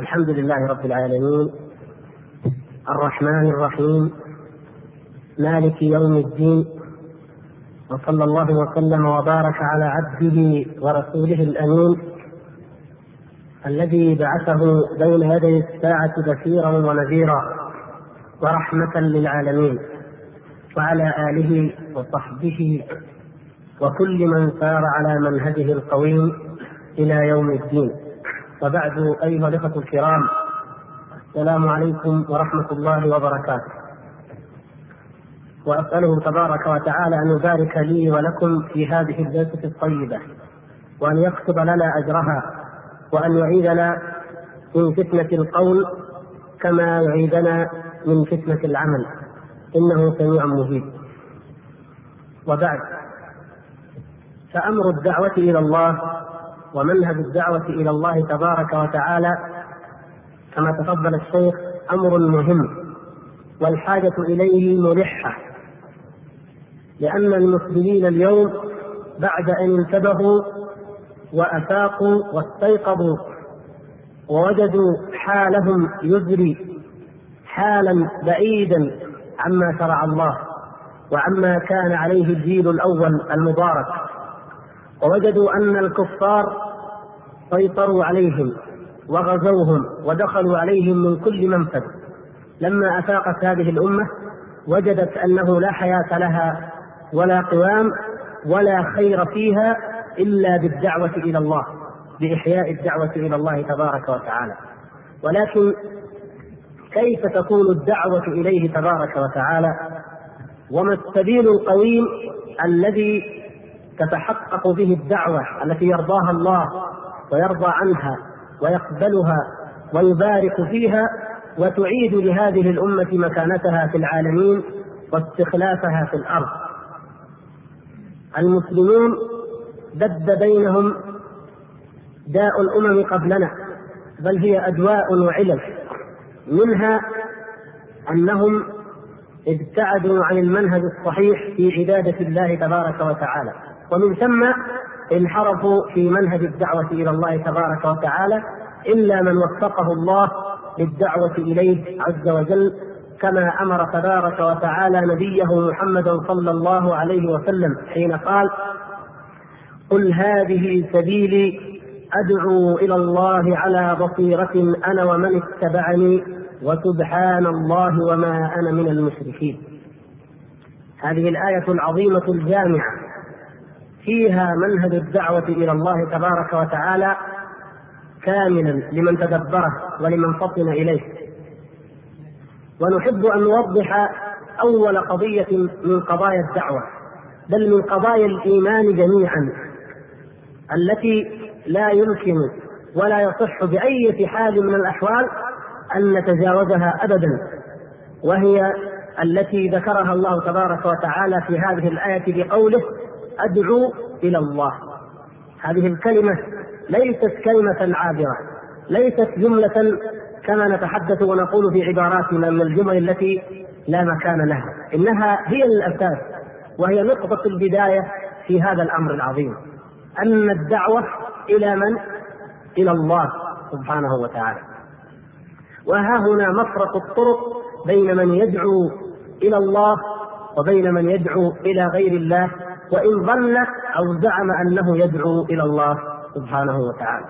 الحمد لله رب العالمين. الرحمن الرحيم. مالك يوم الدين. وصلى الله وسلم وبارك على عبده ورسوله الأمين. الذي بعثه بين يدي الساعة بشيرا ونذيرا ورحمة للعالمين. وعلى آله وصحبه وكل من سار على منهجه القويم إلى يوم الدين. وبعد أيها الإخوة الكرام السلام عليكم ورحمة الله وبركاته. وأسأله تبارك وتعالى أن يبارك لي ولكم في هذه الجلسه الطيبة وأن يكتب لنا أجرها وأن يعيذنا من فتنة القول كما يعيذنا من فتنة العمل. إنه سميع مجيب. وبعد فأمر الدعوة إلى الله ومنهج الدعوة إلى الله تبارك وتعالى كما تفضل الشيخ أمر مهم والحاجة إليه ملحه لأن المسلمين اليوم بعد أن انتبهوا وأفاقوا واستيقظوا ووجدوا حالهم يجري حالا بعيدا عما شرع الله وعما كان عليه الجيل الأول المبارك ووجدوا أن الكفار سيطروا عليهم وغزوهم ودخلوا عليهم من كل منفذ. لما أفاقت هذه الأمة وجدت أنه لا حياة لها ولا قوام ولا خير فيها إلا بالدعوة إلى الله بإحياء الدعوة إلى الله تبارك وتعالى. ولكن كيف تكون الدعوة إليه تبارك وتعالى؟ وما السبيل القويم الذي تتحقق به الدعوة التي يرضاها الله ويرضى عنها ويقبلها ويبارك فيها وتعيد لهذه الأمة مكانتها في العالمين واستخلافها في الأرض. المسلمون دب بينهم داء الأمم قبلنا بل هي ادواء وعلل. منها أنهم ابتعدوا عن المنهج الصحيح في عبادة الله تبارك وتعالى. ومن ثم انحرفوا في منهج الدعوة إلى الله تبارك وتعالى إلا من وفقه الله للدعوة إليه عز وجل كما أمر تبارك وتعالى نبيه محمدا صلى الله عليه وسلم حين قال قل هذه سبيلي أدعو إلى الله على بصيرة أنا ومن اتبعني وسبحان الله وما أنا من المشركين. هذه الآية العظيمة الجامعة فيها منهج الدعوة إلى الله تبارك وتعالى كاملا لمن تدبره ولمن فطن إليه. ونحب أن نوضح أول قضية من قضايا الدعوة بل من قضايا الإيمان جميعا التي لا يمكن ولا يصح بأي حال من الأحوال أن نتجاوزها ابدا وهي التي ذكرها الله تبارك وتعالى في هذه الآية بقوله أدعو إلى الله. هذه الكلمة ليست كلمة عابرة ليست جملة كما نتحدث ونقول في عباراتنا من الجمل التي لا مكان لها. إنها هي الأساس وهي نقطة البداية في هذا الأمر العظيم. أن الدعوة إلى من؟ إلى الله سبحانه وتعالى. وها هنا مفرق الطرق بين من يدعو إلى الله وبين من يدعو إلى غير الله وإن ظن أو زعم أنه يدعو إلى الله سبحانه وتعالى.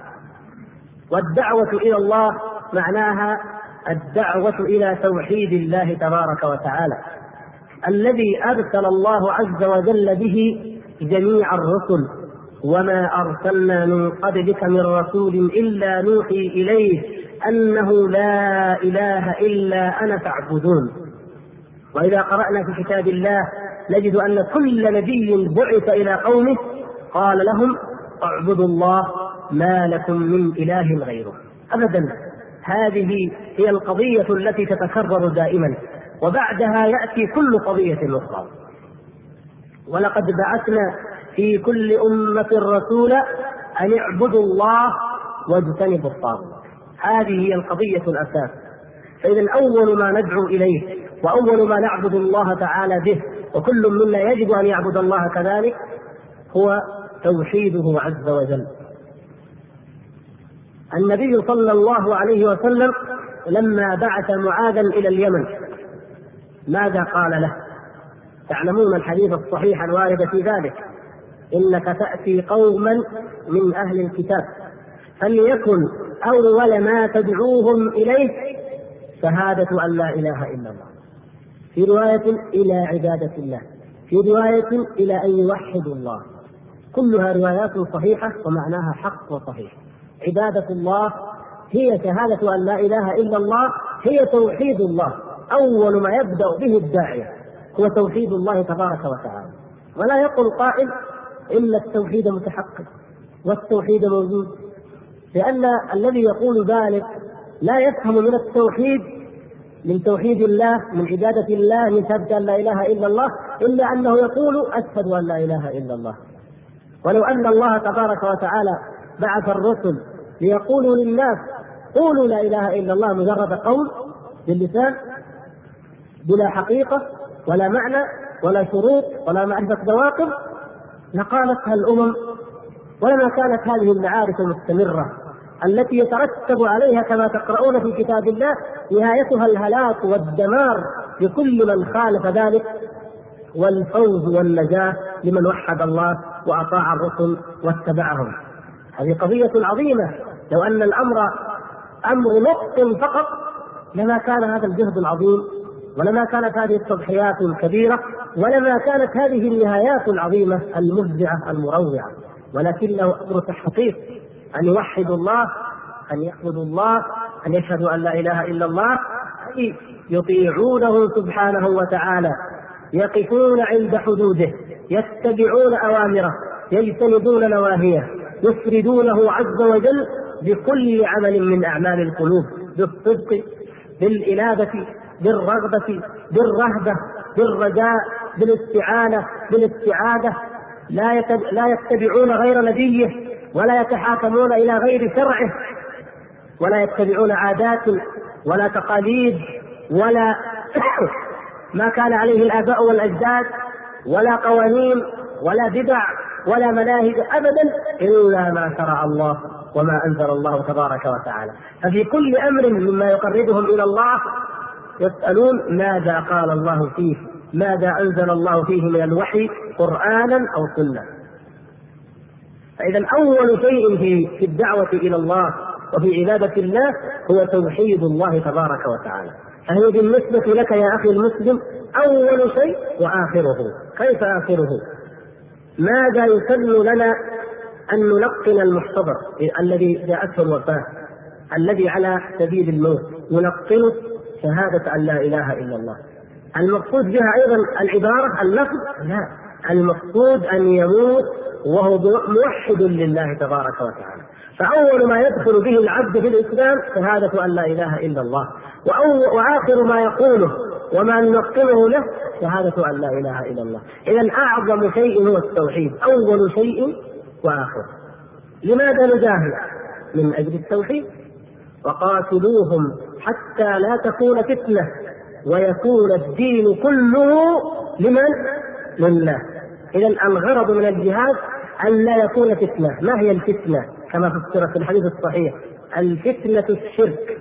والدعوة إلى الله معناها الدعوة إلى توحيد الله تبارك وتعالى الذي أرسل الله عز وجل به جميع الرسل وما أرسلنا من قبلك من رسول إلا نوحي إليه أنه لا إله إلا أنا فاعبدون. وإذا قرأنا في كتاب الله نجد أن كل نبي بعث إلى قومه قال لهم اعبدوا الله ما لكم من إله غيره. ابدا. هذه هي القضية التي تتكرر دائما. وبعدها يأتي كل قضية أخرى. ولقد بعثنا في كل أمة رسولا أن اعبدوا الله واجتنبوا الطاغوت. هذه هي القضية الأساس. فإذا أول ما ندعو إليه وأول ما نعبد الله تعالى به وكل منا يجب أن يعبد الله كذلك هو توحيده عز وجل النبي صلى الله عليه وسلم لما بعث معاذا إلى اليمن ماذا قال له؟ تعلمون الحديث الصحيح الوارد في ذلك إنك تأتي قوما من أهل الكتاب فليكن أول ما تدعوهم إليه شهادة أن لا إله إلا الله في رواية إلى عبادة الله في رواية إلى أن يوحدوا الله. كلها روايات صحيحة ومعناها حق وصحيح. عبادة الله هي شهادة أن لا إله إلا الله هي توحيد الله أول ما يبدأ به الداعيه هو توحيد الله تبارك وتعالى. ولا يقول قائل إن التوحيد متحقق والتوحيد موجود لأن الذي يقول ذلك لا يفهم من التوحيد من توحيد الله من عبادة الله من شهادة أن لا إله إلا الله إلا أنه يقول أشهد أن لا إله إلا الله. ولو أن الله تبارك وتعالى بعث الرسل ليقولوا للناس قولوا لا إله إلا الله مجرد قول باللسان بلا حقيقة ولا معنى ولا شروط ولا معرفة بواقف لقالتها الأمم ولما كانت هذه المعارف المستمرة التي يترتب عليها كما تقرؤون في كتاب الله نهايتها الهلاك والدمار لكل من خالف ذلك والفوز والنجاة لمن وحد الله وأطاع الرسل واتبعهم. هذه قضية عظيمة. لو أن الأمر أمر نطق فقط لما كان هذا الجهد العظيم ولما كانت هذه التضحيات الكبيرة ولما كانت هذه النهايات العظيمة المفزعة المروعة. ولكنه أمر تحقيق. أن يوحدوا الله أن يعبدوا الله أن يشهدوا أن لا إله إلا الله أي يطيعونه سبحانه وتعالى يقفون عند حدوده يتبعون أوامره يجتنبون نواهيه يفردونه عز وجل بكل عمل من أعمال القلوب بالصدق بالإنابة بالرغبة بالرهبة بالرجاء بالاستعانة بالاستعاذة لا لا يتبعون غير نبيه ولا يتحاكمون إلى غير شرعه ولا يتبعون عادات ولا تقاليد ولا ما كان عليه الآباء والأجداد ولا قوانين ولا بدع ولا مناهج أبدا إلا ما شرع الله وما أنزل الله تبارك وتعالى. ففي كل أمر مما يقربهم إلى الله يسألون ماذا قال الله فيه. ماذا أنزل الله فيه من الوحي قرآنا أو سنة. فإذا أول شيء في الدعوة إلى الله وفي عبادة الله هو توحيد الله تبارك وتعالى. فهي بالنسبة لك يا أخي المسلم أول شيء وآخره. كيف آخره؟ ماذا يسن لنا أن نلقن المحتضر الذي جاءته الوفاة الذي على سبيل الموت نلقنه؟ شهادة أن لا إله إلا الله. المقصود بها أيضا العبارة اللفظ لا. المقصود أن يموت وهو موحد لله تبارك وتعالى. فأول ما يدخل به العبد في الإسلام شهادة أن لا إله إلا الله. وآخر ما يقوله وما نلقنه له شهادة أن لا إله إلا الله. إذا أعظم شيء هو التوحيد. أول شيء وآخر. لماذا نجاهد؟ من أجل التوحيد. وقاتلوهم حتى لا تكون فتنة. ويكون الدين كله لمن؟ لله. إذا الغرض من الجهاد أن لا يكون فتنة. ما هي الفتنة؟ كما فسر في الحديث الصحيح. الفتنة الشرك.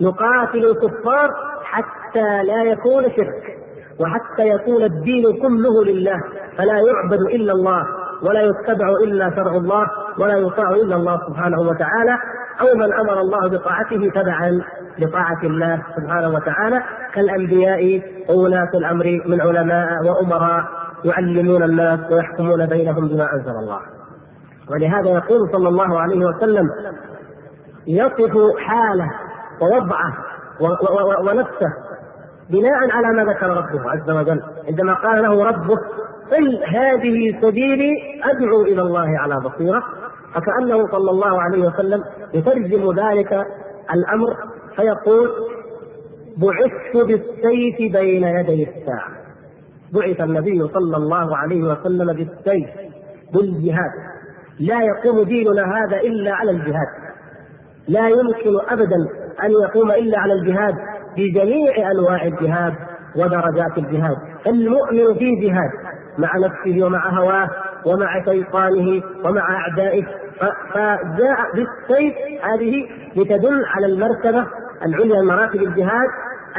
نقاتل الكفار حتى لا يكون شرك. وحتى يكون الدين كله لله. فلا يعبد إلا الله ولا يتبع إلا شرع الله ولا يطاع إلا الله سبحانه وتعالى. أو من أمر الله بطاعته تبعا لطاعة الله سبحانه وتعالى. كالأنبياء وولاة الأمر من علماء وأمراء يعلمون الناس ويحكمون بينهم بما أنزل الله. ولهذا يقول صلى الله عليه وسلم يصف حاله ووضعه ونفسه بناء على ما ذكر ربه عز وجل. عندما قال له ربه قل هذه سبيلي أدعو إلى الله على بصيرة. فكانه صلى الله عليه وسلم يترجم ذلك الأمر فيقول بعثت بالسيف بين يدي الساعة. بعث النبي صلى الله عليه وسلم بالسيف بالجهاد. لا يقوم ديننا هذا إلا على الجهاد. لا يمكن أبدا أن يقوم إلا على الجهاد بجميع أنواع الجهاد ودرجات الجهاد. المؤمن في جهاد مع نفسه ومع هواه ومع شيطانه ومع أعدائه فجاء بالسيف هذه لتدل على المرتبة العليا من مراتب الجهاد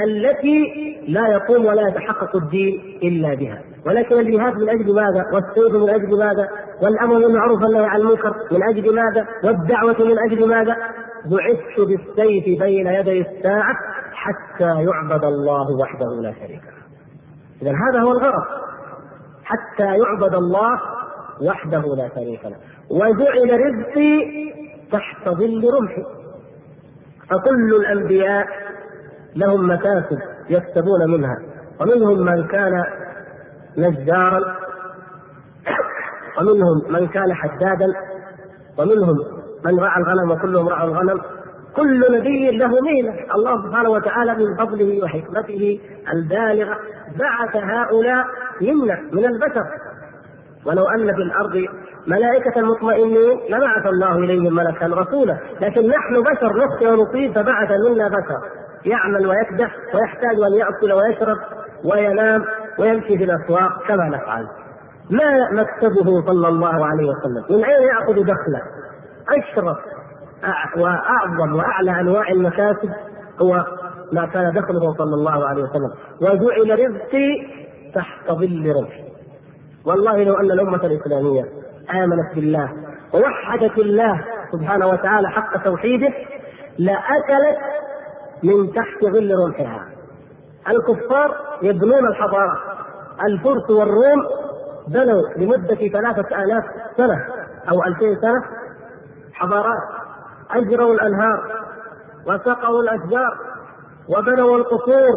التي لا يقوم ولا يتحقق الدين إلا بها ولكن الجهاد من أجل ماذا؟ والسيف من أجل ماذا؟ والأمر بالمعروف والنهي عن المنكر من أجل ماذا؟ والدعوة من أجل ماذا؟ بعثت بالسيف بين يدي الساعة حتى يعبد الله وحده لا شريك له. اذا هذا هو الغرض حتى يعبد الله وحده لا شريك له وجعل رزقي تحت ظل رمحي. فكل الأنبياء لهم مكاسب يكسبون منها. ومنهم من كان نجارا ومنهم من كان حدادا ومنهم من رعى الغنم وكلهم رعوا الغنم. كل نبي له مهنه الله سبحانه وتعالى من فضله وحكمته البالغة بعث هؤلاء يمنع من البشر. ولو أن في الأرض ملائكة مطمئنين لبعث الله إليهم ملكا رسولا. لكن نحن بشر نخطئ ونصيب فبعث منا بشر. يعمل ويكدح ويحتاج أن يأكل ويشرب وينام ويمشي في الأسواق كما نفعل. ما مكتبه صلى الله عليه وسلم؟ من أين يأخذ دخله؟ أشرف وأعظم وأعلى أنواع المكاسب هو ما كان دخله صلى الله عليه وسلم. وجعل رزقي تحت ظل رمحي والله لو أن الأمة الإسلامية آمنت بالله ووحدت الله سبحانه وتعالى حق توحيده لأكلت من تحت ظل رمحها. الكفار يبنون الحضارة. الفرس والروم بنوا لمدة ثلاثة آلاف سنة أو ألفين سنة حضارات. أجروا الأنهار وسقوا الأشجار وبنوا القصور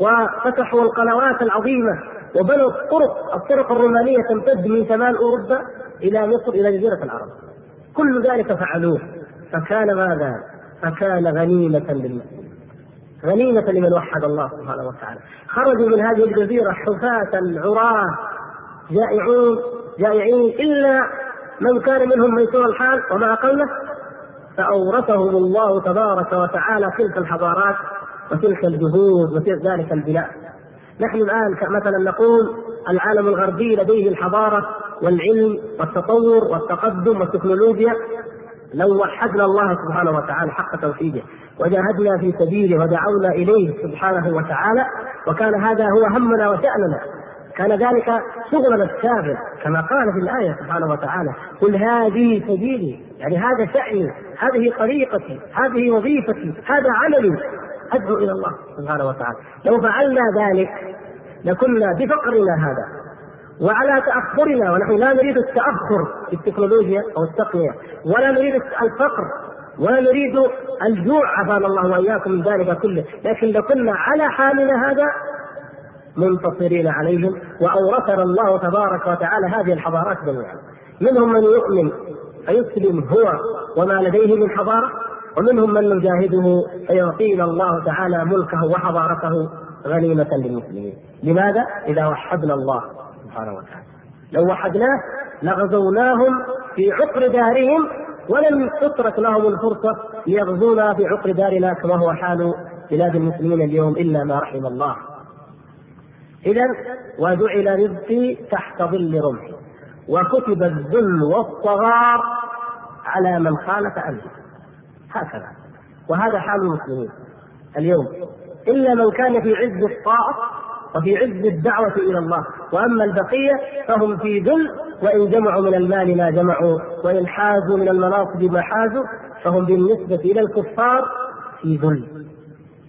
وفتحوا القنوات العظيمة وبنوا الطرق. الطرق الرومانية تمتد من شمال أوروبا إلى مصر إلى جزيرة العرب. كل ذلك فعلوه. فكان ماذا؟ فكان غنيمة للمسلمين غنيمة لمن وحد الله سبحانه وتعالى. خرجوا من هذه الجزيرة حفاة عراة جائعون جائعين إلا من كان منهم ميسور الحال وما أقله فأورثهم الله تبارك وتعالى تلك الحضارات وتلك الجهود وتلك ذلك البناء. نحن الآن مثلا نقول العالم الغربي لديه الحضارة والعلم والتطور والتقدم والتكنولوجيا لو وحدنا الله سبحانه وتعالى حق توحيده وجاهدنا في سبيله ودعونا إليه سبحانه وتعالى وكان هذا هو همنا وشأننا. كان ذلك شغلنا الشاغل كما قال في الآية سبحانه وتعالى قل هذه سبيلي. يعني هذا شاني هذه طريقتي هذه وظيفتي هذا عملي. أدعو إلى الله سبحانه وتعالى. لو فعلنا ذلك لكنا بفقرنا هذا. وعلى تأخرنا ونحن لا نريد التأخر في التكنولوجيا أو التقنية ولا نريد الفقر ولا نريد الجوع عافانا الله وإياكم من ذلك كله. لكن لو كنا على حالنا هذا منتصرين عليهم وأورثنا الله تبارك وتعالى هذه الحضارات جميعا. منهم من يؤمن فيسلم هو وما لديه من حضارة ومنهم من نجاهده فيعطينا الله تعالى ملكه وحضارته غنيمة للمسلمين. لماذا؟ إذا وحدنا الله سبحانه وتعالى. لو وحدناه لغزوناهم في عقر دارهم ولم تترك لهم الفرصة ليغزونا في عقر دارنا كما هو حال بلاد المسلمين اليوم إلا ما رحم الله. إذا وجعل رزقي تحت ظل رمحي. وكتب الذل والصغار على من خالف أمري هكذا. وهذا حال المسلمين. اليوم إلا من كان في عز الطاعة وفي عز الدعوة إلى الله. وأما البقية فهم في ذل وإن جمعوا من المال ما جمعوا وإن حازوا من المناصب ما حازوا فهم بالنسبة إلى الكفار في ذل.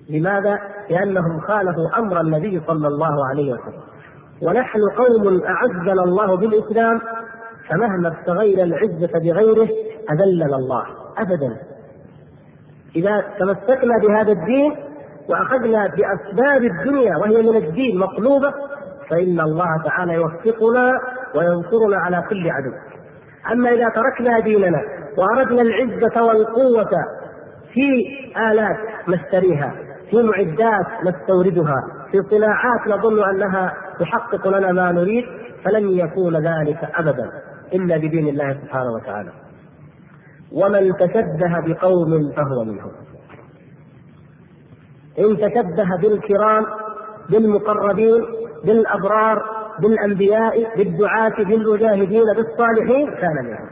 لماذا؟ لأنهم خالفوا أمر النبي صلى الله عليه وسلم. ونحن قوم أعزنا الله بالإسلام فمهما ابتغينا العزة بغيره أذلنا الله. أبدا. إذا تمسكنا بهذا الدين وأخذنا بأسباب الدنيا وهي من الدين مطلوبة فإن الله تعالى يوفقنا وينصرنا على كل عدو. أما إذا تركنا ديننا وأردنا العزة والقوة في آلات نشتريها، في معدات نستوردها، في صناعات نظن أنها تحقق لنا ما نريد فلن يكون ذلك ابدا إلا بدين الله سبحانه وتعالى. ومن تشبه بقوم فهو منهم. إن تشبه بالكرام بالمقربين بالأبرار بالأنبياء بالدعاة بالمجاهدين بالصالحين كان منهم.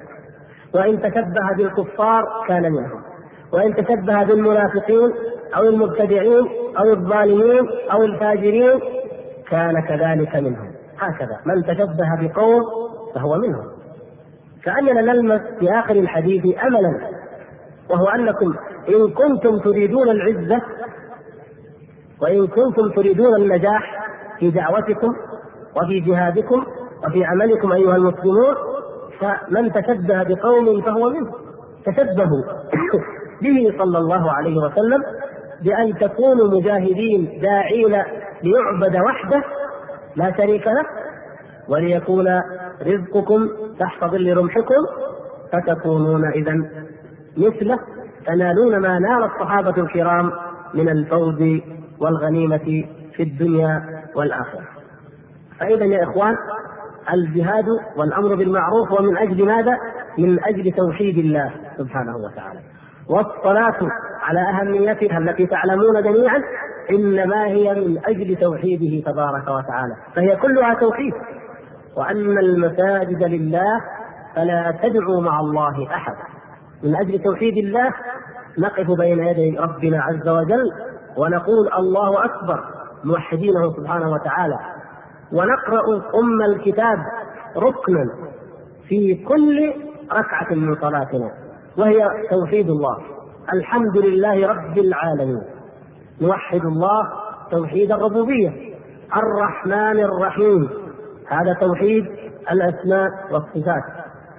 وإن تشبه بالكفار كان منهم. وإن تشبه بالمنافقين أو المبتدعين أو الظالمين أو الفاجرين كان كذلك منهم. هكذا. من تشبه بقوم فهو منهم. كأننا نلمس في آخر الحديث أملا وهو أنكم إن كنتم تريدون العزة وإن كنتم تريدون النجاح في دعوتكم وفي جهادكم وفي عملكم أيها المسلمون فمن تشبه بقوم فهو منه. تشبهوا به صلى الله عليه وسلم بأن تكونوا مجاهدين داعين ليعبد وحده لا شريك له وليكون رزقكم تحت ظل رمحكم فتكونون إذا مثله تنالون ما نال الصحابة الكرام من الفوز والغنيمة في الدنيا والآخرة. فإذا يا إخوان الجهاد والأمر بالمعروف ومن أجل ماذا؟ من أجل توحيد الله سبحانه وتعالى. والصلاة على أهميتها التي تعلمون جميعا إنما هي من أجل توحيده تبارك وتعالى. فهي كلها توحيد. وأن المساجد لله فلا تدعوا مع الله أحد. من أجل توحيد الله نقف بين يدي ربنا عز وجل ونقول الله أكبر موحدينه سبحانه وتعالى. ونقرأ أم الكتاب ركنا في كل ركعة من صلاتنا وهي توحيد الله. الحمد لله رب العالمين. نوحد الله توحيد الربوبية. الرحمن الرحيم. هذا توحيد الأسماء والصفات.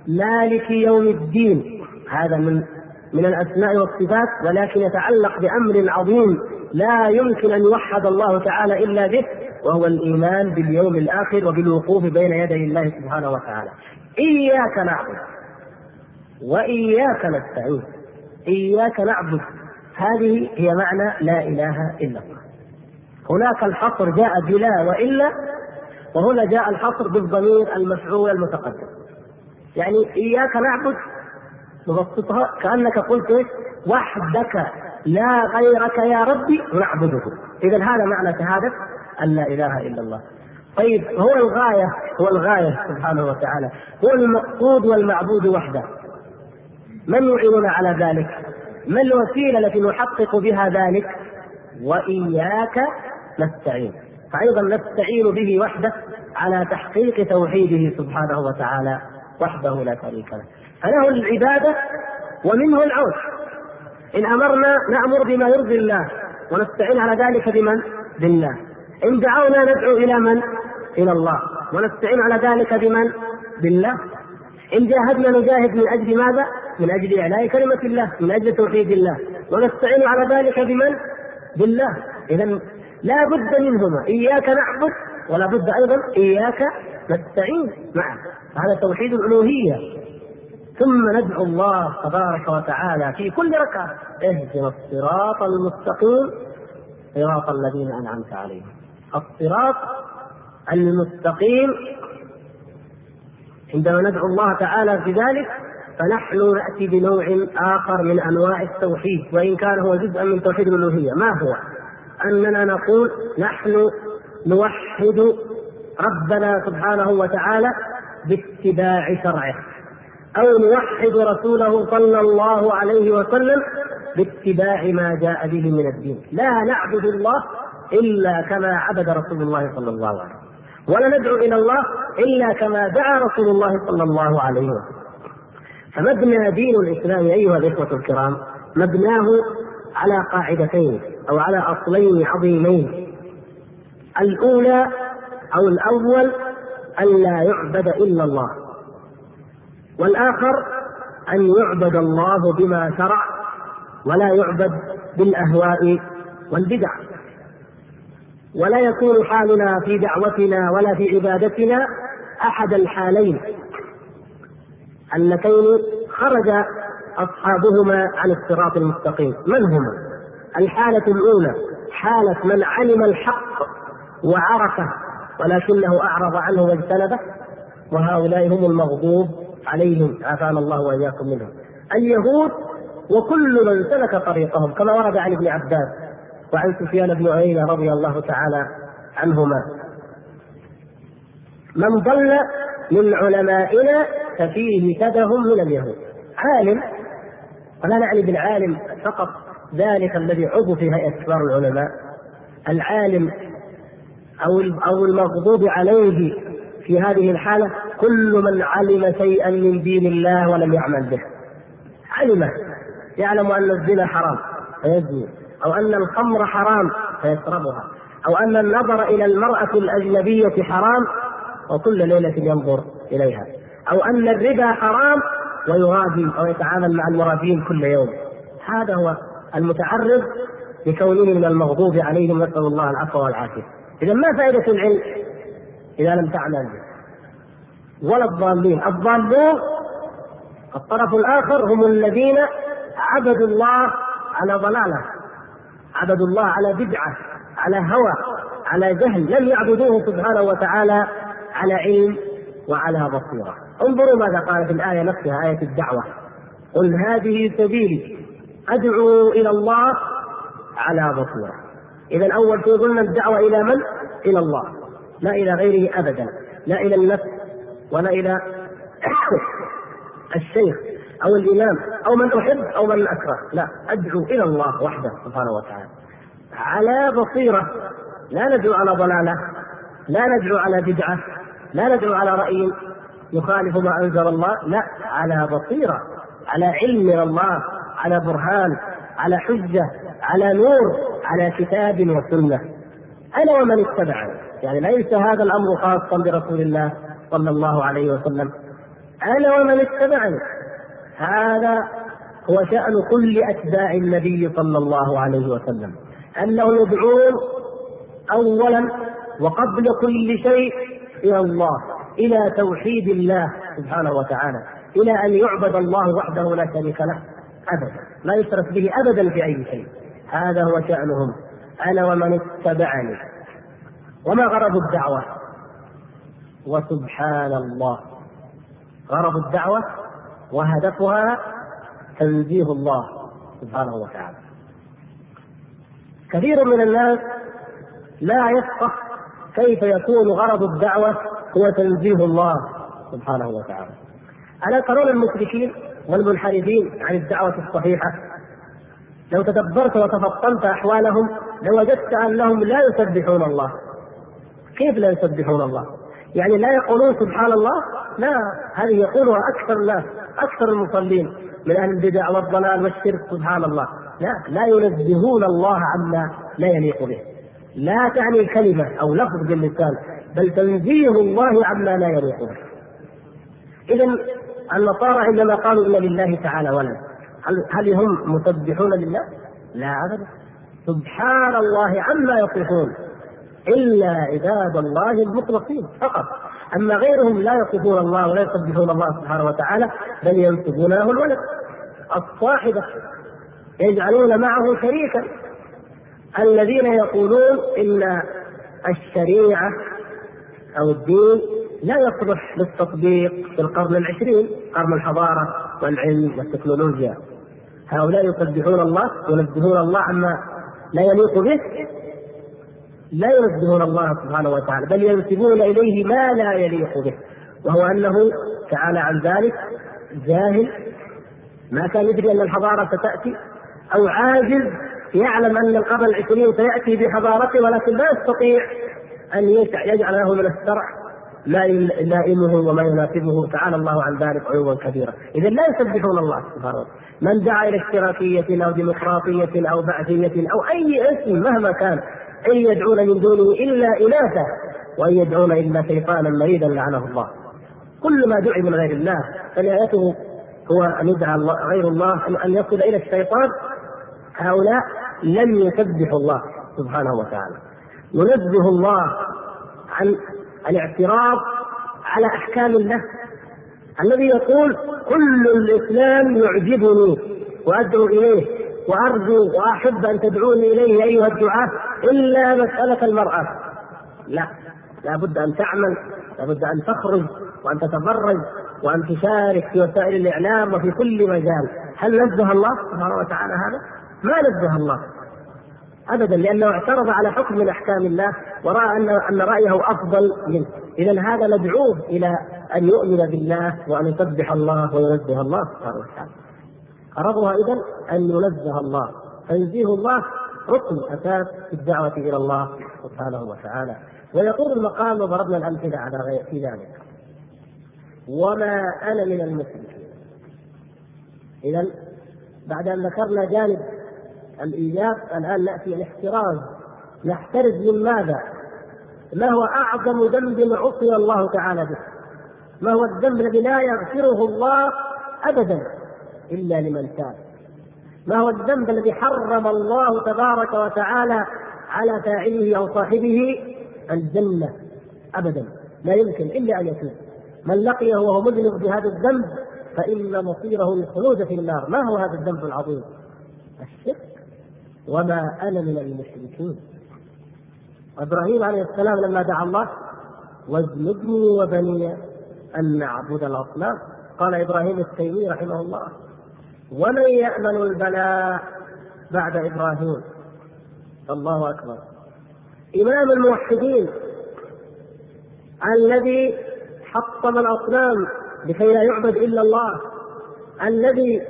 مالك يوم الدين. هذا من من الأسماء والصفات ولكن يتعلق بأمر عظيم. لا يمكن أن يوحد الله تعالى إلا به وهو الإيمان باليوم الآخر وبالوقوف بين يدي الله سبحانه وتعالى. إياك نعبد وإياك نستعين. إياك نعبد. هذه هي معنى لا إله إلا الله. هناك الحصر جاء بلا وإلا وهنا جاء الحصر بالضمير المفعول المتقدم. يعني إياك نعبد نبسطها كأنك قلت وحدك. لا غيرك يا ربي نعبده. إذا هذا معنى شهادة أن لا إله إلا الله. طيب هو الغاية هو الغاية سبحانه وتعالى. هو المقصود والمعبود وحده. من يعيننا على ذلك؟ ما الوسيلة التي نحقق بها ذلك؟ وإياك نستعين. فأيضا نستعين به وحده على تحقيق توحيده سبحانه وتعالى وحده لا شريك له. فله العبادة ومنه العون. إن أمرنا نأمر بما يرضي الله ونستعين على ذلك بمن؟ بالله إن دعونا ندعو إلى من؟ إلى الله ونستعين على ذلك بمن؟ بالله إن جاهدنا نجاهد من أجل ماذا؟ من أجل إعلاء كلمة الله من أجل توحيد الله ونستعين على ذلك بمن؟ بالله إذا لا بد منهما إياك نعبد ولا بد أيضا إياك نستعين معه هذا توحيد الألوهية ثم ندعو الله تبارك وتعالى في كل ركعة. اهدنا الصراط المستقيم. صراط الذين أنعمت عليهم. الصراط المستقيم. عندما ندعو الله تعالى في ذلك فنحن نأتي بنوع آخر من أنواع التوحيد وإن كان هو جزءا من توحيد الألوهية. ما هو؟ أننا نقول نحن نوحد ربنا سبحانه وتعالى باتباع شرعه. أو نوحد رسوله صلى الله عليه وسلم باتباع ما جاء به من الدين. لا نعبد الله إلا كما عبد رسول الله صلى الله عليه وسلم. ولا ندعو إلى الله إلا كما دعا رسول الله صلى الله عليه وسلم. فمبنى دين الإسلام أيها الإخوة الكرام مبناه على قاعدتين أو على أصلين عظيمين. الأولى أو الأول الا يعبد إلا الله. والآخر أن يعبد الله بما شرع ولا يعبد بالأهواء والبدع. ولا يكون حالنا في دعوتنا ولا في عبادتنا أحد الحالين. اللتين خرج أصحابهما عن الصراط المستقيم. من هما؟ الحالة الأولى حالة من علم الحق وعرفه ولكنه أعرض عنه واجتنبه وهؤلاء هم المغضوب عليهم عافانا الله وإياكم منهم. اليهود وكل من سلك طريقهم كما ورد عن ابن عباس وعن سفيان بن عيينة رضي الله تعالى عنهما. من ضل من علمائنا ففيه شبه من اليهود. عالم ولا نعني بالعالم فقط ذلك الذي عضو في هيئة كبار العلماء. العالم أو أو المغضوب عليه في هذه الحالة كل من علم شيئا من دين الله ولم يعمل به. علمه يعلم أن الزنا حرام فيزني. أو أن الخمر حرام فيشربها. أو أن النظر إلى المرأة الأجنبية حرام وكل ليلة ينظر إليها. أو أن الربا حرام ويرابي أو يتعامل مع المرابين كل يوم. هذا هو المتعرض لكونه من المغضوب عليهم نسأل الله العفو والعافية. إذا ما فائدة العلم؟ إذا لم تعمل به. ولا الضالين. الضالون الطرف الآخر هم الذين عبدوا الله على ضلالة عبدوا الله على بدعة على هوى على جهل لم يعبدوه سبحانه وتعالى على علم وعلى بصيرة. انظروا ماذا قال في الآية نفسها آية الدعوة. قل هذه سبيلي أدعو إلى الله على بصيرة. إذا أول شيء قلنا الدعوة إلى من؟ إلى الله. لا إلى غيره أبدا. لا إلى النفس. ولا إلى الشيخ أو الإمام أو من أحب أو من أكره لا أدعو إلى الله وحده سبحانه وتعالى. على بصيرة لا ندعو على ضلالة لا ندعو على بدعة لا ندعو على رأي يخالف ما أنزل الله. لا على بصيرة على علم من الله على برهان على حجة على نور على كتاب وسنة. أنا ومن اتبعني. يعني ليس هذا الأمر خاصا برسول الله صلى الله عليه وسلم. أنا ومن اتبعني. هذا هو شأن كل أتباع النبي صلى الله عليه وسلم. أنه يدعون أولا وقبل كل شيء إلى الله إلى توحيد الله سبحانه وتعالى إلى أن يعبد الله وحده لا شريك له أبدا لا يشرك به أبدا في أي شيء. هذا هو شأنهم. أنا ومن اتبعني. وما غرض الدعوة؟ وسبحان الله. غرض الدعوة وهدفها تنزيه الله سبحانه وتعالى. كثير من الناس لا يفقه كيف يكون غرض الدعوة هو تنزيه الله سبحانه وتعالى. ألا ترون المشركين والمنحرفين عن الدعوة الصحيحة؟ لو تدبرت وتفطنت أحوالهم لوجدت أنهم لا يسبحون الله. كيف لا يسبحون الله؟ يعني لا يقولون سبحان الله؟ لا هذه يقولها أكثر الناس أكثر المصلين من أهل البدع والضلال والشرك سبحان الله لا لا ينزهون الله عما لا يليق به لا تعني الكلمة أو لفظ باللسان بل تنزيه الله عما لا يليق به إذا النصارى عندما قالوا إن لله تعالى ولد هل, هل هم مسبحون لله؟ لا أبدا سبحان الله عما يصفون إلا عباد الله المخلصين فقط. أما غيرهم لا يصفون الله ولا يسبحون الله سبحانه وتعالى بل ينسبون له الولد. الصاحبة يجعلون معه شريكا. الذين يقولون إن الشريعة أو الدين لا يصلح للتطبيق في القرن العشرين قرن الحضارة والعلم والتكنولوجيا. هؤلاء يسبحون الله ينزهون الله عما لا يليق به لا ينزهون الله سبحانه وتعالى بل ينسبون إليه ما لا يليق به. وهو أنه تعالى عن ذلك جاهل ما كان يدري أن الحضارة ستأتي أو عاجز يعلم أن القرن العشرين سيأتي بحضارته ولكن لا يستطيع أن يجعل له من الشرع ما يلائمه وما يناسبه. تعالى الله عن ذلك علوا كبيرا. اذا لا يسبحون الله سبحانه وتعالى. من دعا إلى اشتراكية أو ديمقراطية أو بعثية أو أي اسم مهما كان إن يدعون من دونه إلا إناثا وإن يدعون إلا شيطانا مريدا لعنه الله. كل ما دعي من غير الله فنهايته هو أن يدعى غير الله أن يصل إلى الشيطان. هؤلاء لم يسبحوا الله سبحانه وتعالى. ينزه الله عن الاعتراض على أحكام الله. الذي يقول كل الإسلام يعجبني وأدعو إليه. وأرجو وأحب أن تدعوني إليه أيها الدعاة إلا مسألة المرأة. لا لابد أن تعمل لابد أن تخرج وأن تتفرج وأن تشارك في وسائل الإعلام وفي كل مجال. هل نزه الله سبحانه وتعالى هذا؟ ما نزه الله ابدا لأنه اعترض على حكم من أحكام الله ورأى ان أن رأيه أفضل منه. اذا هذا ندعوه إلى أن يؤمن بالله وأن يسبح الله وينزه الله سبحانه وتعالى. غرضها إذا أن ينزه الله. تنزيه الله ركن أساس في الدعوة إلى الله سبحانه وتعالى. ويطول المقام وضربنا الأمثلة على غير في ذلك. وما أنا من المشركين. إذا بعد أن ذكرنا جانب الإيجاب الآن نأتي الاحتراز نحترز من ماذا؟ ما هو أعظم ذنب عصي الله تعالى به؟ ما هو الذنب الذي لا يغفره الله أبدا؟ إلا لمن تاب. ما هو الذنب الذي حرم الله تبارك وتعالى على فاعله أو صاحبه؟ الجنة. أبدا. لا يمكن إلا أن يتوب. من لقيه وهو مذنب بهذا الذنب فإن مصيره الخلود في النار. ما هو هذا الذنب العظيم؟ الشرك. وما أنا من المشركين. إبراهيم عليه السلام لما دعا الله واجنبني وبني أن نعبد الأصنام. قال إبراهيم التيمي رحمه الله ومن يأمن البلاء بعد إبراهيم؟ الله أكبر. إمام الموحدين الذي حطم الأصنام لكي لا يعبد إلا الله الذي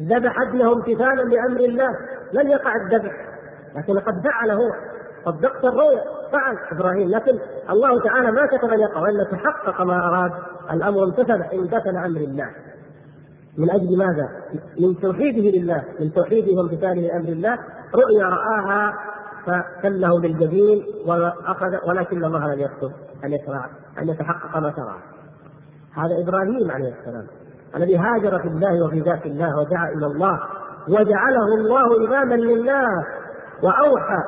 ذبح ابنه امتثالا لأمر الله لم يقع الذبح لكن قد فعل هو صدقت الرؤيا فعل إبراهيم لكن الله تعالى ما كتب أن يقع والا تحقق ما أراد الأمر امتثل امتثل أمر الله. من أجل ماذا؟ من توحيده لله، من توحيده وامتثاله لأمر الله، رؤيا رآها فكله بالجبين وأخذ ولكن الله لم يكتب أن يشرع أن يتحقق ما شرع. هذا إبراهيم عليه السلام الذي هاجر في الله وفي ذات الله ودعا إلى الله وجعله الله إماما للناس وأوحى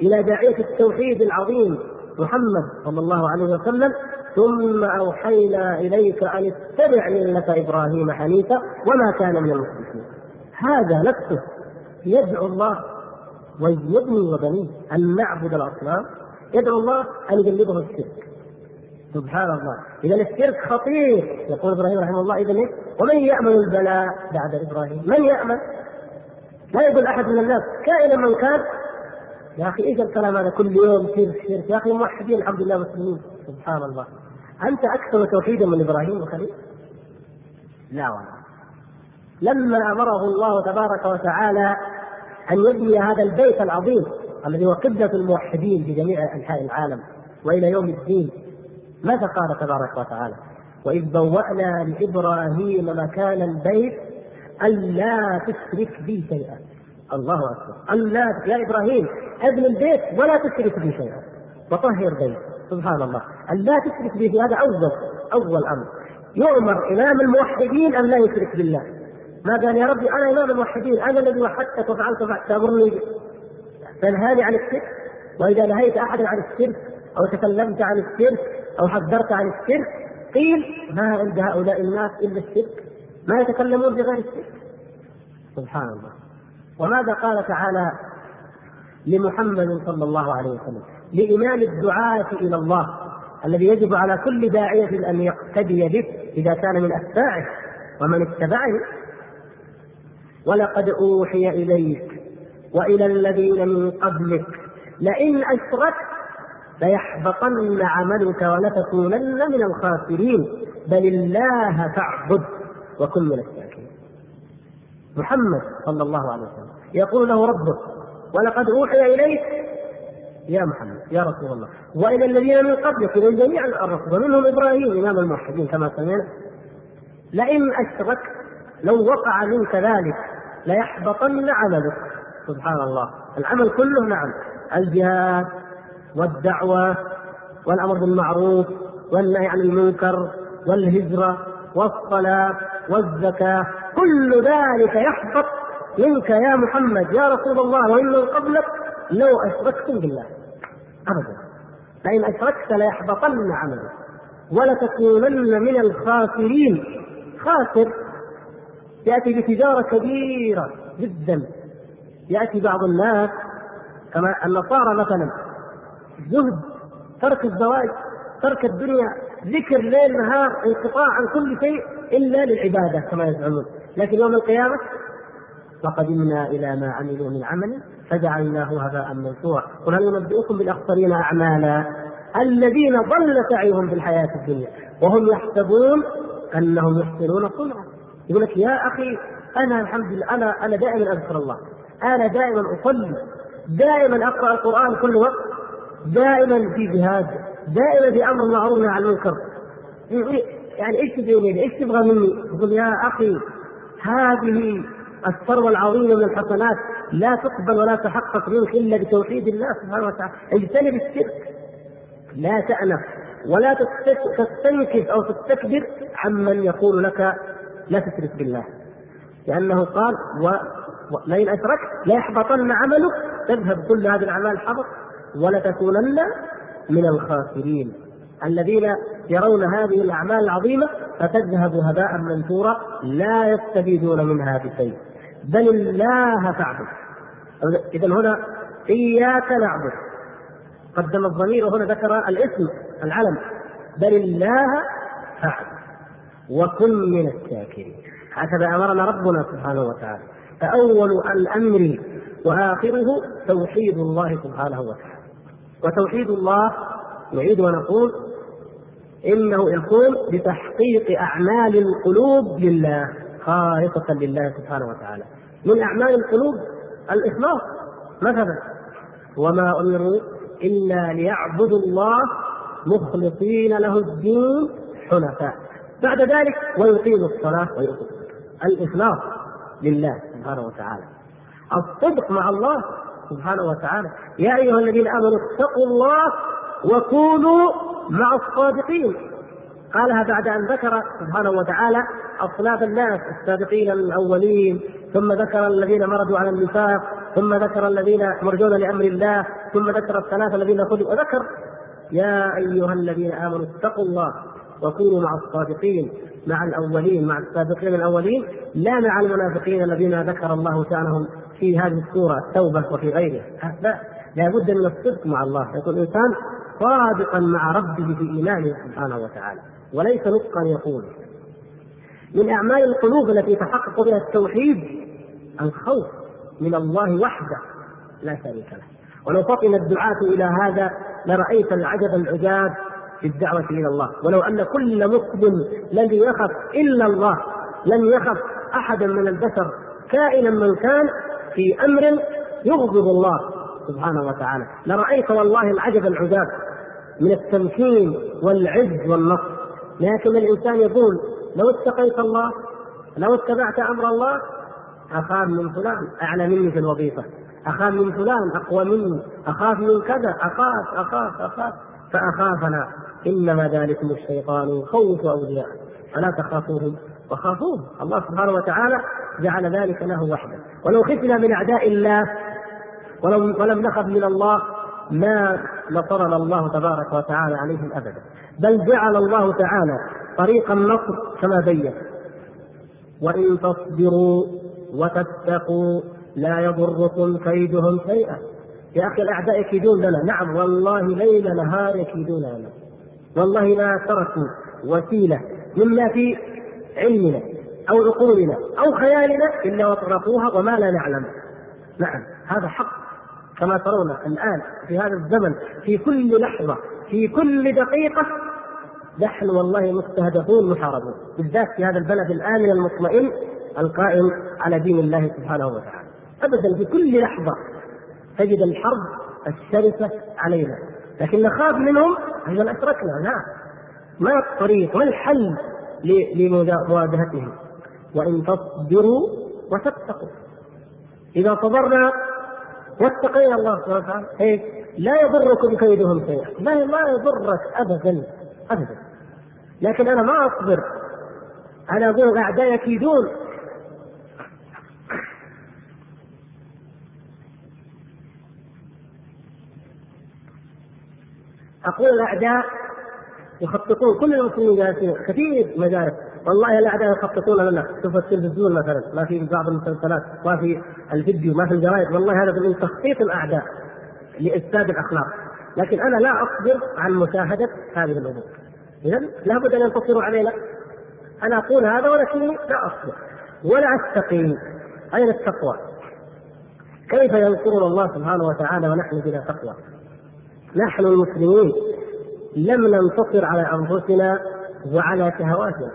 إلى داعية التوحيد العظيم محمد صلى الله عليه وسلم ثم أوحينا إليك أن اتبع ملة إبراهيم حنيفا وما كان من المشركين. هذا نفسه يدعو الله ويبني وبنيه أن نعبد الأصنام يدعو الله أن يجنبه الشرك. سبحان الله. اذا الشرك خطير. يقول إبراهيم رحمه الله اذا إيه؟ ومن يأمن البلاء بعد إبراهيم؟ من يأمن؟ لا يقول أحد من الناس. كائنا من كان؟ يا أخي إيش الكلام هذا؟ كل يوم شرك شرك يا أخي موحدين الحمد لله مسلمين. سبحان الله. أنت أكثر توحيدا من إبراهيم وخليل؟ لا والله. لما أمره الله تبارك وتعالى أن يبني هذا البيت العظيم الذي هو قبلة الموحدين في جميع أنحاء العالم وإلى يوم الدين ماذا قال تبارك وتعالى؟ وإذ بوأنا لإبراهيم مكان البيت الا تشرك بي شيئا. الله أكبر. الا يا إبراهيم ابن البيت ولا تشرك بي شيئا. وطهر بيت سبحان الله. أن لا تشرك به هذا أول أول أمر. يؤمر إمام الموحدين أن لا يشرك بالله. ما قال يا ربي أنا إمام الموحدين أنا الذي وحدتك وفعلت تأمرني تنهاني عن الشرك؟ وإذا نهيت أحدا عن الشرك أو تكلمت عن الشرك أو حذرت عن الشرك قيل ما عند هؤلاء الناس إلا الشرك؟ ما يتكلمون بغير الشرك؟ سبحان الله. وماذا قال تعالى لمحمد صلى الله عليه وسلم؟ لإمام الدعاة إلى الله الذي يجب على كل داعية أن يقتدي به إذا كان من أتباعه ومن اتبعه ولقد أوحي إليك وإلى الذين من قبلك لئن أشركت ليحبطن عملك ولتكونن من الخاسرين بل الله فاعبد وكن من الشاكرين. محمد صلى الله عليه وسلم يقول له ربه ولقد أوحي إليك يا محمد يا رسول الله. وإلى الذين من قبلك إلى جميع الرسل ومنهم إبراهيم إمام الموحدين كما سمعنا. لئن أشركت لو وقع منك ذلك ليحبطن عملك. سبحان الله. العمل كله نعم. الجهاد والدعوة والأمر بالمعروف والنهي عن المنكر والهجرة والصلاة والزكاة كل ذلك يحبط منك يا محمد يا رسول الله. وإن من قبلك لو أشركتم بالله. أبدا. فإن أشركت ليحبطن عملك ولتكونن من الخاسرين. خاسر يأتي بتجارة كبيرة جدا. يأتي بعض الناس كما النصارى مثلا. زهد ترك الزواج ترك الدنيا ذكر ليل نهار انقطاع عن كل شيء إلا للعبادة كما يزعمون. لكن يوم القيامة وقدمنا إلى ما عملوا من عمل فجعلناه هباء منثورا. قل هل ننبئكم بالأخسرين أعمالا؟ الذين ضل سعيهم في الحياة الدنيا وهم يحسبون أنهم يحسنون صنعا. يقول لك يا أخي أنا الحمد لله أنا أنا دائما أذكر الله. أنا دائما أصلي دائما أقرأ القرآن كل وقت دائما في جهاد دائما في أمر معروف عن المنكر. يعني إيش إيش تبغى مني؟ يقول يا أخي هذه الثروة العظيمة من الحسنات لا تقبل ولا تحقق منك إلا بتوحيد الله سبحانه وتعالى، اجتنب الشرك. لا تأنف ولا تستنكف أو تستكبر عمن يقول لك لا تشرك بالله. لأنه قال و... لئن أشركت ليحبطن عملك. تذهب كل هذه الأعمال حبط ولتكونن من الخاسرين. الذين يرون هذه الأعمال العظيمة فتذهب هباء منثورا لا يستفيدون منها بشيء. بل الله فاعبد. اذا هنا إياك نعبد. قدم الضمير وهنا ذكر الاسم العلم. بل الله فاعبد. وكن من الشاكرين. هكذا أمرنا ربنا سبحانه وتعالى. فأول الأمر وآخره توحيد الله سبحانه وتعالى. وتوحيد الله نعيد ونقول إنه يكون بتحقيق أعمال القلوب لله خالصة لله سبحانه وتعالى. من أعمال القلوب الإخلاص مثلا وما أمروا إلا ليعبدوا الله مخلصين له الدين حنفاء. بعد ذلك ويقيموا الصلاة ويؤتوا الإخلاص لله سبحانه وتعالى. الصدق مع الله سبحانه وتعالى. يا أيها الذين آمنوا اتقوا الله وكونوا مع الصادقين. قالها بعد أن ذكر سبحانه وتعالى أصناف الناس السابقين الأولين ثم ذكر الذين مردوا على النفاق ثم ذكر الذين مرجون لأمر الله ثم ذكر الثلاثه الذين خذوا وذكر يا أيها الذين آمنوا اتقوا الله وكونوا مع الصادقين مع الأولين مع السابقين الأولين لا مع المنافقين الذين ذكر الله شأنهم في هذه السورة التوبه وفي غيرها لا لابد من الصدق مع الله. يكون الإنسان صادقا مع ربه في ايمانه سبحانه وتعالى وليس نطقا يقول. من أعمال القلوب التي يتحقق بها التوحيد الخوف من الله وحده لا شريك له. ولو فطن الدعاة إلى هذا لرأيت العجب العجاب في الدعوة إلى الله. ولو أن كل مسلم لم يخف إلا الله لم يخف أحدا من البشر كائنا من كان في أمر يغضب الله سبحانه وتعالى. لرأيت والله العجب العجاب من التمكين والعز والنصر. لكن الإنسان يقول لو اتقيت الله لو اتبعت أمر الله أخاف من فلان أعلى مني في الوظيفة. أخاف من فلان أقوى مني. أخاف من كذا أخاف أخاف أخاف. فأخافنا. إنما ذلكم الشيطان يخوف أولياءه. فلا تخافوهم وخافوه الله سبحانه وتعالى جعل ذلك له وحده. ولو خفنا من أعداء الله ولم, ولم نخف من الله ما نصرنا الله تبارك وتعالى عليهم أبدا. بل جعل الله تعالى طريق النصر كما بين. وإن تصبروا وتتقوا لا يضركم كيدهم شيئا. يا أخي الأعداء يكيدون لنا. نعم والله ليل نهار يكيدون لنا. والله ما تركوا وسيلة مما في علمنا أو عقولنا أو خيالنا إلا وطرقوها وما لا نعلم. نعم هذا حق. كما ترون الآن في هذا الزمن في كل لحظة في كل دقيقة نحن والله مستهدفون محاربون. بالذات في هذا البلد الامن المطمئن القائم على دين الله سبحانه وتعالى. ابدا في كل لحظة تجد الحرب الشرسه علينا. لكن نخاف منهم اذا أشركنا. لا. ما الطريق ما الحل لمواجهتهم؟ وإن تصبروا وتتقوا. إذا صبرنا واتقينا الله سبحانه وتعالى إيه؟ لا يضركم كيدهم شيئا. لا لا يضرك ابدا ابدا. لكن أنا ما أصبر أنا أقول الاعداء يكيدون. أقول الأعداء يخططون كل المسلمين جالسين كثير مجالس. والله الأعداء يخططون لنا. شوف التلفزيون مثلا ما في بعض المسلسلات ما في الفيديو ما في الجرائد. والله هذا من تخطيط الأعداء لإفساد الأخلاق. لكن أنا لا أصبر عن مشاهدة هذه الأمور. اذا لابد أن ينتصروا علينا. أنا أقول هذا ولكني لا أصبر ولا استقي أين التقوى؟ كيف ينصرنا الله سبحانه وتعالى ونحن بلا تقوى؟ نحن المسلمين لم ننتصر على أنفسنا وعلى شهواتنا.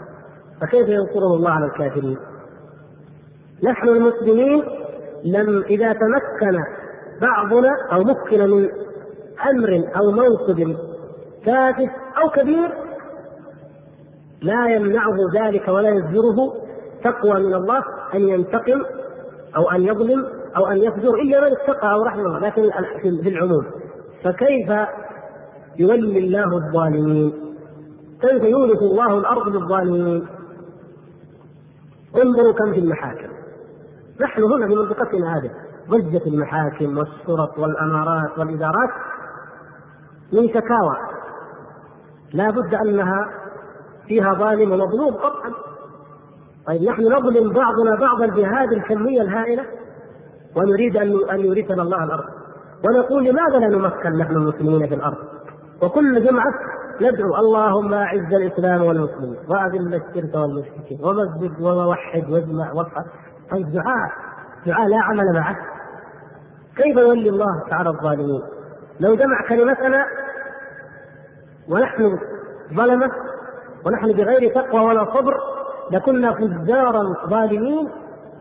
فكيف ينصره الله على الكافرين؟ نحن المسلمين لم إذا تمكن بعضنا أو مكن من أمر أو منصب كافف أو كبير لا يمنعه ذلك ولا يزجره تقوى من الله أن ينتقم أو أن يظلم أو أن يفجر إلا من اتقى أو رحمه لكن في العموم. فكيف يولي الله الظالمين؟ كيف يورث الله الأرض للظالمين؟ انظروا كم في المحاكم. نحن هنا في منطقتنا هذه ضجة المحاكم والشرط والأمارات والإدارات من شكاوى. لا بد أنها فيها ظالم ومظلوم قطعا. طيب نحن نظلم بعضنا بعضا بهذه الكمية الهائلة ونريد أن أن يورثنا الله الأرض. ونقول لماذا لا نمكن نحن المسلمين في الأرض؟ وكل جمعة ندعو اللهم أعز الإسلام والمسلمين وأذل الشرك والمشركين ومسجد ووحد واجمع وافعل طيب دعاء. دعاء لا عمل معه. كيف يولي الله تعالى الظالمين؟ لو جمع كلمتنا ونحن ظلمة ونحن بغير تقوى ولا صبر لكنا فجارا ظالمين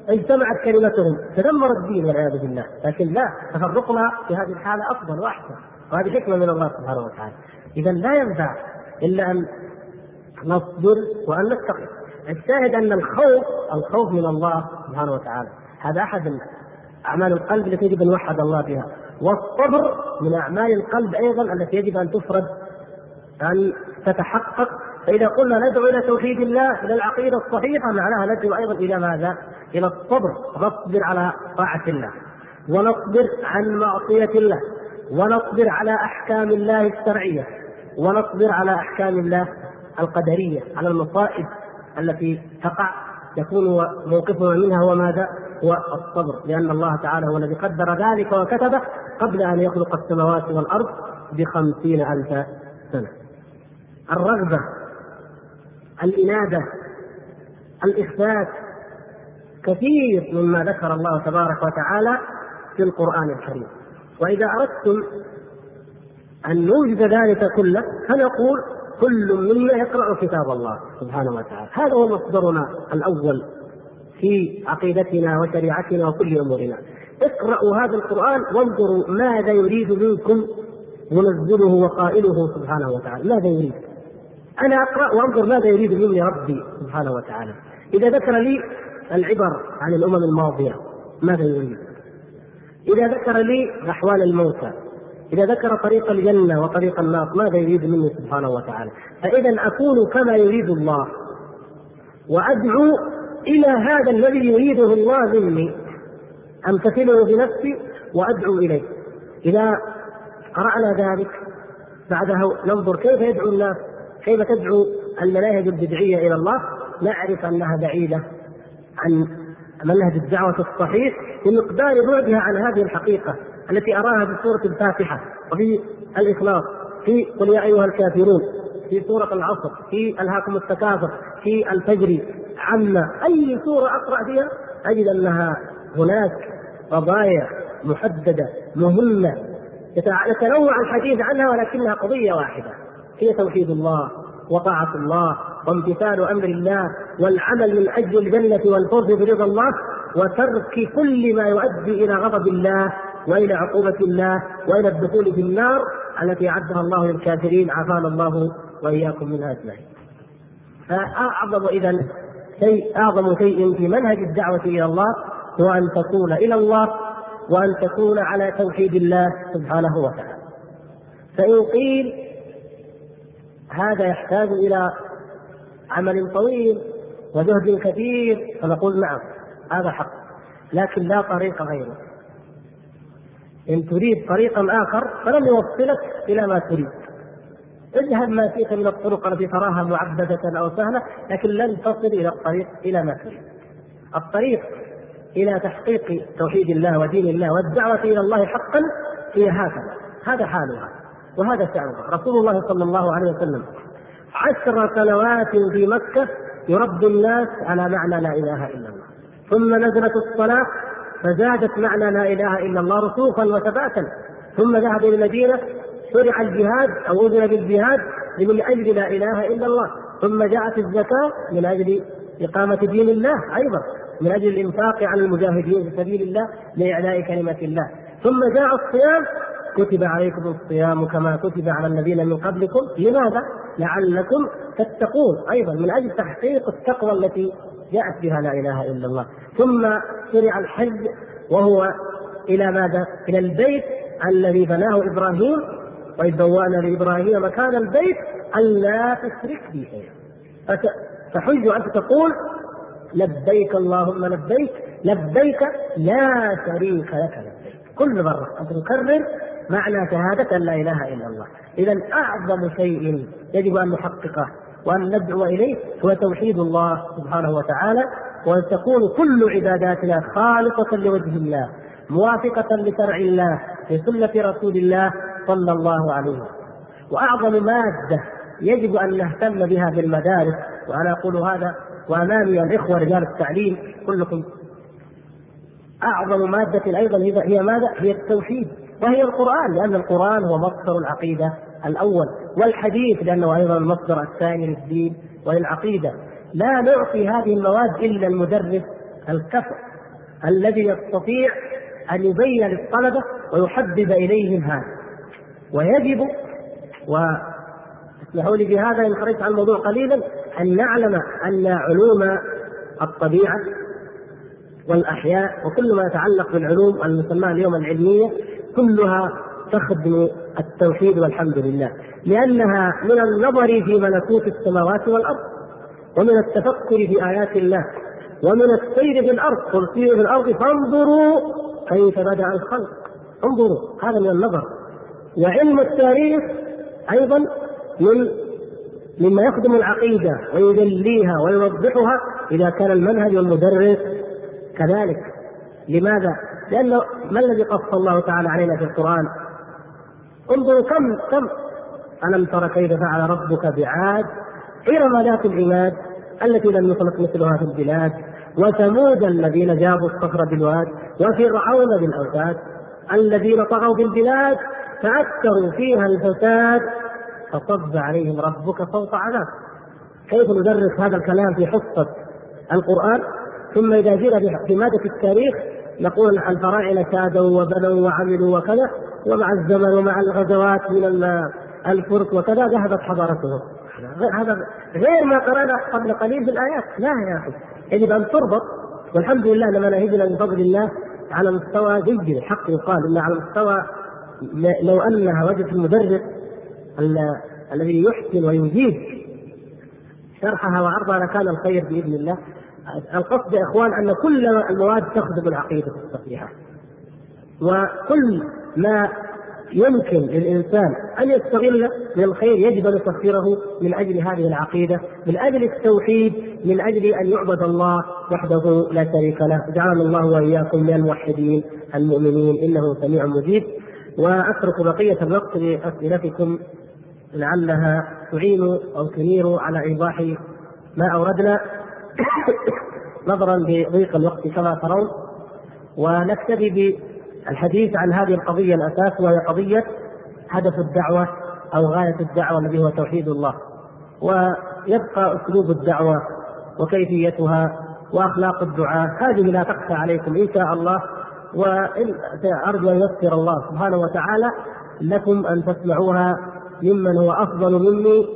اجتمعت كلمتهم تدمر الدين والعياذ بالله. لكن لا تفرقنا في هذه الحالة أفضل وأحسن. وهذه حكمة من الله سبحانه وتعالى. إذا لا ينفع إلا أن نصبر وأن نتقي الشاهد أن الخوف الخوف من الله سبحانه وتعالى. هذا أحد أعمال القلب التي يجب أن نوحد الله بها. والصبر من أعمال القلب أيضا التي يجب أن تفرد أن تتحقق فإذا قلنا ندعو إلى توحيد الله إلى العقيدة الصحيحة معناها ندعو أيضا إلى ماذا؟ إلى الصبر نصبر على طاعة الله ونصبر عن معصية الله ونصبر على أحكام الله الشرعية ونصبر على أحكام الله القدرية على المصائب التي تقع يكون موقفنا منها هو ماذا؟ هو الصبر لأن الله تعالى هو الذي قدر ذلك وكتبه قبل أن يخلق السماوات والأرض بخمسين ألف سنة الرغبة الإنابة الإخبات كثير مما ذكر الله تبارك وتعالى في القرآن الكريم. وإذا أردتم أن نوجد ذلك كله فنقول كل منا يقرأ كتاب الله سبحانه وتعالى. هذا هو مصدرنا الأول في عقيدتنا وشريعتنا وكل أمورنا. اقرأوا هذا القرآن وانظروا ماذا يريد منكم منزله وقائله سبحانه وتعالى. ماذا يريد؟ أنا أقرأ وأنظر ماذا يريد مني ربي سبحانه وتعالى. إذا ذكر لي العبر عن الأمم الماضية ماذا يريد؟ إذا ذكر لي أحوال الموتى إذا ذكر طريق الجنة وطريق النار ماذا يريد مني سبحانه وتعالى؟ فإذا أكون كما يريد الله وأدعو إلى هذا الذي يريده الله مني أمتثله بنفسي وأدعو إليه. إذا قرأنا ذلك بعده ننظر كيف يدعو الناس؟ كيف تدعو المناهج البدعية إلى الله؟ نعرف أنها بعيدة عن منهج الدعوة الصحيح بمقدار بعدها عن هذه الحقيقة التي أراها في سورة الفاتحة وفي الإخلاص في قل يا أيها الكافرون في سورة العصر في ألهاكم التكاثر في الفجر عما أي سورة أقرأ فيها أجد أنها هناك قضايا محددة مهمة يتنوع الحديث عنها ولكنها قضية واحدة. هي توحيد الله وطاعة الله وامتثال أمر الله والعمل من أجل الجنة والفوز برضا الله وترك كل ما يؤدي إلى غضب الله وإلى عقوبة الله وإلى الدخول في النار التي أعدها الله للكافرين عافانا الله وإياكم منها أجمعين. فأعظم اذا شيء أعظم شيء في منهج الدعوة إلى الله هو أن تكون إلى الله وأن تكون على توحيد الله سبحانه وتعالى. فإن قيل هذا يحتاج إلى عمل طويل وجهد كثير. فنقول نعم هذا حق لكن لا طريق غيره. إن تريد طريقا آخر فلن يوصلك إلى ما تريد. اذهب ما شئت من الطرق التي تراها معبدة أو سهلة لكن لن تصل إلى الطريق إلى ما تريد. الطريق إلى تحقيق توحيد الله ودين الله والدعوة إلى الله حقا هي هكذا. هذا حالها وهذا شأنها رسول الله صلى الله عليه وسلم عشر سنوات في مكة يربي الناس على معنى لا إله إلا الله. ثم نزلت الصلاة فزادت معنى لا إله إلا الله رسوخا وثباتا. ثم ذهب إلى المدينة شرع الجهاد أو أذن بالجهاد من أجل لا إله إلا الله. ثم جاءت الزكاة من أجل إقامة دين الله أيضا من أجل الإنفاق على المجاهدين في سبيل الله لإعلاء كلمة الله. ثم جاء الصيام كتب عليكم الصيام كما كتب على الذين من قبلكم. لماذا؟ لعلكم تتقون. أيضا من أجل تحقيق التقوى التي جاءت بها لا إله إلا الله. ثم شرع الحج وهو إلى ماذا؟ إلى البيت الذي بناه إبراهيم وإذ بوأنا لإبراهيم مكان البيت ألا تشرك بي شيئا. فحج وأنت تقول لبيك اللهم لبيك لبيك لا شريك لك لبيك. كل مرة أنت تكرر معنى شهادة أن لا إله إلا الله. إذا أعظم شيء يجب أن نحققه وأن ندعو إليه هو توحيد الله سبحانه وتعالى وأن تكون كل عباداتنا خالصة لوجه الله موافقة لشرع الله في سنة رسول الله صلى الله عليه وسلم. وأعظم مادة يجب أن نهتم بها في المدارس وأنا أقول هذا وأمامي الإخوة رجال التعليم كلكم. أعظم مادة أيضا هي ماذا؟ هي التوحيد. وهي القرآن لأن القرآن هو مصدر العقيدة الأول والحديث لأنه أيضا المصدر الثاني للدين وللعقيدة. لا نعطي هذه المواد إلا المدرس الكفء الذي يستطيع أن يبين للطلبة ويحبب إليهم هذا. ويجب واسمحوا لي بهذا إن خرجت عن الموضوع قليلا أن نعلم أن علوم الطبيعة والأحياء وكل ما يتعلق بالعلوم المسماة اليوم العلمية كلها تخدم التوحيد والحمد لله. لأنها من النظر في ملكوت السماوات والأرض ومن التفكر في آيات الله ومن السير في الأرض سيروا في الأرض فانظروا كيف بدأ الخلق. انظروا هذا من النظر. وعلم التاريخ أيضا من مما يخدم العقيدة ويجليها ويوضحها إذا كان المنهج والمدرس كذلك. لماذا؟ لأنه ما الذي قص الله تعالى علينا في القرآن؟ انظروا كم كم ألم تر كيف فعل ربك بعاد إرم ذات العماد التي لم يخلق مثلها في البلاد وثمود الذين جابوا الصخر بالواد وفرعون بالأوتاد الذين طغوا في البلاد فأكثروا فيها الفساد فصب عليهم ربك صوت عذاب كيف ندرس هذا الكلام في حصة القرآن ثم إذا جينا في ماده التاريخ نقول الفراعنة كادوا وبنوا وعملوا وكذا ومع الزمن ومع الغزوات من الفرس وكذا ذهبت حضارتهم هذا غير ما قرانا قبل قليل في الآيات. لا يا أخي. يجب أن تربط. والحمد لله مناهجنا من فضل الله على مستوى جيد. الحق يقال انها على مستوى لو أنها وجدت المدرس الذي يحسن ويجيد شرحها وعرضها لكان الخير بإذن الله. القصد يا إخوان أن كل المواد تخدم العقيدة الصحيحه وكل ما يمكن للإنسان أن يستغل من الخير يجب أن يسخره من أجل هذه العقيدة، من أجل التوحيد، من أجل أن يعبد الله وحده لا شريك له، جعلنا الله وإياكم من الموحدين المؤمنين. إنه سميع مجيب. وأترك بقية الوقت لأسئلتكم لعلها تعين أو تنير على إيضاح ما أوردنا. نظرا لضيق الوقت كما ترون ونكتفي الحديث عن هذه القضية الأساس وهي قضية هدف الدعوة أو غاية الدعوة الذي هو توحيد الله. ويبقى أسلوب الدعوة وكيفيتها وأخلاق الدعاء. هذه لا تخفى عليكم إن شاء الله وأرجو أن يسر الله سبحانه وتعالى لكم أن تسمعوها ممن هو أفضل مني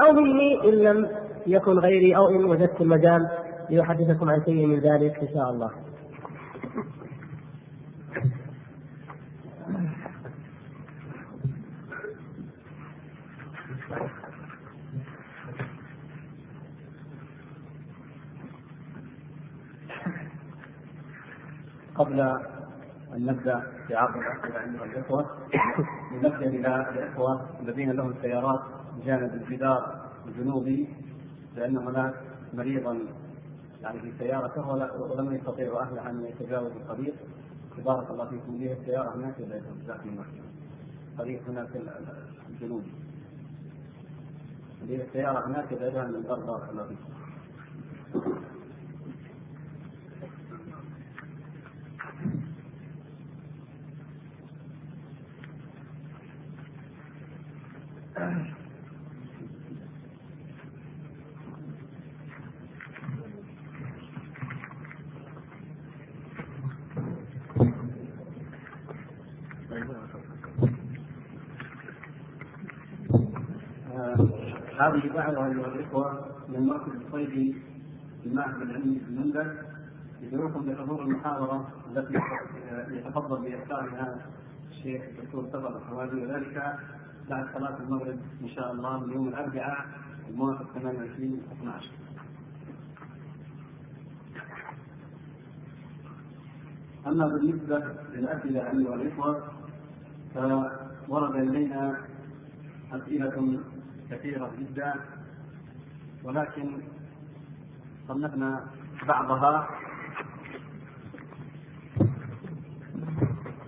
أو مني إن لم يكن غيري أو إن وجدت المجال ليحدثكم عن شيء من ذلك إن شاء الله. قبل أن نبدأ في عرض الأسئلة أيها الإخوة ننبه إلى الإخوة الذين لهم سيارات بجانب الجدار الجنوبي لأن هناك مريضا يعني في سيارته ولم يستطيع أهله أن يتجاوزوا الطريق. بارك الله فيكم. ليه السيارة هناك جزاكم الله خير الطريق هناك الجنوبي ليه السيارة هناك يبعدها من البر بارك الله فيكم. آه، هذه دعوة أيها الإخوة من مركز الصيد في المعهد العلمي في المنبر يدعوكم لحضور المحاضرة التي يتفضل بإحضارها الشيخ الدكتور سفر الحوالي وذلك بعد صلاة المغرب إن شاء الله من يوم الأربعاء الموافق 28 12 أما بالنسبة للأسئلة أيها الإخوة فورد إلينا أسئلة كثيرة جدا ولكن صنفنا بعضها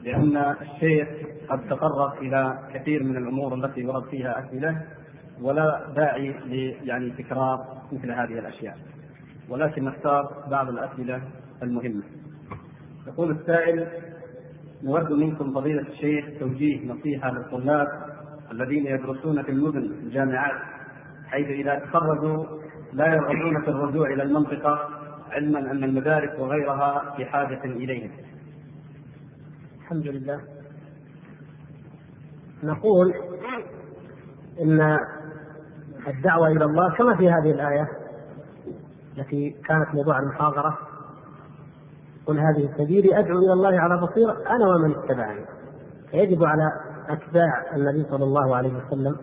لأن الشيخ قد تطرق إلى كثير من الأمور التي ورد فيها أسئلة ولا داعي يعني تكرار مثل هذه الأشياء ولكن نختار بعض الأسئلة المهمة. يقول السائل نود منكم فضيلة الشيخ توجيه نصيحة للطلاب الذين يدرسون في المدن الجامعات حيث إذا تخرجوا لا يرغبون في الرجوع إلى المنطقة علما أن المدارس وغيرها في حاجة إليهم. الحمد لله. نقول إن الدعوة إلى الله كما في هذه الآية التي كانت موضوع المحاضرة قل هذه سبيلي أدعو إلى الله على بصيرة أنا ومن اتبعني فيجب على أتباع النبي صلى الله عليه وسلم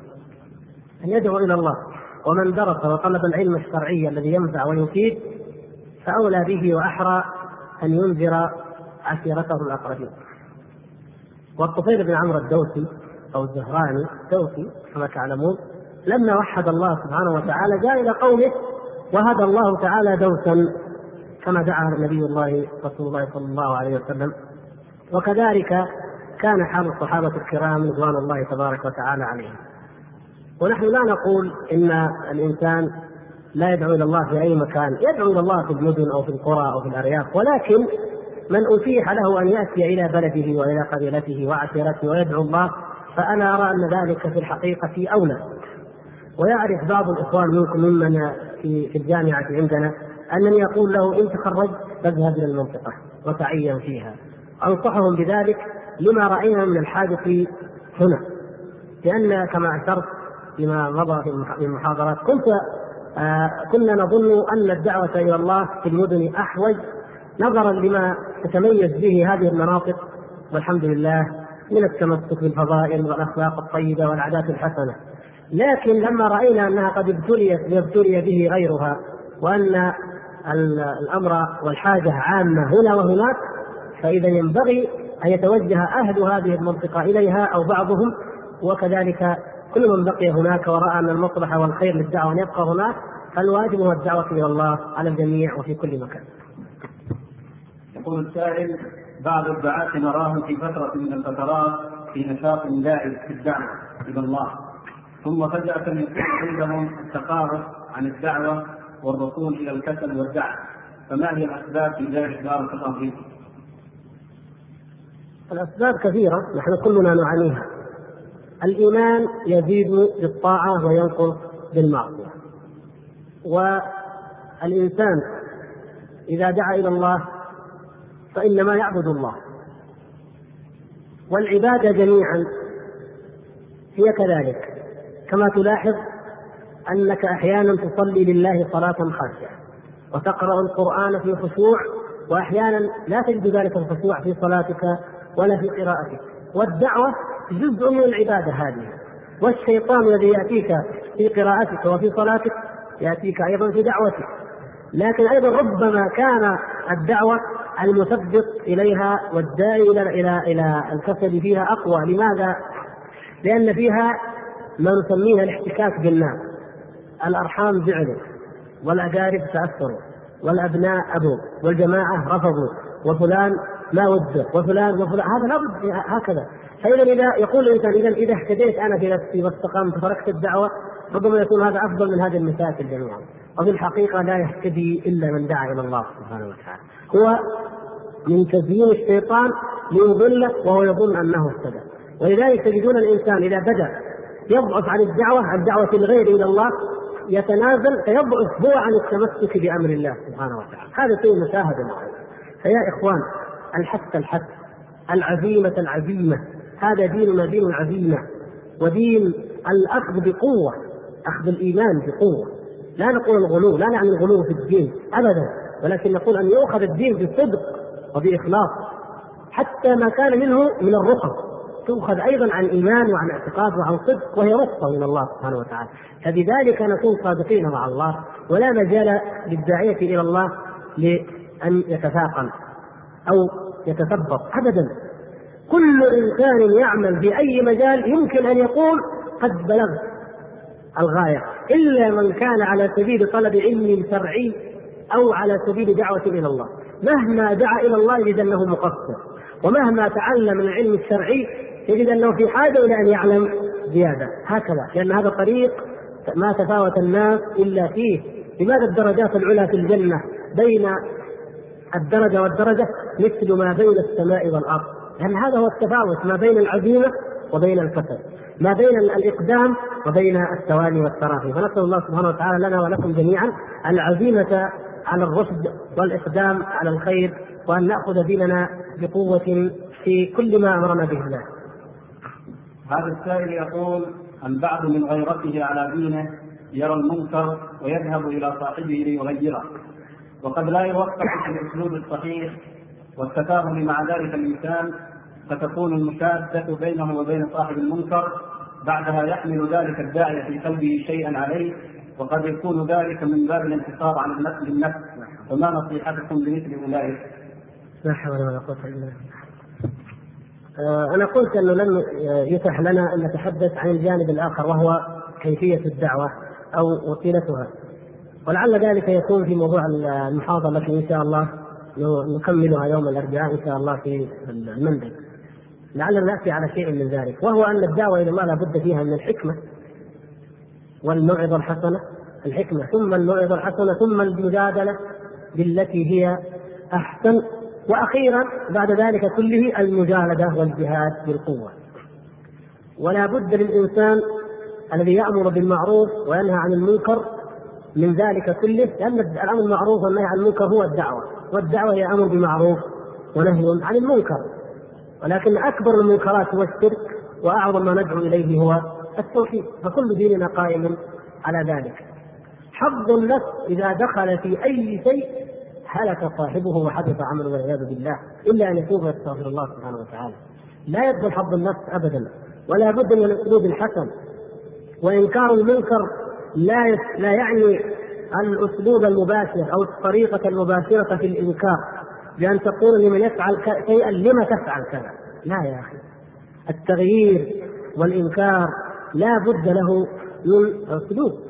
أن يدعو إلى الله ومن درس وطلب العلم الشرعي الذي ينفع ويفيد فأولى به وأحرى أن ينذر عشيرته الأقربين. والطفيل بن عمرو الدوسي أو الزهراني الدوسي كما تعلمون لما وحد الله سبحانه وتعالى جاء إلى قومه وهدى الله تعالى دوسا كما دعا نبي الله رسول الله صلى الله عليه وسلم. وكذلك كان حال الصحابة الكرام رضوان الله تبارك وتعالى عليهم ونحن لا نقول إن الإنسان لا يدعو إلى الله في أي مكان، يدعو إلى الله في المدن أو في القرى أو في الأرياف، ولكن من أتيح له أن يأتي إلى بلده وإلى قبيلته وعشيرته ويدعو الله فأنا أرى أن ذلك في الحقيقة أولى. ويعرف بعض الإخوان منكم ممن في في الجامعة عندنا أنني أقول له إن تخرجت فاذهب إلى المنطقة وتعين فيها. أنصحهم بذلك لما رأينا من الحاجة هنا. لأن كما أشرت فيما مضى في المحاضرات كنت آه كنا نظن أن الدعوة إلى الله في المدن أحوج نظرا لما تتميز به هذه المناطق والحمد لله من التمسك بالفضائل والأخلاق الطيبة والعادات الحسنة لكن لما رأينا أنها قد ابتليت ليبتلي به غيرها وأن الأمر والحاجة عامة هنا وهناك فإذا ينبغي أن يتوجه أهل هذه المنطقة إليها أو بعضهم وكذلك كل من بقي هناك ورأى أن المصلحه والخير للدعوة أن يبقى هناك فالواجب هو الدعوة إلى الله على الجميع وفي كل مكان. يقول السائل بعض الدعاة نراهم في فترة من الفترات في نشاط دائم في الدعوة إلى الله ثم فجأة يكون عندهم التقارب عن الدعوة والرسول إلى الكسل والدعوة فما هي الأسباب في ذلك بارك الله فيكم؟ الأسباب كثيرة نحن كلنا نعانيها. الإيمان يزيد بالطاعة وينقص بالمعصية. والإنسان إذا دعا إلى الله فإنما يعبد الله. والعبادة جميعا هي كذلك. كما تلاحظ أنك أحيانا تصلي لله صلاة خاشعة وتقرأ القرآن في خشوع وأحيانا لا تجد ذلك الخشوع في صلاتك ولا في قراءتك. والدعوة جزء من العبادة هذه. والشيطان الذي يأتيك في قراءتك وفي صلاتك يأتيك أيضا في دعوتك. لكن أيضا ربما كان الدعوة المثبط إليها والداعي إلى إلى إلى الكسل فيها أقوى. لماذا؟ لأن فيها ما نسميها الاحتكاك بالناس. الأرحام زعلوا والأقارب تأثروا والأبناء أبوا والجماعة رفضوا وفلان ما وده وفلان وفلان هذا لابد هكذا. فإذا إذا يقول الإنسان إذا إذا اهتديت أنا في نفسي واستقمت وتركت الدعوة ربما يكون هذا أفضل من هذه المساكن جميعا. وفي الحقيقة لا يهتدي إلا من دعا إلى الله سبحانه وتعالى. هو من تزيين الشيطان ليضله وهو يظن أنه اهتدى. ولذلك تجدون الإنسان إذا بدأ يضعف عن الدعوة عن دعوة الغير إلى الله يتنازل فيضعف هو عن التمسك بأمر الله سبحانه وتعالى. هذا شيء مشاهد معنا فيا إخوان الحث الحث العزيمة العزيمة. هذا ديننا دين العزيمة ودين الأخذ بقوة أخذ الإيمان بقوة. لا نقول الغلو لا نعني الغلو في الدين أبدا ولكن نقول أن يؤخذ الدين بصدق وبإخلاص حتى ما كان منه من الرخص تؤخذ أيضا عن إيمان وعن اعتقاد وعن صدق وهي رخصه من الله سبحانه وتعالى. فبذلك نكون صادقين مع الله ولا مجال للداعية إلى الله لأن يتثاقل أو يتثبط ابدا. كل إنسان يعمل في أي مجال يمكن أن يقول قد بلغت الغاية إلا من كان على سبيل طلب علم شرعي أو على سبيل دعوة إلى الله. مهما دعا إلى الله يجد أنه مقصر ومهما تعلم العلم الشرعي يجد أنه في حاجة إلى أن يعلم زيادة. هكذا لأن هذا طريق ما تفاوت الناس إلا فيه. لماذا الدرجات العلى في الجنة بين الدرجة والدرجة مثل ما بين السماء والأرض. لأن هذا هو التفاوت ما بين العزيمة وبين الكسل ما بين الإقدام وبين التواني والتراخي. فنسأل الله سبحانه وتعالى لنا ولكم جميعا العزيمة على الرشد والإقدام على الخير وأن نأخذ ديننا بقوة في كل ما أمرنا به الله. هذا السائل يقول البعض من غيرته على دينه يرى المنكر ويذهب إلى صاحبه ليغيره؟ وقد لا يوفق في الأسلوب الصحيح والتفاهم مع ذلك الإنسان فتكون المشادة بينه وبين صاحب المنكر بعدها يحمل ذلك الداعيه في قلبه شيئا عليه وقد يكون ذلك من باب الانتصار على النفس بالنفس. فما نصيحتكم لمثل اولئك؟ لا حول ولا قوة إلا بالله. آه، أنا قلت أنه لن يتح لنا أن نتحدث عن الجانب الآخر وهو كيفية الدعوة أو وسيلتها. ولعل ذلك يكون في موضوع المحاضرة التي إن شاء الله نكملها يوم الأربعاء إن شاء الله في المنبر. لعلنا نأتي على شيء من ذلك وهو أن الدعوة إلى الله لابد فيها من الحكمة والموعظة الحسنة الحكمة ثم الموعظة الحسنة ثم المجادلة بالتي هي أحسن وأخيرا بعد ذلك كله المجاهدة والجهاد بالقوة. ولا بد للإنسان الذي يأمر بالمعروف وينهى عن المنكر من ذلك كله لأن الأمر بالمعروف والنهي عن المنكر هو الدعوة والدعوة هي أمر بمعروف ونهي عن المنكر. ولكن أكبر المنكرات هو الشرك وأعظم ما ندعو إليه هو التوحيد فكل ديننا قائم على ذلك. حظ النفس إذا دخل في أي شيء هلك صاحبه وحدث عمله والعياذ بالله إلا أن يتوب ويستغفر الله سبحانه وتعالى. لا يدخل حظ النفس ابدا ولا بد من الأسلوب الحسن. وإنكار المنكر لا لا يعني الأسلوب المباشر أو الطريقة المباشرة في الإنكار بأن تقول لمن يفعل شيئا لم تفعل كذا. لا يا أخي. التغيير والإنكار لا بد له من أسلوب.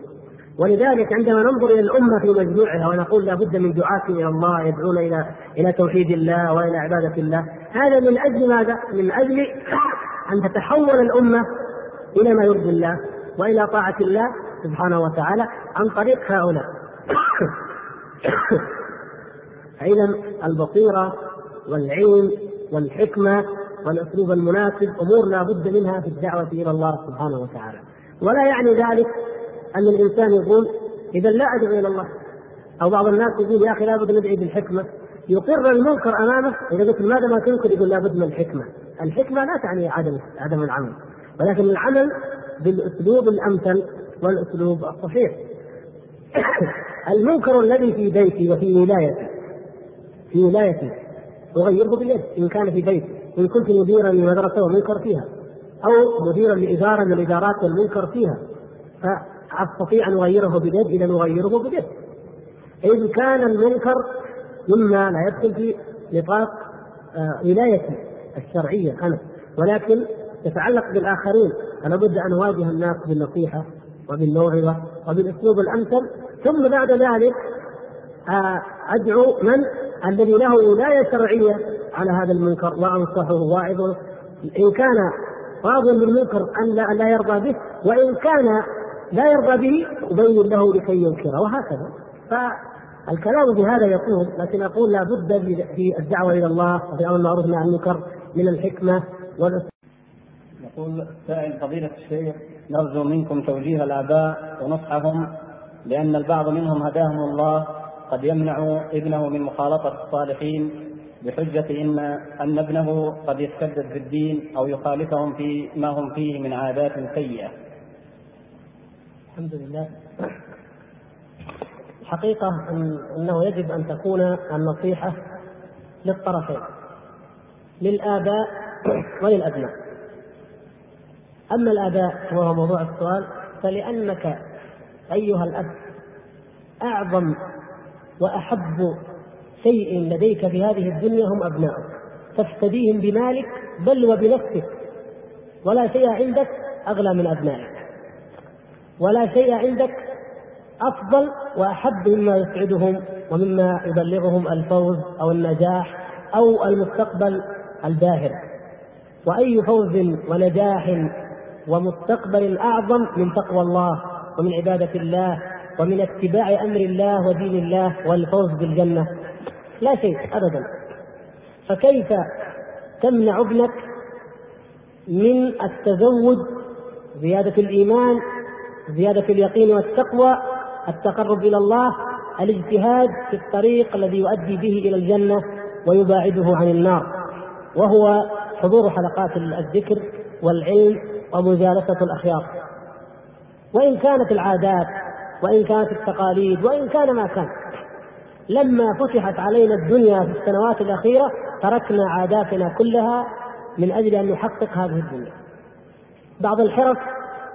ولذلك عندما ننظر إلى الأمة في مجموعها ونقول لا بد من دعاة إلى الله يدعون إلى إلى توحيد الله وإلى عبادة الله هذا من أجل ماذا؟ من أجل أن تتحول الأمة إلى ما يرضي الله وإلى طاعة الله سبحانه وتعالى عن طريق هؤلاء. فإذا البصيرة والعلم والحكمة والأسلوب المناسب أمور لا بد منها في الدعوة إلى الله سبحانه وتعالى. ولا يعني ذلك أن الإنسان يقول إذا لا أدعو إلى الله. أو بعض الناس يقول يا أخي لابد ندعي بالحكمة. يقر المنكر أمامه. إذا قلت لماذا ما تنكر؟ يقول لابد من الحكمة. الحكمة لا تعني عدم عدم العمل. ولكن العمل بالأسلوب الأمثل والأسلوب الصحيح. المنكر الذي في بيتي وفي ولايتي في ولايتي أغيره باليد إن كان في بيتي إن كنت مديرا لمدرسة ومنكر فيها أو مديرا لإدارة من الادارات والمنكر فيها استطيع أن أغيره بيد إذا نغيره بيد إن كان المنكر مما لا يدخل في نطاق آه، ولايتي الشرعية أنا ولكن يتعلق بالآخرين فلا بد أن أواجه الناس بالنصيحة وبالموعظة وبالأسلوب الأمثل ثم بعد ذلك آه، أدعو من؟ الذي له ولاية شرعية على هذا المنكر وأنصحه واعظه إن كان راضيا بالمنكر أن لا, لا يرضى به وإن كان لا يرضى به أبين له لكي ينكره وهكذا. فالكلام بهذا يطول لكن أقول لا بد في الدعوة إلى الله وفي أمر المعروف عن المنكر من الحكمة والأسلوب يقول سائل فضيلة الشيخ نرجو منكم توجيه الآباء ونصحهم لأن البعض منهم هداهم الله قد يمنع ابنه من مخالطة الصالحين بحجة إن أن ابنه قد يشتد في الدين أو يخالفهم في ما هم فيه من عادات سيئة. الحمد لله. الحقيقة أنه يجب أن تكون النصيحة للطرفين للآباء وللأبناء. أما الآباء وهو موضوع السؤال فلأنك أيها الأب أعظم وأحب شيء لديك في هذه الدنيا هم أبناؤك تفتديهم بمالك بل وبنفسك. ولا شيء عندك أغلى من أبنائك. ولا شيء عندك أفضل وأحب مما يسعدهم ومما يبلغهم الفوز أو النجاح أو المستقبل الباهر. وأي فوز ونجاح ومستقبل أعظم من تقوى الله ومن عبادة الله ومن اتباع أمر الله ودين الله والفوز بالجنة. لا شيء ابدا. فكيف تمنع ابنك من التزود زيادة الإيمان زيادة اليقين والتقوى التقرب إلى الله الاجتهاد في الطريق الذي يؤدي به إلى الجنة ويباعده عن النار؟ وهو حضور حلقات الذكر والعلم ومجالسه الأخيار. وإن كانت العادات وإن كانت التقاليد وإن كان ما كان. لما فتحت علينا الدنيا في السنوات الأخيرة تركنا عاداتنا كلها من أجل أن نحقق هذه الدنيا. بعض الحرف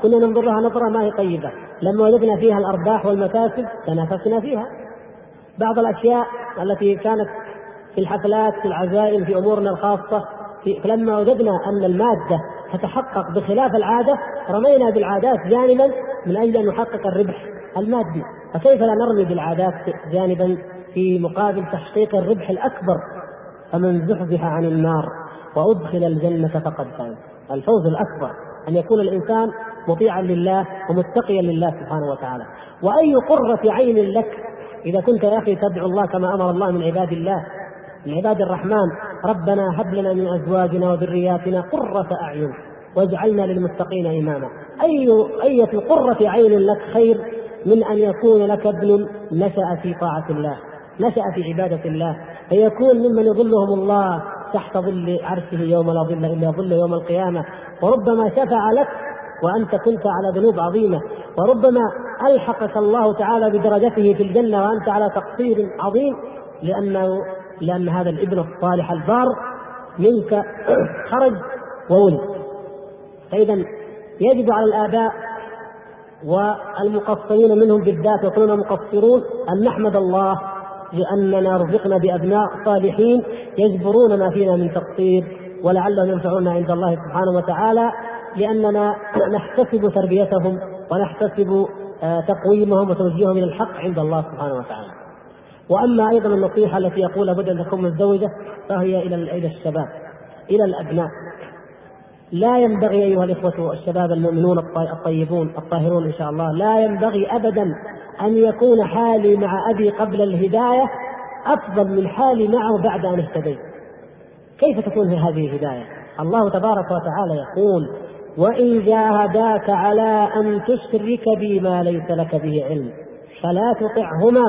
كنا ننظر لها نظرة ما هي طيبة. لما وجدنا فيها الأرباح والمكاسب تنافسنا فيها. بعض الأشياء التي كانت في الحفلات في العزائم في أمورنا الخاصة في فلما وجدنا أن المادة تتحقق بخلاف العادة رمينا بالعادات جانبا من أجل أن نحقق الربح المادي. فكيف لا نرمي بالعادات جانبا في مقابل تحقيق الربح الأكبر؟ فمن زحزح عن النار وأدخل الجنة فقد فاز. الفوز الأكبر أن يكون الإنسان مطيعا لله ومتقيا لله سبحانه وتعالى. وأي قرة عين لك إذا كنت يا أخي تدعو الله كما أمر الله من عباد الله من عباد الرحمن ربنا هب لنا من أزواجنا وذرياتنا قرة أعين واجعلنا للمتقين إماما. أي أية قرة عين لك خير من أن يكون لك ابن نشأ في طاعة الله نشأ في عبادة الله فيكون ممن يظلهم الله تحت ظل عرشه يوم لا ظل إلا ظل يوم القيامة. وربما شفع لك وأنت كنت على ذنوب عظيمة. وربما ألحقك الله تعالى بدرجته في الجنة وأنت على تقصير عظيم لأنه لأن هذا الابن الصالح البار منك خرج وولد فإذا يجب على الآباء والمقصرين منهم بالذات يكونون مقصرون أن نحمد الله لأننا رزقنا بأبناء صالحين يجبرون ما فينا من تقصير ولعلهم ينفعونا عند الله سبحانه وتعالى لأننا نحتسب تربيتهم ونحتسب آه، تقويمهم وتوجيههم إلى الحق عند الله سبحانه وتعالى. وأما أيضا النصيحة التي يقول لابد أن تكون متزوجة فهي إلى إلى الشباب إلى الأبناء. لا ينبغي أيها الإخوة الشباب المؤمنون الطيبون الطاهرون إن شاء الله لا ينبغي أبدا أن يكون حالي مع أبي قبل الهداية أفضل من حالي معه بعد أن اهتديت. كيف تكون هذه الهداية؟ الله تبارك وتعالى يقول وإن جاهداك على أن تشرك بي ما ليس لك به علم فلا تطعهما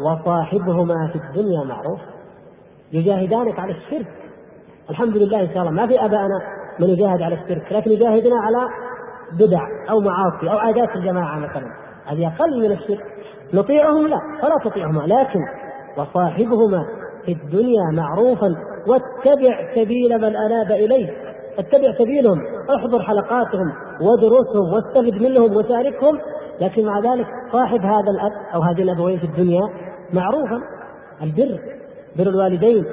وصاحبهما في الدنيا معروف يجاهدانك على الشرك. الحمد لله إن شاء الله. ما في أبائنا من يجاهد على الشرك لكن يجاهدنا على بدع أو معاصي أو عادات الجماعة مثلا. هذه أقل من الشرك. نطيعهم لا فلا تطيعهما. لكن وصاحبهما في الدنيا معروفا واتبع سبيل من أناب إليه. اتبع سبيلهم احضر حلقاتهم ودروسهم واستفد منهم وشاركهم. لكن مع ذلك صاحب هذا الأب أو هذه الأبوين في الدنيا معروفا. البر بر الوالدين.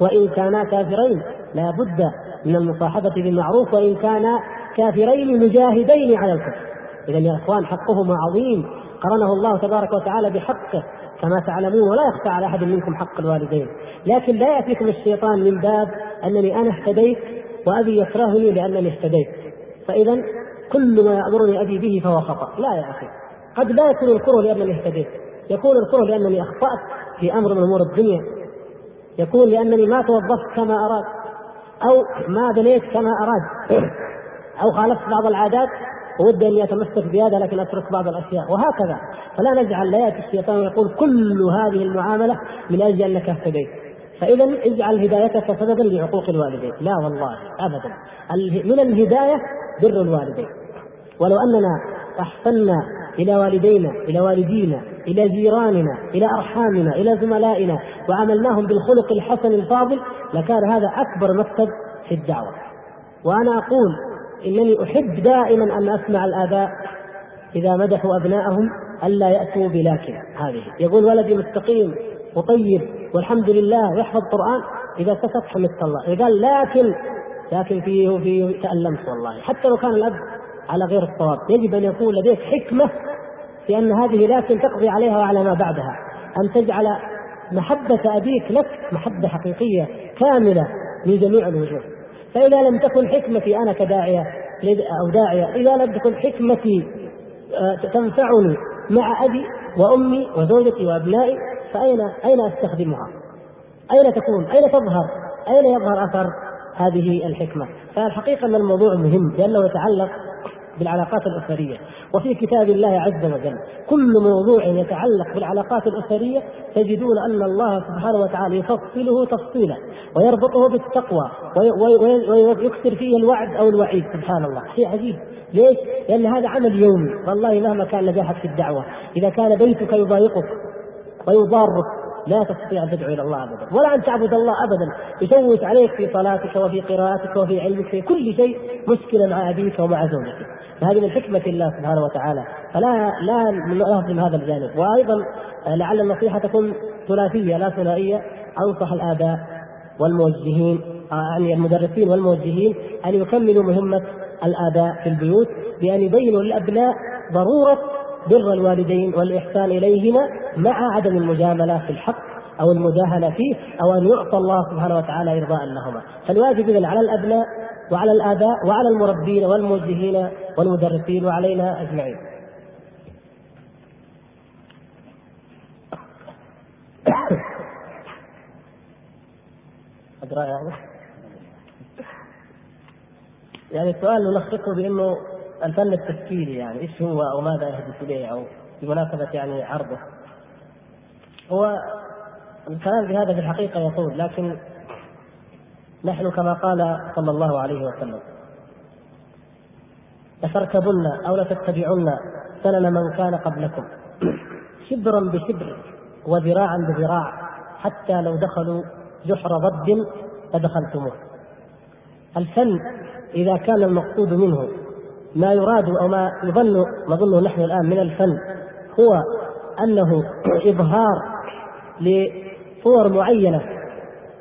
وإن كانا كافرين لا بد من المصاحبة بالمعروف وإن كانا كافرين مجاهدين على الكفر. إذا يا إخوان حقهما عظيم. قرنه الله تبارك وتعالى بحقه كما تعلمون ولا يخفى على أحد منكم حق الوالدين. لكن لا يأتيكم الشيطان من باب أنني أنا اهتديت وأبي يكرهني لأنني اهتديت. فإذا كل ما يأمرني أبي به فهو خطأ. لا يا أخي. قد لا يكون الكره لأنني اهتديت. يكون الكره لأنني أخطأت في أمر من أمور الدنيا. يكون لأنني ما توظفت كما أراد أو ما بنيت كما أراد أو خالفت بعض العادات ودي أن يتمسك بهذا لكن أترك بعض الأشياء وهكذا. فلا نجعل لا يأتي الشيطان ويقول كل هذه المعاملة من أجل أنك اهتديت فإذا اجعل هدايتك سببا لعقوق الوالدين. لا والله أبدا. من الهداية بر الوالدين. ولو أننا أحسنا إلى والدينا إلى والدينا إلى جيراننا إلى أرحامنا إلى زملائنا وعملناهم بالخلق الحسن الفاضل لكان هذا أكبر مكتب في الدعوة. وأنا أقول إنني أحب دائما أن أسمع الآباء إذا مدحوا أبنائهم ألا يأتوا بلكن هذه. يقول ولدي مستقيم وطيب والحمد لله يحفظ قرآن إذا سكت حمدت الله. إذا قال لكن لكن فيه فيه تألمت والله. حتى لو كان الأب على غير الصواب يجب أن يكون لديك حكمة في أن هذه لكن تقضي عليها وعلى ما بعدها أن تجعل محبة أبيك لك محبة حقيقية كاملة من جميع الوجوه فإذا لم تكن حكمتي أنا كداعية أو داعية إذا لم تكن حكمتي آه، تنفعني مع أبي وأمي وزوجتي وأبنائي فأين أين أستخدمها؟ أين تكون؟ أين تظهر؟ أين يظهر أثر هذه الحكمة؟ فالحقيقة أن الموضوع مهم لأنه يتعلق بالعلاقات الأسرية وفي كتاب الله عز وجل كل موضوع يتعلق بالعلاقات الأسرية تجدون أن الله سبحانه وتعالى يفصله تفصيلا ويربطه بالتقوى ويكثر فيه الوعد أو الوعيد سبحان الله. شيء عجيب. ليش؟ لأن هذا عمل يومي. والله مهما كان نجاحك في الدعوة إذا كان بيتك يضايقك ويضارك لا تستطيع أن تدعو إلى الله ابدا ولا أن تعبد الله ابدا. يشوش عليك في صلاتك وفي قراءتك وفي علمك في كل شيء مشكله مع أبيك ومع زوجتك. فهذه من حكمة الله سبحانه وتعالى. فلا لا نهضم هذا الجانب. وأيضا لعل النصيحة تكون ثلاثية لا ثنائية. أنصح الآباء والموجهين يعني المدرسين والموجهين أن يكملوا مهمة الآباء في البيوت بأن يبينوا للأبناء ضرورة بر الوالدين والإحسان إليهما مع عدم المجاملة في الحق أو المداهنة فيه أو أن يعطى الله سبحانه وتعالى إرضاء لهما فالواجب إذن على الأبناء وعلى الآباء وعلى المربين والموجهين والمدرسين وعلينا أجمعين. أدرى يعني يعني السؤال نلخصه بأنه الفن التشكيلي يعني إيش هو أو ماذا يهدف إليه أو بمناسبة يعني عرضه. هو الكلام في هذا في الحقيقة يطول لكن نحن كما قال صلى الله عليه وسلم. لتركبن أو لتتبعن سنن من كان قبلكم. شبرا بشبر وذراعا بذراع حتى لو دخلوا جحر ضد لدخلتموه. الفن إذا كان المقصود منه ما يراد أو ما يظن نظنه نحن الآن من الفن هو أنه إظهار لصور معينة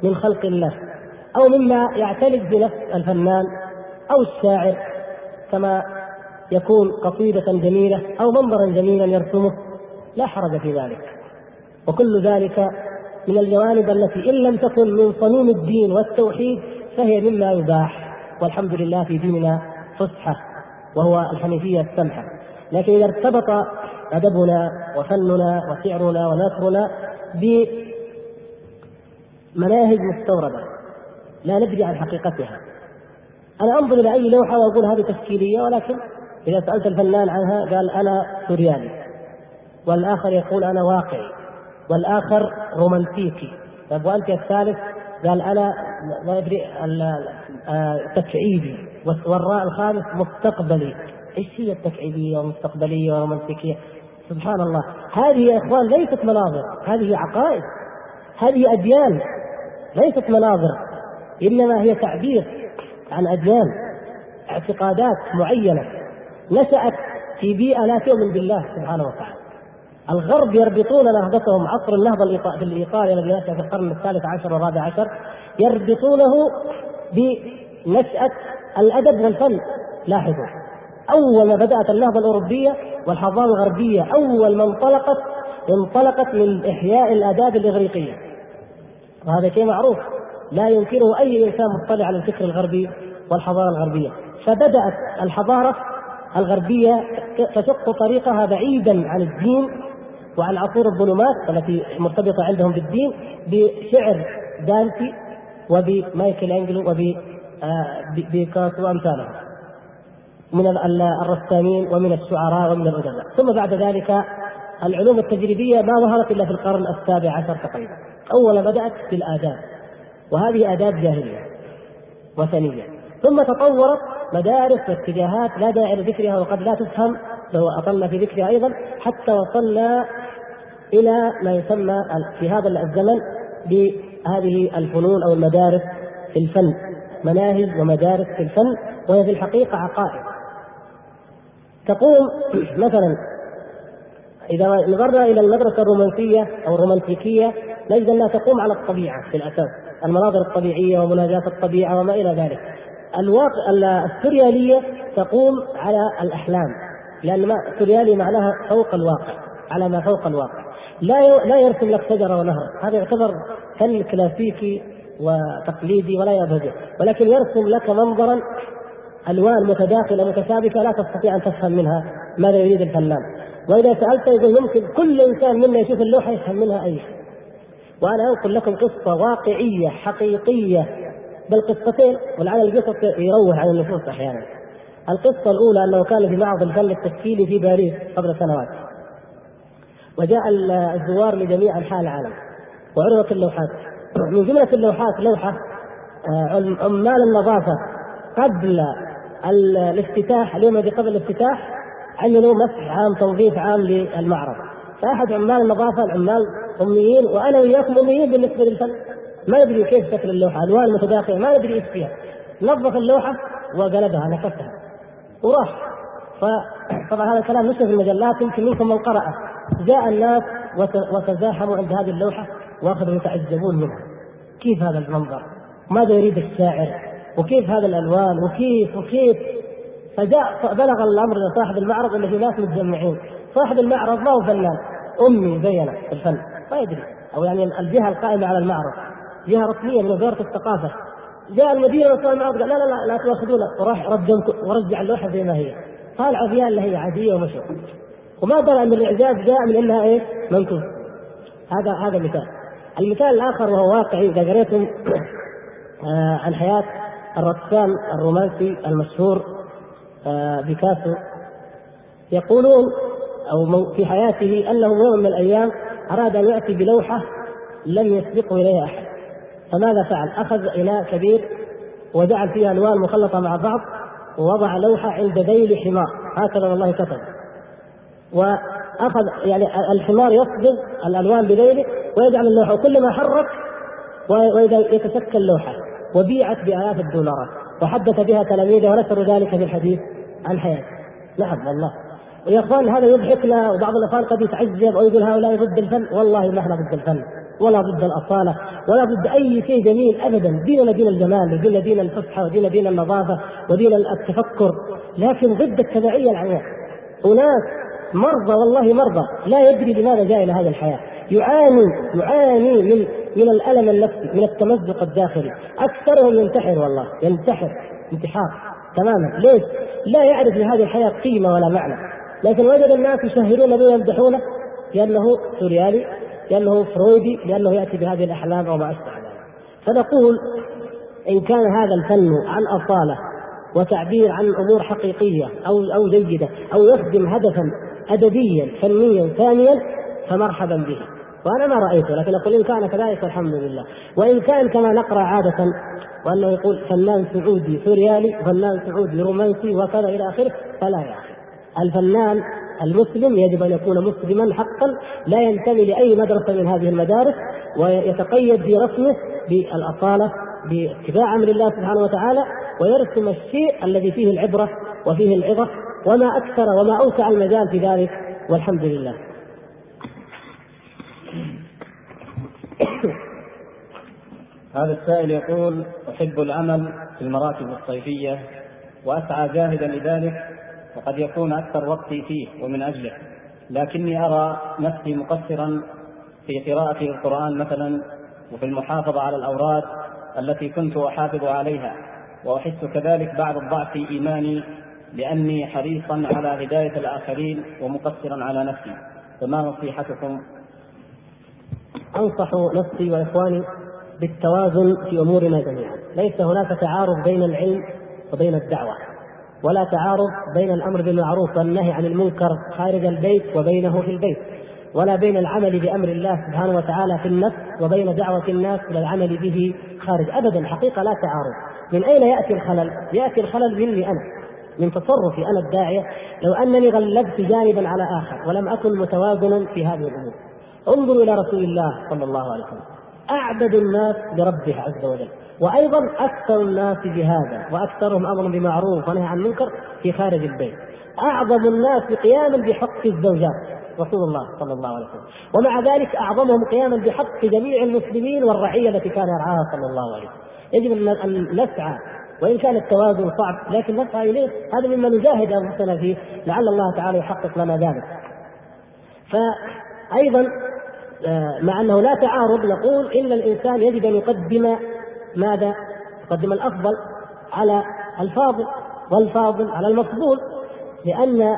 من خلق الله. أو مما يعترف بنفس الفنان أو الشاعر كما يكون قصيدة جميلة أو منظرا جميلا يرسمه لا حرج في ذلك. وكل ذلك من الجوانب التي إن لم تكن من صميم الدين والتوحيد فهي مما يباح. والحمد لله في ديننا فسحة وهو الحنيفية السمحة. لكن إذا ارتبط أدبنا وفننا وشعرنا ونثرنا بمناهج مستوردة لا ندري عن حقيقتها. أنا أنظر إلى أي لوحة وأقول هذه تشكيلية ولكن إذا سألت الفنان عنها قال أنا سورياني. والآخر يقول أنا واقعي. والآخر رومانتيكي. طيب وأنت الثالث؟ قال أنا ما أدري تكعيبي. والراء الخامس مستقبلي. إيش هي التكعيبية والمستقبلية والرومانتيكية؟ سبحان الله. هذه يا إخوان ليست مناظر. هذه عقائد. هذه أديان ليست مناظر. إنما هي تعبير عن أديان اعتقادات معينة نشأت في بيئة لا تؤمن بالله سبحانه وتعالى. الغرب يربطون نهضتهم عصر النهضة الايطالي الذي نشا في القرن الثالث عشر والرابع عشر يربطونه بنشأة الأدب والفن. لاحظوا أول ما بدأت النهضة الأوروبية والحضارة الغربية أول ما انطلقت انطلقت من إحياء الآداب الإغريقية. وهذا شيء معروف. لا ينكره أي إنسان مطلع على الفكر الغربي والحضارة الغربية. فبدأت الحضارة الغربية تشق طريقها بعيدا عن الدين وعن عصور الظلمات التي مرتبطة عندهم بالدين بشعر دانتي وبمايكل أنجلو وبيكاسو وامثالهم من الرسامين ومن الشعراء ومن الادباء ثم بعد ذلك العلوم التجريبية ما ظهرت إلا في القرن السابع عشر تقريبا. أول بدأت بالآداب. وهذه آداب جاهلية وثنية. ثم تطورت مدارس واتجاهات لا داعي لذكرها وقد لا تفهم لو أطلنا في ذكرها أيضا حتى وصلنا إلى ما يسمى في هذا الزمن بهذه الفنون أو المدارس في الفن مناهج ومدارس في الفن وهي في الحقيقة عقائد. تقوم مثلا إذا نظرنا إلى المدرسة الرومانسية أو الرومانتيكية نجد أنها تقوم على الطبيعة في الأساس. المناظر الطبيعية ومناجاة الطبيعة وما إلى ذلك. الواقع السريالية تقوم على الأحلام لأن ما السريالي معناها فوق الواقع على ما فوق الواقع. لا لا يرسم لك شجرة ونهر هذا يعتبر فن كلاسيكي وتقليدي ولا يبهجه. ولكن يرسم لك منظرا ألوان متداخلة متشابكة لا تستطيع أن تفهم منها ماذا يريد الفنان. وإذا سألت يقول يمكن كل إنسان منا يشوف اللوحة يفهم منها أي شيء. وأنا انقل لكم قصة واقعية حقيقية بل قصتين ولعل القصص يروح عن النفوس أحيانا. القصة الأولى أنه كان في معرض الفن التشكيلي في باريس قبل سنوات. وجاء الزوار لجميع أنحاء العالم وعرضت اللوحات. من جملة اللوحات لوحة آه، عمال النظافة قبل الافتتاح اليوم الذي قبل الافتتاح عملوا مسح عام تنظيف عام للمعرض. فأحد عمال النظافه العمال أميين وأنا وياكم أميين بالنسبة للفن. ما ندري كيف شكل اللوحة ألوان متداخلة ما ندري إيش فيها. نظف اللوحة وقلبها نفسها وراح. فطبعا هذا الكلام نشر في المجلات يمكن منكم من قرأه جاء الناس وتزاحموا عند هذه اللوحة وأخذوا يتعجبون منها. كيف هذا المنظر؟ ماذا يريد الشاعر؟ وكيف هذا الألوان؟ وكيف وكيف؟ فجاء بلغ الأمر لصاحب المعرض ان في ناس متجمعين. صاحب المعرض ما هو فنان. أمي زينا في الفن ما يدري. أو يعني الجهة القائمة على المعرض. جهة رسمية من وزارة الثقافة. جاء المدير وصاحب المعرض قال لا لا لا لا تاخذونا وراح ورجع اللوحة زي ما هي. طالعه فيها اللي هي عادية ومشوا وما بلغ ان الإعجاز جاء من إنها إيه؟ منكوس هذا هذا مثال. المثال الآخر وهو واقعي إذا قريتم آه عن حياة الرسام الرومانسي المشهور آه بيكاسو يقولون أو في حياته أنه يوم من الأيام أراد أن يأتي بلوحة لم يسبقه إليها أحد. فماذا فعل؟ أخذ إناء كبير وجعل فيها ألوان مخلطة مع بعض ووضع لوحة عند ذيل حمار. هكذا والله كتب. وأخذ يعني الحمار يصبغ الألوان بذيله ويجعل اللوحة وكلما حرك وإذا يتشكل لوحه وبيعت بالاف الدولارات وحدث بها تلاميذه ونشروا ذلك في الحديث عن حياته. نعم والله. ويا اخوان هذا يضحكنا وبعض الأخوان قد يتعجب ويقول هؤلاء ضد الفن. والله ما إحنا ضد الفن ولا ضد الأصالة ولا ضد أي شيء جميل ابدا. ديننا دين الجمال وديننا دين الفصحى وديننا دين النظافة ودين التفكر. لكن ضد التبعية العمياء اناس مرضى والله مرضى لا يدري لماذا جاء إلى هذه الحياة. يعاني يعاني من من الألم النفسي من التمزق الداخلي. أكثرهم ينتحر والله ينتحر انتحار تماما. ليش؟ لا يعرف لهذه الحياة قيمة ولا معنى. لكن وجد الناس يشهرون به ويمدحونه لأنه سوريالي لأنه فرويدي لأنه يأتي بهذه الأحلام وما أشبه ذلك. فنقول إن كان هذا الفن عن أصالة وتعبير عن أمور حقيقية أو أو جيدة أو يخدم هدفا ادبيا فنيا ثانيا فمرحبا به. وأنا ما رأيته لكن أقول إن كان كذلك الحمد لله. وإن كان كما نقرأ عادة وأنه يقول فنان سعودي سوريالي فنان سعودي رومانسي وكذا إلى آخره فلا يا أخي الفنان المسلم يجب أن يكون مسلما حقا لا ينتمي لأي مدرسة من هذه المدارس ويتقيد في رسمه بالأصالة باتباع أمر الله سبحانه وتعالى ويرسم الشيء الذي فيه العبرة وفيه العظة وما أكثر وما أوسع المجال في ذلك والحمد لله. هذا السائل يقول أحب العمل في المراكز الصيفية وأسعى جاهدا لذلك وقد يكون أكثر وقتي فيه ومن أجله. لكني أرى نفسي مقصرا في قراءة القرآن مثلا وفي المحافظة على الأوراد التي كنت أحافظ عليها. وأحس كذلك بعض الضعف في إيماني لأني حريصا على هداية الآخرين ومقصرا على نفسي. فما نصيحتكم؟ أنصح نفسي وإخواني بالتوازن في أمورنا جميعا، ليس هناك تعارض بين العلم وبين الدعوة، ولا تعارض بين الأمر بالمعروف والنهي عن المنكر خارج البيت وبينه في البيت، ولا بين العمل بأمر الله سبحانه وتعالى في النفس وبين دعوة الناس إلى العمل به خارج. ابدا حقيقة لا تعارض. من أين يأتي الخلل؟ يأتي الخلل مني أنا من تصرفي أنا الداعية. لو أنني غلبت جانبا على آخر ولم أكن متوازنا في هذه الأمور. انظروا إلى رسول الله صلى الله عليه وسلم. أعبد الناس لربه عز وجل. وأيضا أكثر الناس جهادا وأكثرهم أمر بمعروف ونهي عن منكر في خارج البيت. أعظم الناس قياما بحق الزوجات رسول الله صلى الله عليه وسلم. ومع ذلك أعظمهم قياما بحق جميع المسلمين والرعية التي كان يرعاها صلى الله عليه وسلم. يجب أن نسعى وإن كان التوازن صعب لكن نسعى إليه. هذا مما نجاهد أنفسنا فيه لعل الله تعالى يحقق لنا ذلك. فايضا آه، مع أنه لا تعارض نقول إن الإنسان يجب أن يقدم ماذا؟ يقدم الأفضل على الفاضل والفاضل على المفضول لأن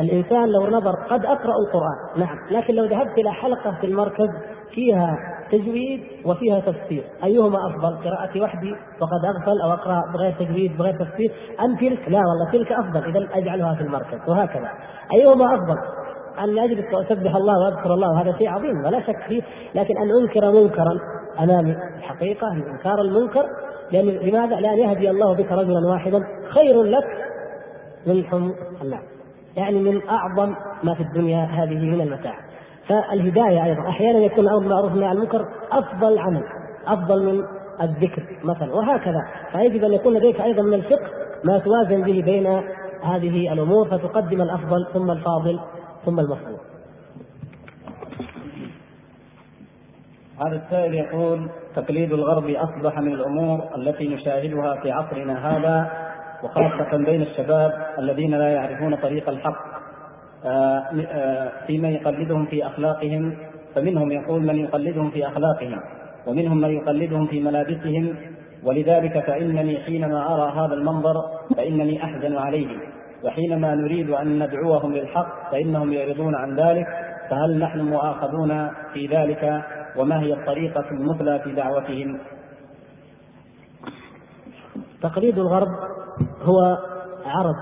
الإنسان لو نظر قد أقرأ القرآن نعم لكن لو ذهبت إلى حلقة في المركز فيها تجويد وفيها تفسير. أيهما أفضل؟ قراءتي وحدي وقد أغفل أو أقرأ بغير تجويد بغير تفسير أم تلك؟ لا والله تلك أفضل اذا أجعلها في المركز وهكذا. أيهما أفضل؟ أن أجلس وأسبح الله وأذكر الله هذا شيء عظيم ولا شك فيه لكن أن أنكر منكرا امامي الحقيقة إنكار المنكر لأن لماذا؟ لأن يهدي الله بك رجلا واحدا خير لك من حمر النعم يعني من أعظم ما في الدنيا هذه من المتاع فالهداية أيضا أحيانا يكون الأمر بالمعروف عن المنكر أفضل عمل أفضل من الذكر مثلا وهكذا فيجب أن يكون لديك أيضا من الفقه ما توازن به بين هذه الأمور فتقدم الأفضل ثم الفاضل ثم المفضول. هذا السائل يقول تقليد الغرب أصبح من الأمور التي نشاهدها في عصرنا هذا وخاصة بين الشباب الذين لا يعرفون طريق الحق آه، آه، في من يقلدهم في أخلاقهم فمنهم يقول من يقلدهم في أخلاقهم ومنهم من يقلدهم في ملابسهم ولذلك فإنني حينما أرى هذا المنظر فإنني أحزن عليه وحينما نريد أن ندعوهم للحق فإنهم يعرضون عن ذلك فهل نحن مؤاخذون في ذلك؟ وما هي الطريقة المثلى في دعوتهم؟ تقليد الغرب هو عرض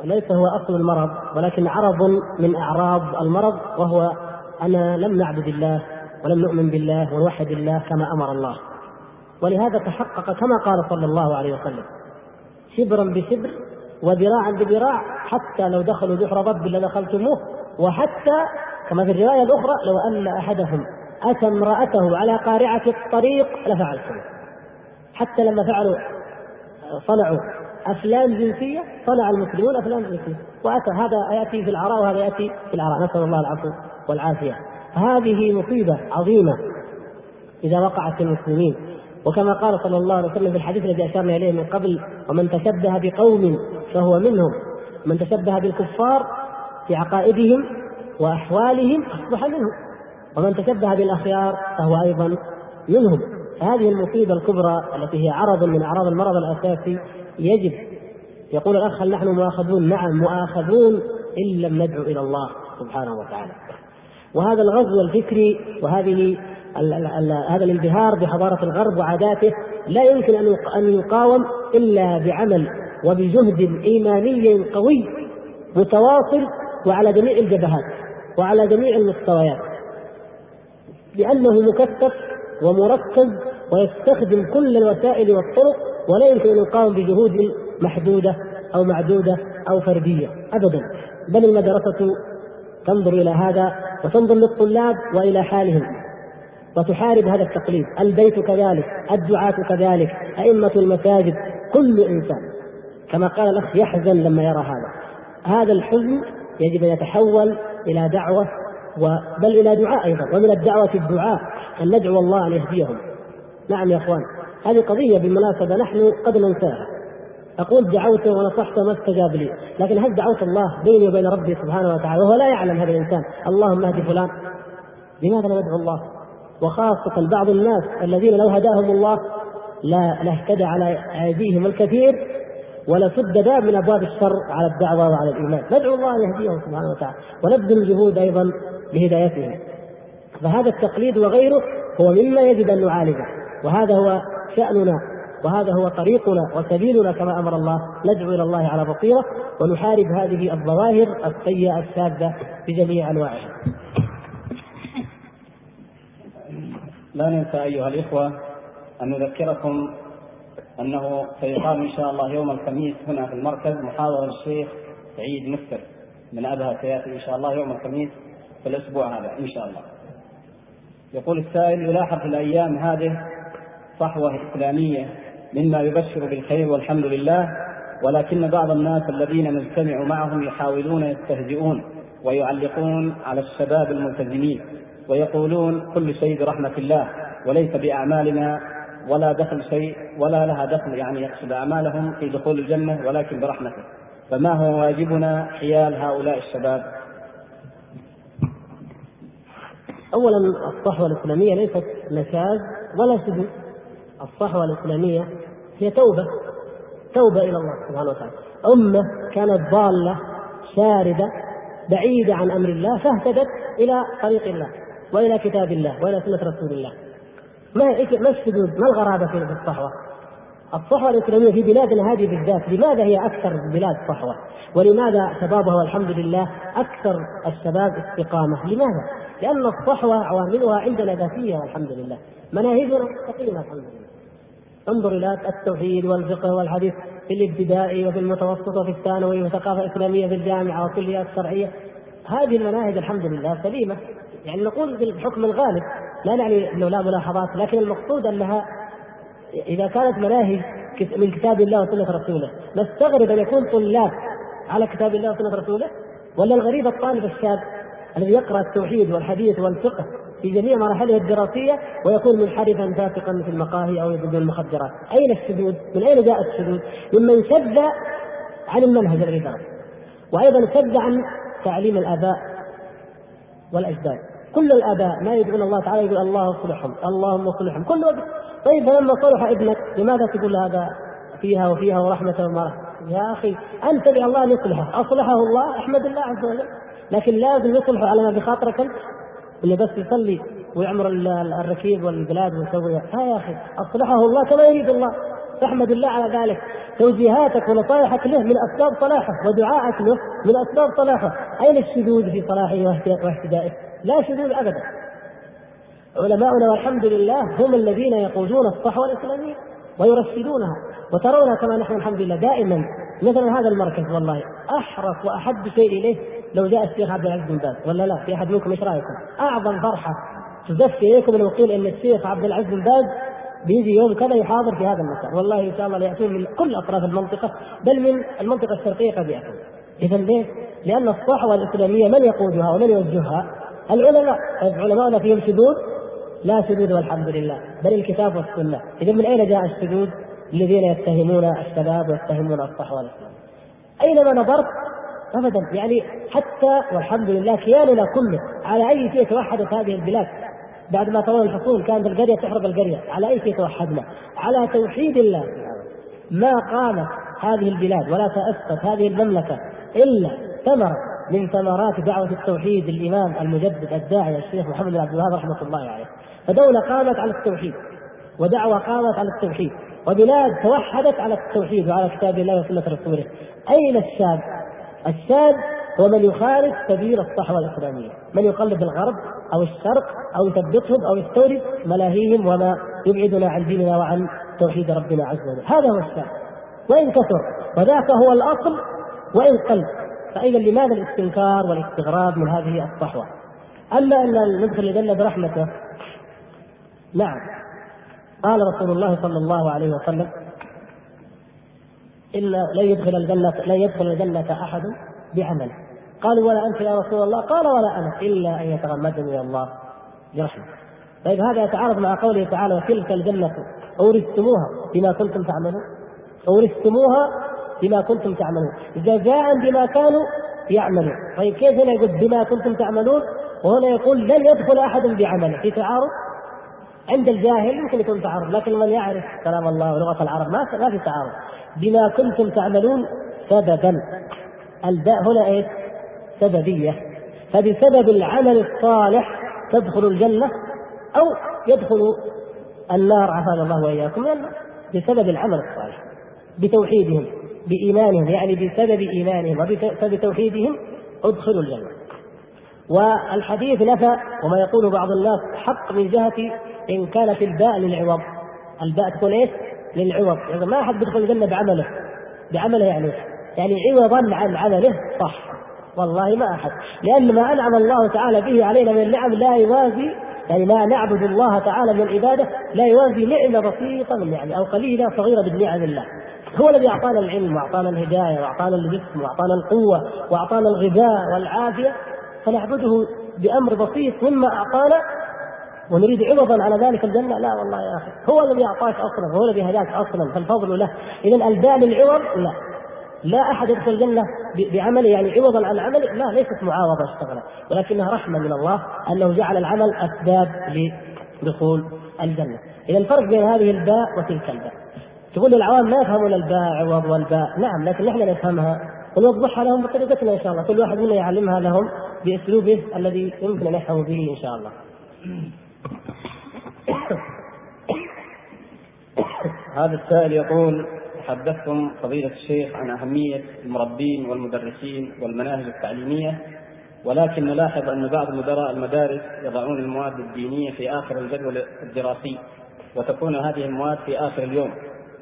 وليس هو أصل المرض ولكن عرض من أعراض المرض وهو أنا لم نعبد الله ولم نؤمن بالله ونوحد الله كما أمر الله. ولهذا تحقق كما قال صلى الله عليه وسلم شبرا بشبر وذراعا بذراع حتى لو دخلوا جحر ضب لدخلتموه وحتى كما في الرواية الأخرى لو أن أحدهم أتى امرأته على قارعة الطريق لفعلتم حتى لما فعلوا صنعوا أفلام جنسية صنع المسلمون أفلام جنسية. وأتى هذا يأتي في العراء وهذا يأتي في العراء. نسأل الله العفو والعافية. هذه مصيبة عظيمة إذا وقعت في المسلمين. وكما قال صلى الله عليه وسلم في الحديث الذي أشرنا إليه من قبل ومن تشبه بقوم فهو منهم. من تشبه بالكفار في عقائدهم وأحوالهم أصبح منهم. ومن تشبه بالأخيار فهو أيضا منهم فهذه المصيبة الكبرى التي هي عرض من أعراض المرض الأساسي يجب يقول الأخ هل نحن مؤاخذون؟ نعم مؤاخذون إن لم ندعو إلى الله سبحانه وتعالى. وهذا الغزو الفكري وهذه ال ال ال هذا الانبهار بحضارة الغرب وعاداته لا يمكن أن أن يقاوم إلا بعمل وبجهد إيماني قوي متواصل وعلى جميع الجبهات وعلى جميع المستويات لأنه مكثف ومركز ويستخدم كل الوسائل والطرق ولا يمكن أن يقاوم بجهود محدودة أو معدودة أو فردية ابدا. بل المدرسة تنظر إلى هذا وتنظر للطلاب وإلى حالهم وتحارب هذا التقليد. البيت كذلك الدعاة كذلك أئمة المساجد كل إنسان. كما قال الأخ يحزن لما يرى هذا. هذا الحزن يجب أن يتحول إلى دعوة بل إلى دعاء أيضا ومن الدعوة الدعاء أن ندعو الله أن يهديهم. نعم يا إخوان هذه قضية بالمناسبة نحن قد ننساها. أقول دعوت ونصحت وما استجاب لي لكن هل دعوت الله بيني وبين ربي سبحانه وتعالى؟ وهو لا يعلم هذا الإنسان. اللهم اهد فلان. لماذا لا ندعو الله؟ وخاصة بعض الناس الذين لو هداهم الله لا لاهتدى على أيديهم الكثير ولسد باب من أبواب الشر على الدعوة وعلى الإيمان. ندعو الله أن يهديهم سبحانه وتعالى. ونبذل الجهود أيضا بهدايتهم فهذا التقليد وغيره هو مما يجب أن نعالجه. وهذا هو شأننا وهذا هو طريقنا وسبيلنا كما أمر الله. ندعو إلى الله على بصيرة ونحارب هذه الظواهر السيئة الشاذة بجميع أنواعها. لا ننسى أيها الإخوة أن نذكركم أنه سيقام إن شاء الله يوم الخميس هنا في المركز محاضرة الشيخ سعيد مستر من أبها سيأتي إن شاء الله يوم الخميس في الأسبوع هذا إن شاء الله. يقول السائل يلاحظ في الأيام هذه صحوة إسلامية مما يبشر بالخير والحمد لله ولكن بعض الناس الذين نجتمع معهم يحاولون يستهزئون ويعلقون على الشباب الملتزمين ويقولون كل شيء برحمة الله وليس بأعمالنا ولا دخل شيء ولا لها دخل يعني يقصد أعمالهم في دخول الجنة ولكن برحمته. فما هو واجبنا حيال هؤلاء الشباب؟ اولا الصحوة الإسلامية ليست نشاز ولا سجن الصحوة الإسلامية هي توبة توبة إلى الله سبحانه وتعالى. أمة كانت ضالة شاردة بعيدة عن أمر الله فاهتدت إلى طريق الله وإلى كتاب الله وإلى سنة رسول الله. ما ما السدود ما الغرابة في الصحوة؟ الصحوة الإسلامية في بلادنا هذه بالذات لماذا هي أكثر بلاد صحوة؟ ولماذا شبابها والحمد لله أكثر الشباب استقامة؟ لماذا؟ لأن الصحوة عواملها عندنا ذاتية والحمد لله. مناهجنا مستقيمة الحمد لله. انظر إلى التوحيد والفقه والحديث في الابتدائي وفي المتوسط وفي الثانوي وثقافة إسلامية في الجامعة وكليات شرعية هذه المناهج الحمد لله سليمة. يعني نقول بالحكم الغالب لا نعني إنه لا ملاحظات لكن المقصود أنها إذا كانت مناهج من كتاب الله وسنة رسوله نستغرب أن يكون طلاب على كتاب الله وسنة رسوله؟ ولا الغريب الطالب الشاب الذي يقرأ التوحيد والحديث والفقه في جميع مراحله الدراسية ويكون منحرفا فاسقا في المقاهي أو يدب المخدرات، أين الشذوذ؟ من أين جاء الشذوذ؟ ممن شذ عن المنهج الذي درس. وأيضا شذ عن تعليم الآباء والأجداد. كل الآباء ما يدعون الله تعالى يقول الله اصلحهم، اللهم اصلحهم، كل وقت طيب فلما صلح ابنك لماذا تقول هذا فيها وفيها ورحمة ومرح يا أخي أنت الله أن يصلحه أصلحه الله أحمد الله عز وجل لكن لازم يصلحه على ما بخاطرك أنت؟ اللي بس يصلي ويعمر الركيب والبلاد ويسوي. ها يا أخي أصلحه الله كما يريد الله. فاحمد الله على ذلك. توجيهاتك ونصائحك له من أسباب صلاحه ودعائك له من أسباب صلاحه. أين الشذوذ في صلاحه واهتدائه؟ لا شذوذ ابدا. علماؤنا والحمد لله هم الذين يقودون الصحوة الإسلامية ويرشدونها. وترونها كما نحن الحمد لله. دائما مثلا هذا المركز والله أحرص وأحب شيء إليه لو جاء الشيخ عبد العزيز بن باز ولا لا في أحد منكم إيش رأيكم؟ أعظم فرحة تزكي إليكم لو قيل إن الشيخ عبد العزيز بن باز بيجي يوم كذا يحاضر في هذا المكان والله إن شاء الله ليأتون من كل أطراف المنطقة بل من المنطقة الشرقية قد ياتون اذا ليه؟ لأن الصحوة الإسلامية من يقودها ومن يوجهها؟ العلماء علماؤنا فيهم شذوذ لا شذوذ والحمد لله بل الكتاب والسنة اذا من أين جاء الشذوذ الذين يتهمون الشباب ويتهمون الصحوة الاسلاميه أينما نظرت ابدا يعني حتى والحمد لله كياننا كله على أي شيء توحدت هذه البلاد. بعد ما طول الحصول كانت القرية تحرق القرية. على أي شيء توحدنا؟ على توحيد الله. ما قامت هذه البلاد ولا تأسست هذه المملكة إلا ثمرة من ثمرات دعوة التوحيد الإمام المجدد الداعي الشيخ محمد بن عبد الوهاب رحمة الله عليه. فدولة قامت على التوحيد ودعوة قامت على التوحيد. وبلاد توحدت على التوحيد وعلى كتاب الله وسنة رسوله. أين الشاب؟ الشاب هو من يخالف سبيل الصحوة الإسلامية. من يقلد الغرب أو الشرق أو يثبتهم أو يستورد ملاهيهم وما يبعدنا عن ديننا وعن توحيد ربنا عز وجل. هذا هو الشاب وإن كثر وذاك هو الأصل وإن قل. فإذا لماذا الاستنكار والاستغراب من هذه الصحوة؟ أما أن ندخل الجنة برحمته. نعم. قال رسول الله صلى الله عليه وسلم إن لا يدخل الجنة لا يدخل الجنة أحد بعمله. قالوا ولا أنت يا رسول الله؟ قال ولا أنا إلا أن يتغمدني الله برحمة طيب هذا يتعارض مع قوله تعالى وتلك الجنة أورثتموها بما كنتم تعملون. أورثتموها بما كنتم تعملون. جزاء بما كانوا يعملون. طيب كيف هنا يقول بما كنتم تعملون؟ وهنا يقول لن يدخل أحد بعمله. في تعارض؟ عند الجاهل يمكن يكون تعارض لكن من يعرف كلام الله ولغة العرب ما ما في تعارض. بما كنتم تعملون سببا. الباء هنا إيش؟ سببية. فبسبب العمل الصالح تدخل الجنة أو يدخل النار عافانا الله وإياكم بسبب العمل الصالح بتوحيدهم بإيمانهم يعني بسبب إيمانهم وبسبب توحيدهم أدخلوا الجنة. والحديث نفى وما يقول بعض الناس حق من جهة إن كانت الباء للعوض. الباء تكون إيش؟ للعوض. يعني ما أحد بيدخل الجنة بعمله. بعمله يعني يعني عوضا عن عمله. صح. والله ما أحد. لأن ما أنعم الله تعالى به علينا من النعم لا يوازي يعني ما نعبد الله تعالى من العباده لا يوازي نعمة بسيطة من نعمة أو قليلة صغيرة من نعم الله. هو الذي أعطانا العلم وأعطانا الهداية وأعطانا الجسم وأعطانا القوة وأعطانا الغذاء والعافية. فنعبده بأمر بسيط مما أعطانا ونريد عوضا على ذلك الجنة؟ لا والله يا أخي. هو الذي أعطاك أصلا هو الذي هداك أصلا فالفضل له. اذا البال العوض؟ لا. لا أحد يدخل الجنة بعمله يعني عوضا عن عمله لا ليست معاوضة اشتغلت ولكنها رحمة من الله أنه جعل العمل أسباب لدخول الجنة. اذا الفرق بين هذه الباء وتلك الباء. تقول العوام ما يفهمون الباء عوض والباء. نعم لكن نحن نفهمها. ونوضحها لهم بطريقتنا إن شاء الله. كل واحد منا يعلمها لهم بأسلوبه الذي يمكن أن يفهموا به إن شاء الله. هذا السائل يقول حدثتم فضيلة الشيخ عن أهمية المربين والمدرسين والمناهج التعليمية ولكن نلاحظ أن بعض مدراء المدارس يضعون المواد الدينية في آخر الجدول الدراسي وتكون هذه المواد في آخر اليوم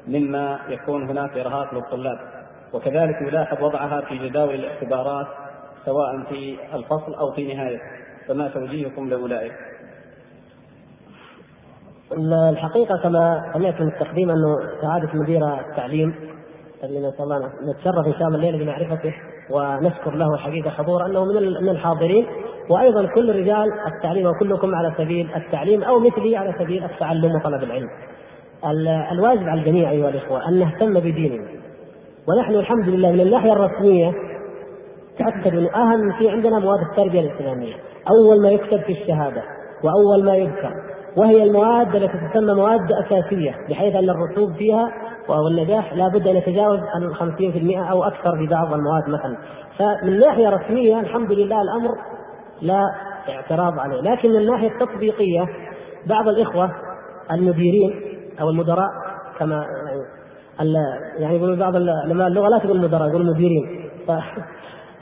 مما يكون هناك إرهاق للطلاب وكذلك يلاحظ وضعها في جداول الاختبارات سواء في الفصل أو في نهاية فما توجيهكم لأولئك؟ الحقيقة كما سمعت من التقديم أنه سعادة مدير التعليم الذي نسأل الله نتشرف إن شاء الله الليلة بمعرفته ونشكر له حقيقة حضور أنه من الحاضرين. وأيضا كل رجال التعليم وكلكم على سبيل التعليم أو مثلي على سبيل التعلم وطلب العلم. الواجب على الجميع أيها الإخوة أن نهتم بديننا. ونحن الحمد لله من الناحية الرسمية تأكد أنه أهم شيء عندنا مواد التربية الإسلامية. أول ما يكتب في الشهادة وأول ما يذكر. وهي المواد التي تسمى مواد أساسية بحيث أن الرسوب فيها والنجاح لا بد أن يتجاوز ال 50% أو أكثر في بعض المواد مثلا. فمن ناحية رسمية الحمد لله الأمر لا اعتراض عليه. لكن من الناحية التطبيقية بعض الإخوة المديرين أو المدراء كما يعني يقولون بعض علماء اللغة لا تقول مدراء يقول مديرين.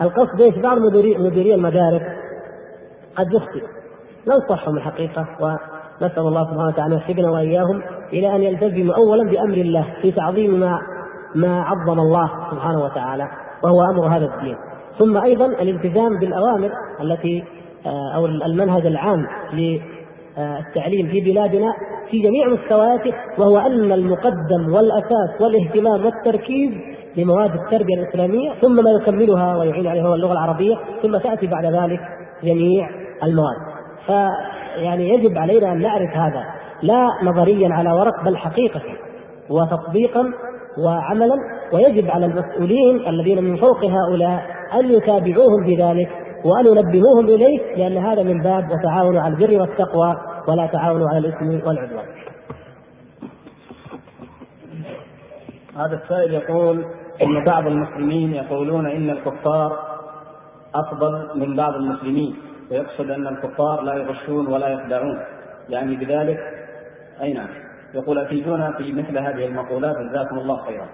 القصد إيش؟ بعض مديري المدارس قد يخطئ. ننصحهم الحقيقة نسأل الله سبحانه وتعالى أن يوفقنا وإياهم إلى أن يلتزموا أولا بأمر الله في تعظيم ما ما عظم الله سبحانه وتعالى وهو أمر هذا الدين. ثم أيضا الالتزام بالأوامر التي آه، أو المنهج العام للتعليم في بلادنا في جميع مستوياته وهو أن المقدم والأساس والاهتمام والتركيز لمواد التربية الإسلامية ثم ما يكملها ويعين عليها هو اللغة العربية ثم تأتي بعد ذلك جميع المواد. ف يعني يجب علينا أن نعرف هذا لا نظريا على ورق بل حقيقة وتطبيقا وعملا ويجب على المسؤولين الذين من فوق هؤلاء أن يتابعوهم بذلك وأن ينبهوهم إليه لأن هذا من باب وتعاونوا على البر والتقوى ولا تعاونوا على الإثم والعدوان. هذا السائل يقول إن بعض المسلمين يقولون إن الكفار أفضل من بعض المسلمين ويقصد أن الكفار لا يغشون ولا يخدعون يعني بذلك أي نعم يقول أفيدونا في مثل هذه المقولات جزاكم الله خيرا.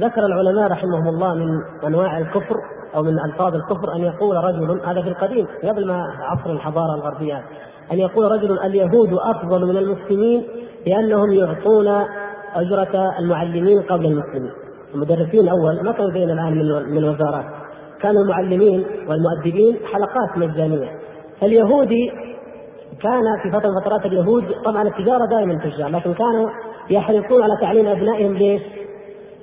ذكر العلماء رحمهم الله من أنواع الكفر أو من ألفاظ الكفر أن يقول رجل هذا في القديم قبل ما عصر الحضارة الغربية أن يقول رجل اليهود أفضل من المسلمين لأنهم يعطون أجرة المعلمين قبل المسلمين. المدرسين الأول ما كانوا زينا الآن من الوزارات كان المعلمين والمؤدبين حلقات مجانيه اليهودي كان في فترة من فترات اليهود طبعا التجارة دائما تجار لكن كانوا يحرصون على تعليم أبنائهم ليش؟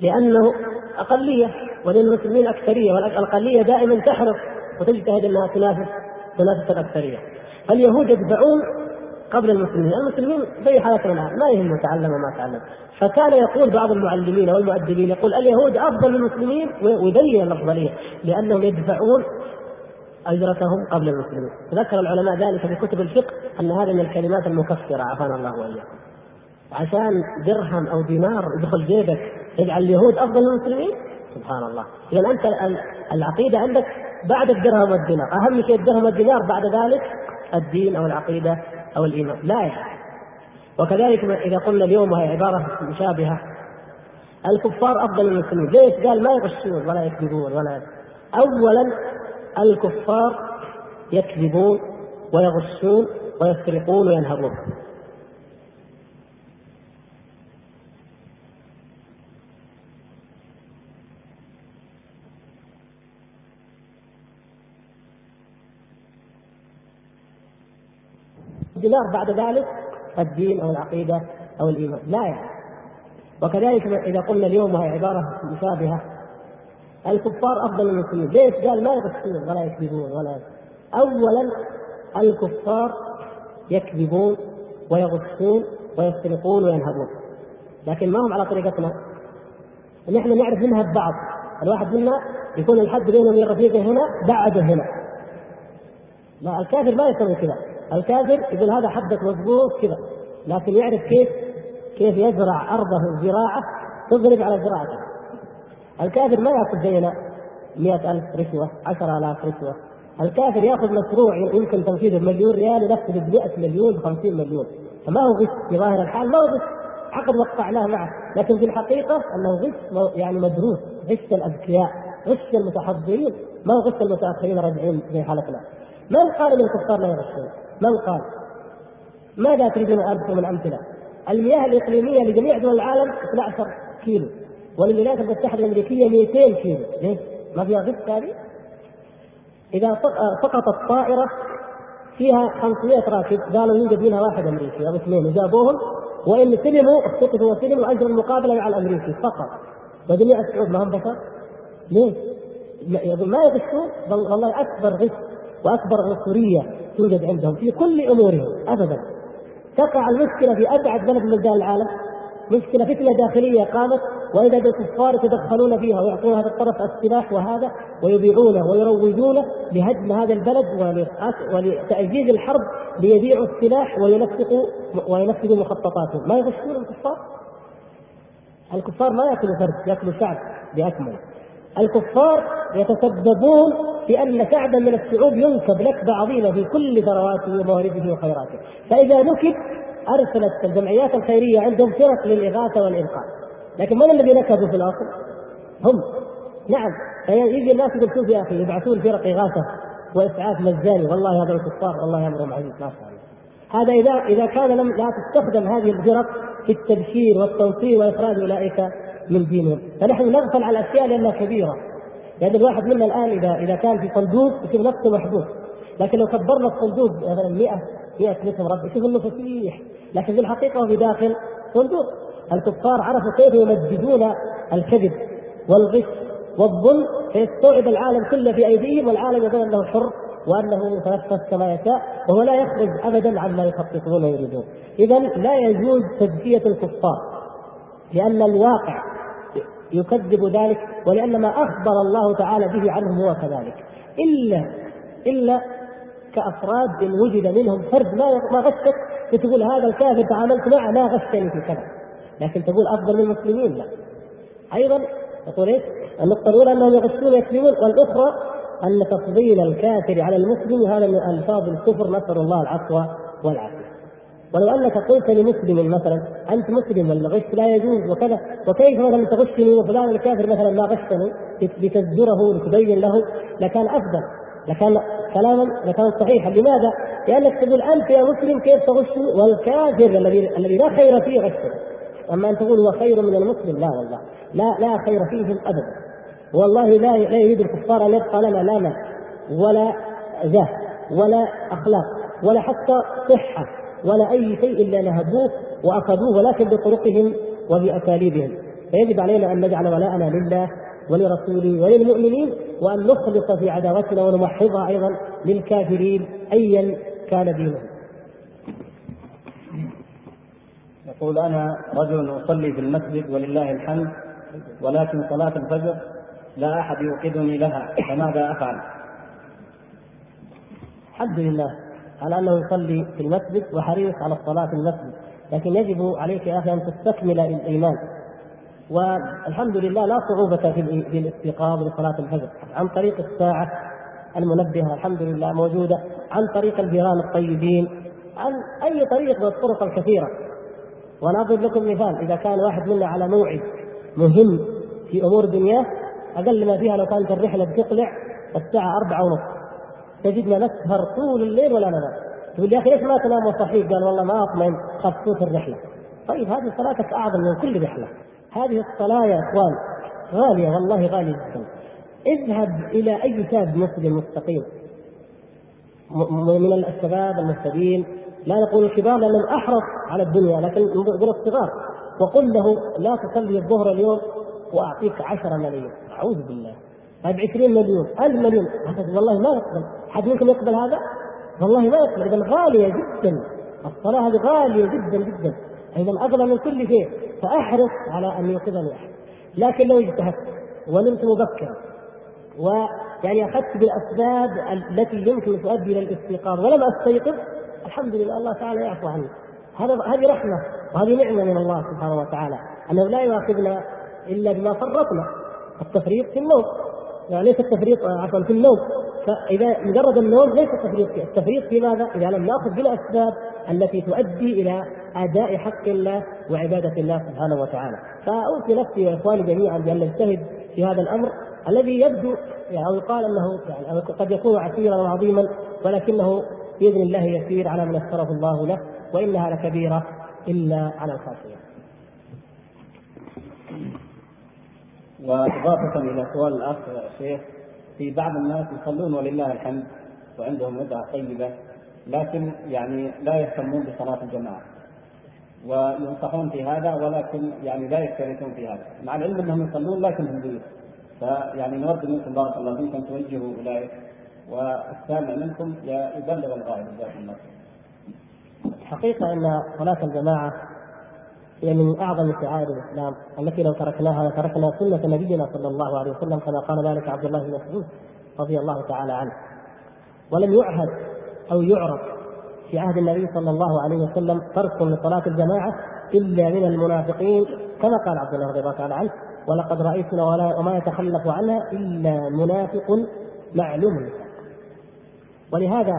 لأنه أقلية وللمسلمين أكثرية والأقلية دائما تحرص وتجتهد أنها تنافس تنافس الأكثرية. فاليهود يدفعون قبل المسلمين، المسلمين زي حالتنا الآن ما يهمه تعلم وما تعلم، فكان يقول بعض المعلمين والمؤدبين يقول اليهود أفضل من المسلمين ويبين الافضليه لأنهم يدفعون أجرتهم قبل المسلمين، ذكر العلماء ذلك في كتب الفقه أن هذه من الكلمات المكفرة عافانا الله وإياكم. عشان درهم أو دينار يدخل جيبك يجعل اليهود أفضل من المسلمين؟ سبحان الله، اذا أنت العقيدة عندك بعد الدرهم والدينار، أهم شيء الدرهم والدينار بعد ذلك الدين أو العقيدة أو الإيمان، لا يعني وكذلك إذا قلنا اليوم وهي عبارة مشابهة الكفار أفضل من المسلمين، ليش؟ قال ما يغشون ولا يكذبون ولا اولا الكفار يكذبون ويغشون ويسرقون وينهبون الدماغ بعد ذلك الدين أو العقيدة أو الإيمان. لا يعني. وكذلك إذا قلنا اليوم وهي عبارة مشابهة الكفار أفضل من المسلمين، ليش؟ قال ما يغشون ولا يكذبون ولا اولا الكفار يكذبون ويغشون ويسرقون وينهبون. لكن ما هم على طريقتنا؟ نحن نعرف منها بعض. الواحد منا يكون الحد بينه وبين رفيقه هنا بعده هنا. لا الكافر ما يسوي كذا. الكافر يقول هذا حدك مضبوط كذا لكن يعرف كيف كيف يزرع أرضه زراعة تضرب على زراعته. الكافر ما يأخذ زينا مئة ألف رشوة عشر آلاف رشوة. الكافر يأخذ مشروع يمكن تنفيذه بمليون ريال ينفذ ب 100 مليون ب 50 مليون. فما هو غش في ظاهر الحال ما هو غش. عقد وقعناه معه. لكن في الحقيقة أنه غش يعني مدروس. غش الأذكياء غش المتحضرين. ما هو غش المتأخرين راجعين في حالتنا. من قال من الكفار لا يغشون؟ من قال؟ ماذا تريدون أن من أمثلة؟ المياه الإقليمية لجميع دول العالم 12 كيلو وللولايات المتحده الأمريكية 200 كيلو ليش؟ ما فيها غش هذه؟ إذا سقطت طائرة فيها 500 راكب قالوا يوجد منها واحد أمريكي أو اثنين وجابوهم وإن سلموا افتقدوا وسلموا واجروا المقابله مع الأمريكي فقط وجميع الشعوب ما هم بشر؟ ليه؟ ما يغشون والله أكبر غش وأكبر عنصرية توجد عندهم في كل أمورهم ابدا تقع المشكلة في أبعد بلد من بلدان العالم مشكلة فتنة داخلية قامت وإذا بالكفار يتدخلون فيها ويعطون هذا الطرف السلاح وهذا ويبيعونه ويروجونه لهدم هذا البلد ولتأجيج الحرب ليبيعوا السلاح وينفقوا وينفذوا مخططاتهم، ما يغشون الكفار؟ الكفار ما يأكلوا فرد، يأكلوا شعب بأكمله. الكفار يتسببون ان شعبا من الشعوب ينكب نكبه عظيمه في كل ثرواته وموارده وخيراته، فإذا نكب أرسلت الجمعيات الخيرية عندهم فرق للإغاثة والإنقاذ. لكن من الذي نكبوا في الأصل؟ هم. نعم فيجي الناس يقول شوف يا أخي يبعثون فرق إغاثة وإسعاف مجاني والله هذا الكفار والله أمرهم عزيز ما شاء الله. هذا إذا إذا كان لم لا تستخدم هذه الفرق في التبشير والتنصير واخراج أولئك من دينهم، فنحن نغفل على الأشياء لأنها كبيرة. لأن الواحد منا الآن اذا إذا كان في صندوق يشوف نفسه محبوس، لكن لو كبرنا الصندوق مثلا 100 100 متر رب يشوف إنه فسيح، لكن في الحقيقة هو في داخل صندوق. الكفار عرفوا كيف يمجدون الكذب والغش والظلم فيستوعب العالم كله في أيديهم والعالم يظن أنه حر وأنه يتنفس كما يشاء وهو لا يخرج ابدا عما يخططون ويريدون. اذا لا يجوز تزكيه الكفار لأن الواقع يكذب ذلك ولان ما أخبر الله تعالى به عنهم هو كذلك. إلا إلا كأفراد إن وجد منهم فرد ما ما غشك فتقول هذا الكافر تعاملت معه ما غشني في كذا. لكن تقول أفضل من المسلمين لا. أيضا تقول إيش؟ النقطة الأولى أنهم يغشون ويكذبون والأخرى أن تفضيل الكافر على المسلم هذا من ألفاظ الكفر نسأل الله العفو والعافية. ولو أنك قلت لمسلم مثلا أنت مسلم والغش لا يجوز وكذا. وكيف مثلا تغشني وفلان الكافر مثلا ما غشني لتزجره لتبين له لكان أفضل. لكان كلاما لكان صحيحا. لماذا؟ لأنك تقول أنت يا مسلم كيف تغشني؟ والكافر الذي الذي لا خير فيه غشك أما أن تقول هو خير من المسلم؟ لا والله. لا لا خير فيهم ابدا والله لا لا يريد الكفار أن يبقى لنا لا مال ولا جاه ولا أخلاق ولا حتى صحة. ولا أي شيء إلا نهبوه وأخذوه ولكن بطرقهم وبأساليبهم فيجب علينا أن نجعل ولاءنا لله ولرسوله وللمؤمنين وأن نخلص في عداوتنا ونمحضها أيضا للكافرين ايا كان دينهم. يقول أنا رجل أصلي في المسجد ولله الحمد ولكن صلاة الفجر لا أحد يوقظني لها فماذا أفعل؟ الحمد لله على أنه يصلي في المسجد وحريص على الصلاة في المسجد. لكن يجب عليك يا أخي أن تستكمل الإيمان. والحمد لله لا صعوبة في الاستيقاظ لصلاة الفجر. عن طريق الساعة المنبهة الحمد لله موجودة. عن طريق الجيران الطيبين. عن أي طريق من الطرق الكثيرة. وأنا أضرب لكم مثال. إذا كان واحد منا على موعد مهم في أمور دنياه أقل ما فيها لو كانت الرحلة بتطلع الساعة أربعة ونص. تجدنا نسهر طول الليل ولا ننام. تقول يا أخي ليش ما تنام؟ وصحيح؟ قال والله ما أطمئن. تفوت الرحلة. طيب هذه صلاتك أعظم من كل رحلة. هذه الصلاة يا إخوان غالية والله غالية جدا. اذهب إلى أي شاب مسلم مستقيم. من الشباب المهتدين. لا نقول الكبار لأنهم أحرص على الدنيا لكن نقول الصغار. وقل له لا تصلي الظهر اليوم وأعطيك عشرة ملايين. أعوذ بالله. هذا 20 مليون 1000 مليون. والله ما يقبل. حد يمكن يقبل هذا؟ والله ما يقبل إذا غالية جدا الصلاة هذه غالية جدا جدا. إذا أغلى من كل شيء فأحرص على أن يوقظني احد لكن لو اجتهدت ونمت مبكرا ويعني أخذت بالأسباب التي يمكن أن تؤدي إلى الاستيقاظ ولم أستيقظ الحمد لله الله تعالى يعفو عني. هذا هذه رحمة وهذه نعمة من الله سبحانه وتعالى أنه لا يؤاخذنا إلا بما فرطنا التفريط في النوم. ليس التفريط عفوا في النوم فإذا مجرد النوم ليس التفريط فيه، التفريط في ماذا؟ إذا لم نأخذ بالأسباب التي تؤدي إلى أداء حق الله وعبادة الله سبحانه وتعالى، فأوصي نفسي يا إخواني جميعا بأن نجتهد في هذا الأمر الذي يبدو يعني أو يقال أنه يعني قد يكون عسيرا وعظيما ولكنه بإذن الله يسير على من يسره الله له وإنها لكبيرة إلا على الخاشعين. وإضافة إلى سؤال الأخ شيخ في بعض الناس يصلون ولله الحمد وعندهم بدعة طيبة لكن يعني لا يهتمون بصلاة الجماعة وينصحون في هذا ولكن يعني لا يشتركون في هذا. مع العلم أنهم يصلون لكن هم بيوت فيعني نود منكم بارك الله فيكم توجهوا اولئك والسامع منكم يبلغ الغائب جزاكم الله الحقيقة أن صلاة الجماعة هي من أعظم شعائر الإسلام التي لو تركناها لتركنا سنة نبينا صلى الله عليه وسلم كما قال ذلك عبد الله بن مسعود رضي الله تعالى عنه. ولم يعهد أو يعرف في عهد النبي صلى الله عليه وسلم ترك لصلاة الجماعة إلا من المنافقين كما قال عبد الله رضي الله تعالى عنه ولقد رأيتنا وما يتخلف عنها إلا منافق معلوم. ولهذا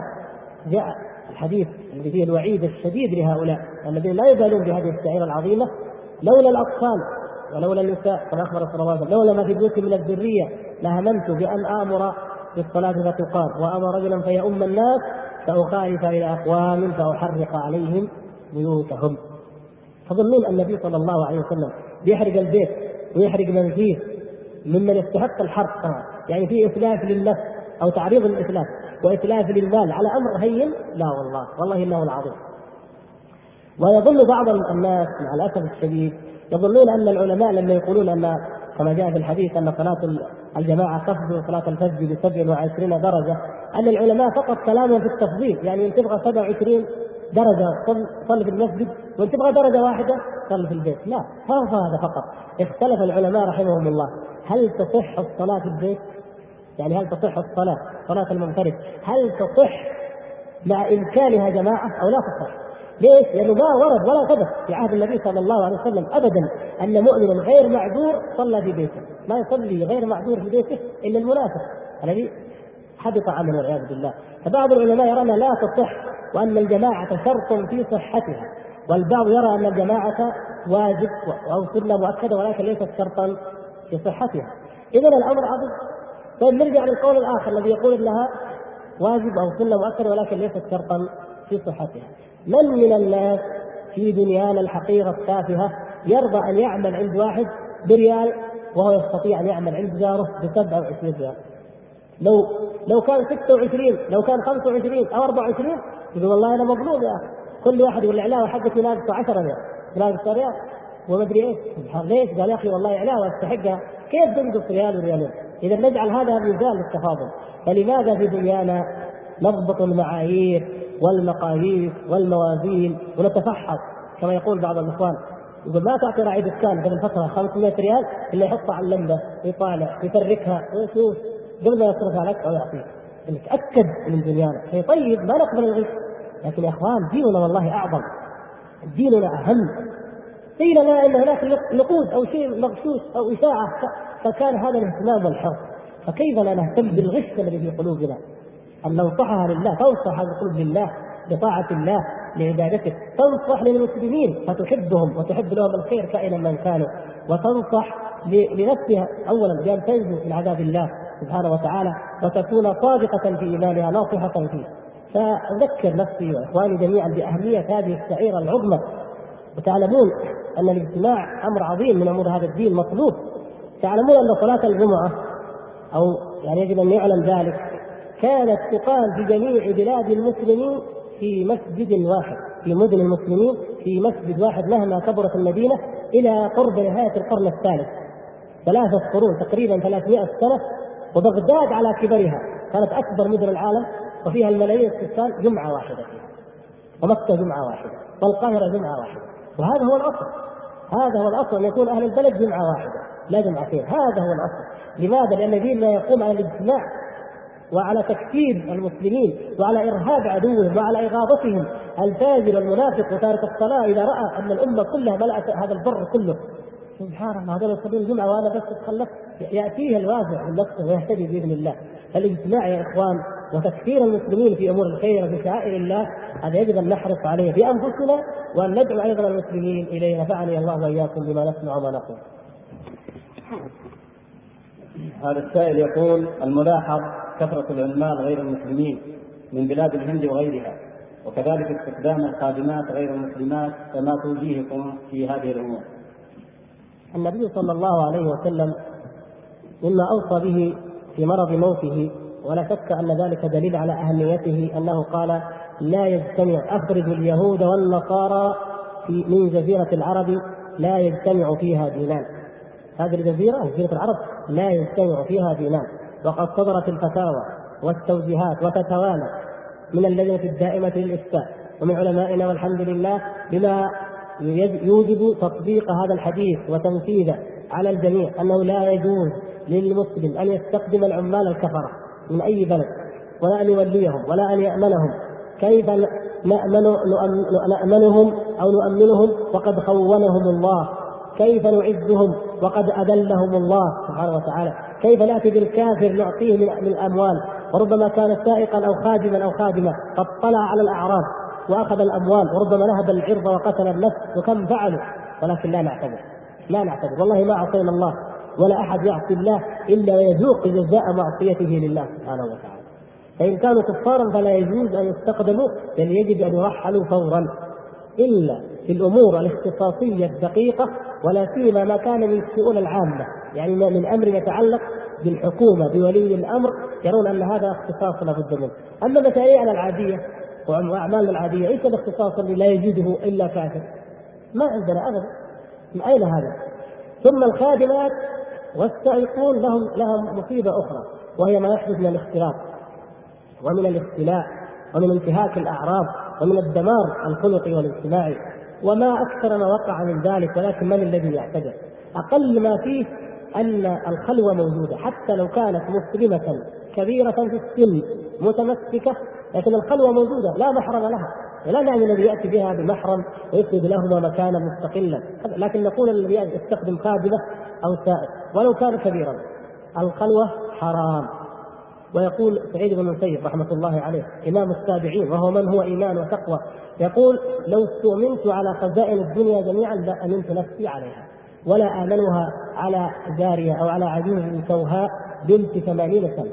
جاء الحديث الذي فيه الوعيد الشديد لهؤلاء. الذين لا يبالون بهذه الشعيره العظيمة لولا الأطفال ولولا النساء كما أخبر صلى الله عليه وسلم لولا ما في بيوت من الذرية لهممت بأن آمر بالصلاة فتقام وأمر رجلا فيؤم الناس فاخالف إلى أقوام فأحرق عليهم بيوتهم. تظنون النبي صلى الله عليه وسلم بيحرق البيت ويحرق من فيه ممن يستحق الحرق يعني في اتلاف للنفس أو تعريض للاتلاف وإتلاف للمال على أمر هين؟ لا والله والله إنه العظيم. ويظن بعض الناس مع الأسف الشديد يظنون أن العلماء لما يقولون أن كما جاء في الحديث أن صلاة الجماعة تفضل صلاة الفجر ب 27 درجة أن العلماء فقط كلامهم في التفضيل يعني إن تبغى 27 درجة صل في المسجد وإن تبغى درجة واحدة صل في البيت. لا هذا هذا فقط. اختلف العلماء رحمهم الله. هل تصح الصلاة في البيت؟ يعني هل تصح الصلاة صلاة المنفرد؟ هل تصح مع إمكانها جماعة أو لا تصح؟ ليش؟ لأنه ما ورد ولا ثبت في عهد النبي صلى الله عليه وسلم أبدا أن مؤمنا غير معذور صلى في بيته. ما يصلي غير معذور في بيته إلا المنافق. الذي حبط عمله والعياذ بالله. فبعض العلماء يرى لا تصح وأن الجماعة شرط في صحتها والبعض يرى أن الجماعة واجب أو سنة مؤكدة ولكن ليست شرطا في صحتها. إذا الأمر عظيم. طيب نرجع للقول الآخر الذي يقول إنها واجب أو سنة مؤكدة ولكن ليست شرطا في صحتها. من من الناس في دنيانا الحقيره التافهة يرضى أن يعمل عند واحد بريال وهو يستطيع أن يعمل عند جاره ب 27 ريال. لو لو كان 26 لو كان 25 أو 24 يقول والله أنا مظلوم يا أخي كل واحد يقول العلاوه حقتي لابسه 10 ريال لابسه ريال وما أدري إيش ليش؟ قال يا أخي والله علاوه استحقها كيف تنقص ريال وريالين؟ إذا نجعل هذا ميزان للتفاضل فلماذا في دنيانا نضبط المعايير والمقاييس والموازين ونتفحص كما يقول بعض الإخوان. يقول ما تعطي راعي دكان قبل فترة 500 ريال إلا يحطها على اللمبة يطالع يفركها ويشوف قبل ما يصرفها لك أو يعطيك نتاكد من دنيانا شيء طيب ما نقبل الغش؟ لكن يا إخوان ديننا والله أعظم. ديننا أهم. قيل لنا إن هناك نقود أو شيء مغشوش أو إشاعة فكان هذا الاهتمام والحرص فكيف لا نهتم بالغش الذي في قلوبنا؟ أن ننصحها لله تنصح القلوب لله لطاعة الله لعبادته. تنصح للمسلمين فتحبهم وتحب لهم الخير كائنا من كانوا. وتنصح لنفسها. اولا بأن تنجو من عذاب الله سبحانه وتعالى وتكون صادقة في إيمانها ناصحة فيه. فاذكر نفسي وإخواني جميعا بأهمية هذه الشعيره العظمى. وتعلمون أن الاجتماع أمر عظيم من أمور هذا الدين مطلوب. تعلمون أن صلاة الجمعة أو يعني يجب أن يعلم ذلك كانت تقام في جميع بلاد المسلمين في مسجد واحد في مدن المسلمين في مسجد واحد مهما كبرت المدينة إلى قرب نهاية القرن الثالث. ثلاثة قرون تقريبا 300 سنة وبغداد على كبرها. كانت أكبر مدن العالم وفيها الملايين السكان جمعة واحدة. فيها ومكة جمعة واحدة والقاهرة جمعة واحدة. وهذا هو الأصل. هذا هو الأصل أن يكون أهل البلد جمعة واحدة لا جمعتين. هذا هو الأصل. لماذا؟ لأن ديننا يقوم على الاجتماع. وعلى تكفير المسلمين وعلى إرهاب عدوهم وعلى إغاظتهم. الفاجر المنافق وتارك الصلاة إذا رأى أن الأمة كلها ملأت هذا البر كله. سبحان الله هذول يصلون الجمعة وأنا بس اتخلفت يأتيه الواسع من نفسه ويهتدي بإذن الله. الإجتماع يا إخوان وتكفير المسلمين في أمور الخير وفي شعائر الله هذا يجب أن نحرص عليه في أنفسنا وأن ندعو أيضا المسلمين إليه. نفعني الله وإياكم بما نسمع وما نقول. هذا السائل يقول الملاحظ كثرة العمال غير المسلمين من بلاد الهند وغيرها وكذلك استخدام الخادمات غير المسلمات فما توجيهكم في هذه الأمور؟ النبي صلى الله عليه وسلم مما أوصى به في مرض موته ولا شك أن ذلك دليل على أهميته أنه قال لا يجتمع أخرج اليهود والنصارى في من جزيرة العرب لا يجتمع فيها دينان هذه الجزيرة جزيرة العرب لا يجتمع فيها دينان وقد صدرت الفتاوى والتوجيهات وتتوالى من اللجنه الدائمة للإفتاء. ومن علمائنا والحمد لله بما يوجب تطبيق هذا الحديث وتنفيذه على الجميع أنه لا يجوز للمسلم أن يستخدم العمال الكفرة من أي بلد ولا أن يوليهم ولا أن يأمنهم. كيف نأمن نأمنهم أو نؤمنهم؟ وقد خونهم الله. كيف نعزهم؟ وقد أذلهم الله سبحانه وتعالى. كيف نأتي بالكافر نعطيه من الأموال؟ وربما كان سائقا أو خادما أو خادمة قد طلع على الأعراض وأخذ الأموال وربما نهب العرض وقتل النفس وكم فعلوا. ولكن لا نعتذر لا نعتذر والله ما عصينا الله ولا أحد يعصي الله إلا ويذوق جزاء معصيته لله سبحانه وتعالى. فإن كانوا كفارا فلا يجوز أن يستقدموا بل يجب أن يرحلوا فورا. إلا في الأمور الاختصاصية الدقيقة ولا سيما ما كان من الشؤون العامة يعني من أمر يتعلق بالحكومة بولي الأمر يرون أن هذا اختصاص لابد منه أما مشاريعنا العادية واعمالنا العادية إيش الاختصاص اللي لا يجده إلا كافر؟ ما عندنا ابدا من أين هذا؟ ثم الخادمات والسائقون لهم لهم مصيبة أخرى وهي ما يحدث من الاختلاط ومن الاختلاء ومن انتهاك الأعراض ومن الدمار الخلقي والاجتماعي وما أكثر ما وقع من ذلك ولكن من الذي يعتذر؟ أقل ما فيه أن الخلوه موجودة حتى لو كانت مسلمة كبيرة في السن متمسكة لكن الخلوه موجودة لا محرم لها. لا نعني الذي يأتي بها بمحرم ويفرد لهما مكانا مستقلا. لكن نقول الذي يستخدم خادمة أو سائق ولو كان كبيرا. الخلوه حرام. ويقول سعيد بن المسيب رحمة الله عليه إمام التابعين وهو من هو إيمان وتقوى. يقول لو استؤمنت على خزائن الدنيا جميعا لامنت نفسي عليها ولا آمنها على جارية أو على عجوز سوهاء بنت ثمانين سنة.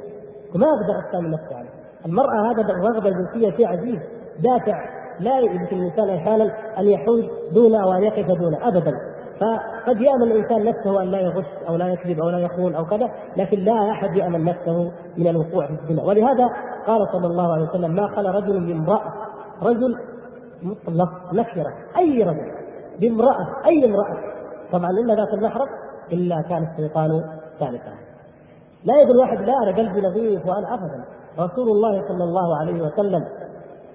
وما أقدر أستأمن نفسي عليها. المرأة هذا الرغبة الجنسية شيء عجيب دافع لا يمكن الإنسان أحيانا أن يحوز دون أو أن يقف دون أبدا. فقد يأمن الإنسان نفسه أن لا يغش أو لا يكذب أو لا يخون أو كذا لكن لا أحد يأمن نفسه من الوقوع في الزنا ولهذا قال صلى الله عليه وسلم ما خلى رجل بامرأة رجل مطلق نكرة أي رجل. بامرأة. أي امرأة. طبعا إلا ذات المحرم إلا كان الشيطان ثالثا لا يقول واحد لا أنا قلبي نظيف وأنا أبدا رسول الله صلى الله عليه وسلم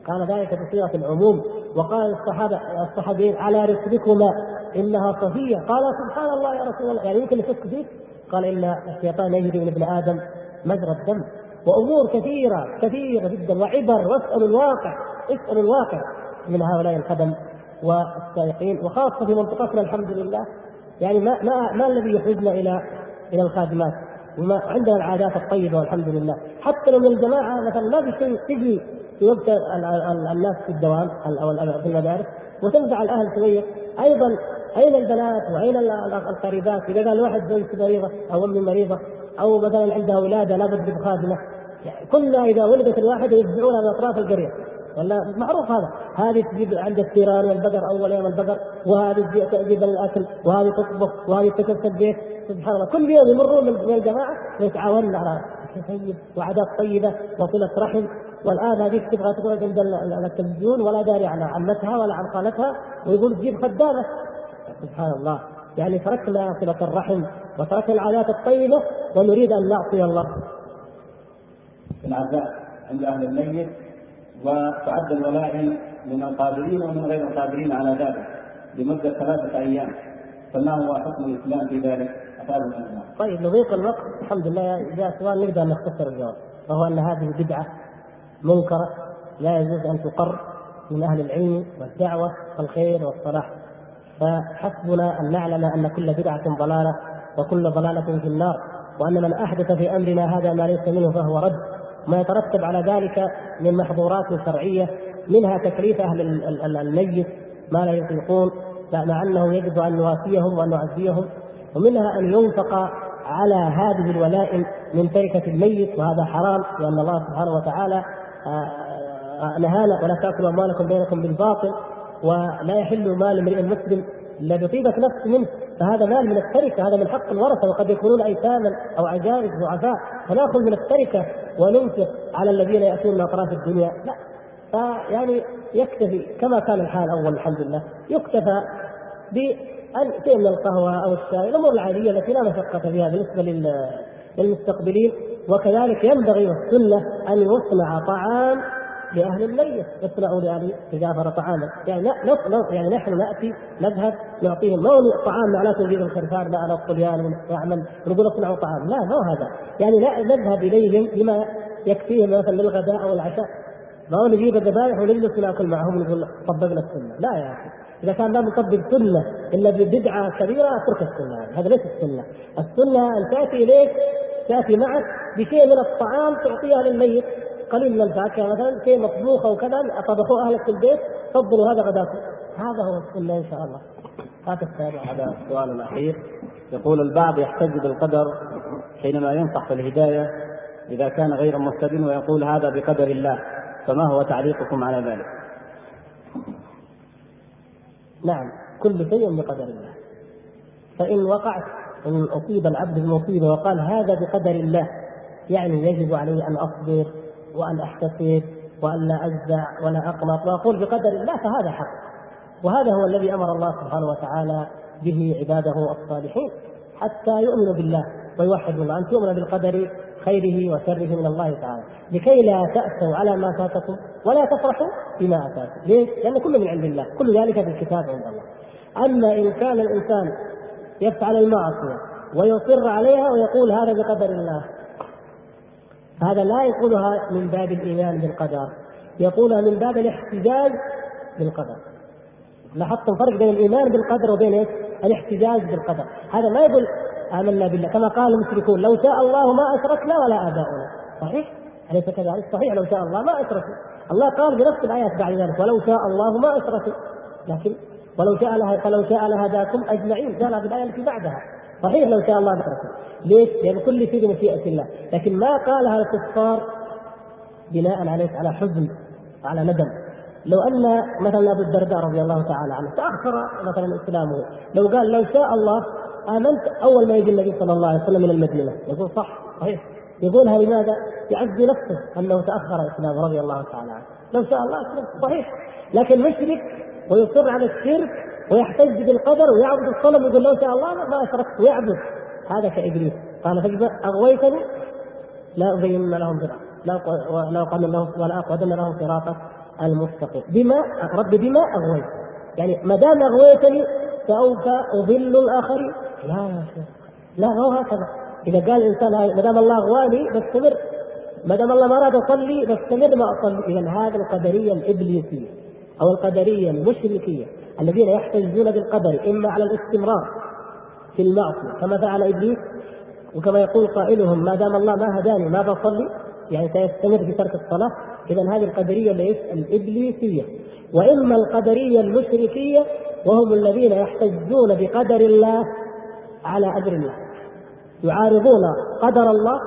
قال ذلك بصيغه العموم وقال الصحابة الصحابيين على رسلكما إنها صفية. قال سبحان الله يا رسول الله. يعني يمكن يشك فيك؟ قال ان الشيطان يجري من ابن آدم مجرى الدم. وأمور كثيرة كثيرة جدا وعبر واسألوا الواقع اسألوا الواقع. من هؤلاء الخدم والسائقين وخاصة في منطقتنا الحمد لله يعني ما ما, ما الذي يحوجنا إلى إلى الخادمات؟ وما عندنا العادات الطيبة والحمد لله. حتى لو من الجماعة مثلا ما في شيء تجي في وقت الناس في الدوام أو في المدارس وتنفع الأهل شوية. أيضا أين البنات وأين القريبات؟ إذا قال واحد زوجته مريضة أو امي مريضة أو مثلا عندها ولادة لابد بخادمة يعني كنا إذا ولدت الواحده يفزعون من أطراف القرية. ولا معروف هذا. هذه تجيب عند الثيران والبقر أول يوم البقر وهذه تجيب الأكل وهذه تطبخ وهذه تكسب البيت. سبحان الله. كل يوم يمرون من الجماعة يتعاونون على شيء طيب وعادات طيبة وصله رحم. والآن هذيك تبغى تقعد عند التلفزيون ولا داري عن عمتها ولا عن خالتها ويقول تجيب خدامة. سبحان الله. يعني تركنا صلة الرحم وتركنا العادات الطيبة ونريد أن نعصي الله. العزاء عند أهل الميت وتعد الولائم من القادرين ومن غير القادرين على ذلك لمدة ثلاثة أيام. فما هو حكم الإسلام في ذلك؟ طيب لضيق الوقت. الحمد لله. جاء سؤال نقدر نختصر الجواب وهو أن هذه بدعة منكرة لا يجوز أن تقر من أهل العلم والدعوة والخير والصلاح. فحسبنا أن نعلم أن كل بدعة ضلالة وكل ضلالة في النار وأن من أحدث في أمرنا هذا ما ليس منه فهو رد. ما يترتب على ذلك من محظورات شرعية منها تكليف أهل الميت ما لا يطيقون مع أنه يجب أن نوافيهم وأن نعزيهم ومنها أن ينفق على هذه الولائم من تركة الميت وهذا حرام لأن الله سبحانه وتعالى آه، آه، نهانا ولا تأكلوا أموالكم بينكم بالباطل ولا يحل مال امرئ مسلم الا بطيبه نفس منه فهذا مال من التركه هذا من حق الورثة وقد يكونون أيتاما أو عجائز ضعفاء. فنأخذ من التركه وننفق على الذين يأتون من أطراف الدنيا. لا. فيعني يكتفي كما كان الحال أول الحمد لله. يكتفى شيء من القهوة أو الشاي الأمور العادية التي لا مشقة فيها بالنسبة للمستقبلين. وكذلك ينبغي والسنة أن يصنع طعام لأهل الميت. يصنعوا لأهل جعفر طعاما. يعني يعني نحن نأتي نذهب نعطيهم ما هو طعام معناته نجيب الخرفان لا على الطليان ونعمل نقول اصنعوا طعام. لا ما هو هذا. يعني لا نذهب إليهم بما يكفيهم مثلا للغداء أو العشاء. ما هو نجيب الذبائح ونجلس نأكل معهم ونقول طبقنا السنة. لا يا أخي. إذا كان لا نطبق سنة إلا ببدعة كبيرة اترك السنة. هذا ليس السنة، السنة أن تأتي إليك تأتي معك بشيء من الطعام تعطيها للميت. قليل من الفاكهة. مثلا شيء مطبوخ أو كذا طبخوه اهلك في البيت تفضلوا هذا غداكم. هذا هو السنة إن شاء الله. هذا السابع هذا السؤال الأخير. يقول البعض يحتج بالقدر حينما ينصح في الهداية إذا كان غير مهتد ويقول هذا بقدر الله. فما هو تعليقكم على ذلك؟ نعم كل شيء بقدر الله. فإن وقعت إن أصيب العبد بمصيبة وقال هذا بقدر الله يعني يجب علي أن أصبر وأن أحتسب وأن لا أجزع ولا أقنط وأقول بقدر الله فهذا حق. وهذا هو الذي أمر الله سبحانه وتعالى به عباده الصالحين حتى يؤمنوا بالله ويوحدوا الله. أن تؤمن بالقدر خيره وشره من الله تعالى. لكي لا تأسوا على ما فاتكم ولا تفرحوا بما أتاكم. ليش؟ لأن كله من عند الله. كل ذلك في الكتاب عند الله. أما إن كان الإنسان يفعل المعصية ويصر عليها ويقول هذا بقدر الله هذا لا يقولها من باب الإيمان بالقدر يقولها من باب الاحتجاج بالقدر. لاحظتم فرق بين الإيمان بالقدر وبين إيش؟ الاحتجاج بالقدر. هذا ما يقول آمنا بالله كما قال المشركون لو شاء الله ما أشركنا ولا آباؤنا. صحيح؟ أليس كذلك؟ صحيح لو شاء الله ما أشركوا الله قال بنفس الآيات بعد ذلك ولو شاء الله ما أشركوا لكن ولو شاء لها فلو شاء لهداكم أجمعين. قالها في الآية التي بعدها. صحيح لو شاء الله أشركوا ليش؟ لأن كل شيء بمشيئة الله. لكن ما قالها الكفار بناء عليه على حزن على ندم. لو أن مثلا أبو الدرداء رضي الله تعالى عنه تأخر مثلا إسلامه. لو قال لو شاء الله آمنت أول ما يجي النبي صلى الله عليه وسلم من المدينة. يقول صح صحيح. يقولها لماذا؟ يعزي نفسه أنه تأخر إسلامه رضي الله تعالى عنه. لو شاء الله صحيح. لكن مشرك ويصر على الشرك ويحتج بالقدر ويعبد الصنم يقول لو شاء الله ما اشركت ويعبد. هذا كابليس قال فاذا أغويتني؟ لا أزين لهم لا لا اقعدن لهم ولا اقعدن لهم صراطك المستقيم. بما رب بما أغويت. يعني ما دام أغويتني سوف أضل الآخرين. لا يا شيخ لا هو هكذا. إذا قال الإنسان ما دام الله أغواني بستمر. ما دام الله ما أراد أصلي بستمر ما أصلي. اذا هذا القدرية الإبليسية أو القدرية المشركية. الذين يحتجون بالقدر إما على الاستمرار في المعصية كما فعل إبليس وكما يقول قائلهم ما دام الله ما هداني ما بصلي؟ يعني سيستمر في ترك الصلاة. اذا هذه القدرية ليس الإبليسية. وإما القدرية المشركية وهم الذين يحتجون بقدر الله على أمر الله. يعارضون قدر الله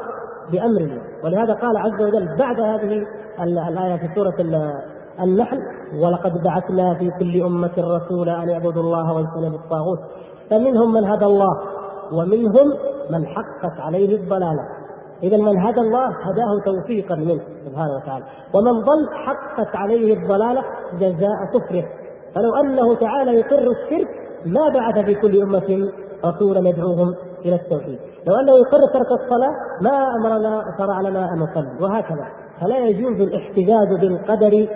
بأمر الله. ولهذا قال عز وجل بعد هذه الآية في سورة النحل ولقد بعثنا في كل أمة رسولا أن يعبدوا الله واجتنبوا الطاغوت. فمنهم من هدى الله ومنهم من حقت عليه الضلالة. اذا من هدى الله هداه توفيقا منه سبحانه وتعالى. ومن ضل حقت عليه الضلالة جزاء كفره. فلو أنه تعالى يقر الشرك ما بعث في كل أمة رسولا يدعوهم إلى التوحيد. لو أنه يقر ترك الصلاة ما أمرنا شرع لنا ان نصلي وهكذا. فلا يجوز الاحتجاج بالقدر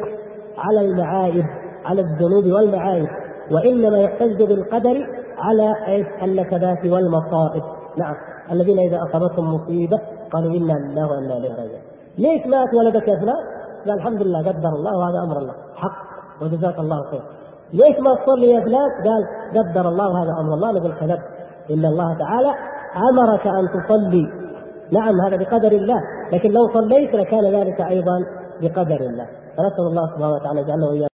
على المعايب على الذنوب والمعايب وإنما يحتج بالقدر على النكبات والمصائب. نعم. الذين إذا أصابتهم مصيبة قالوا إنا لله وإنا إليه راجعون. ليش مات ولدك يا فلان؟ قال الحمد لله قدر الله وهذا أمر الله. حق. وجزاك الله خير. ليش ما تصلي يا فلان؟ قال قدر الله وهذا أمر الله نقول كذبت إن الله تعالى أمرك أن تصلي. نعم هذا بقدر الله. لكن لو صليت لكان ذلك أيضا بقدر الله. فنسأل الله سبحانه وتعالى يجعلنا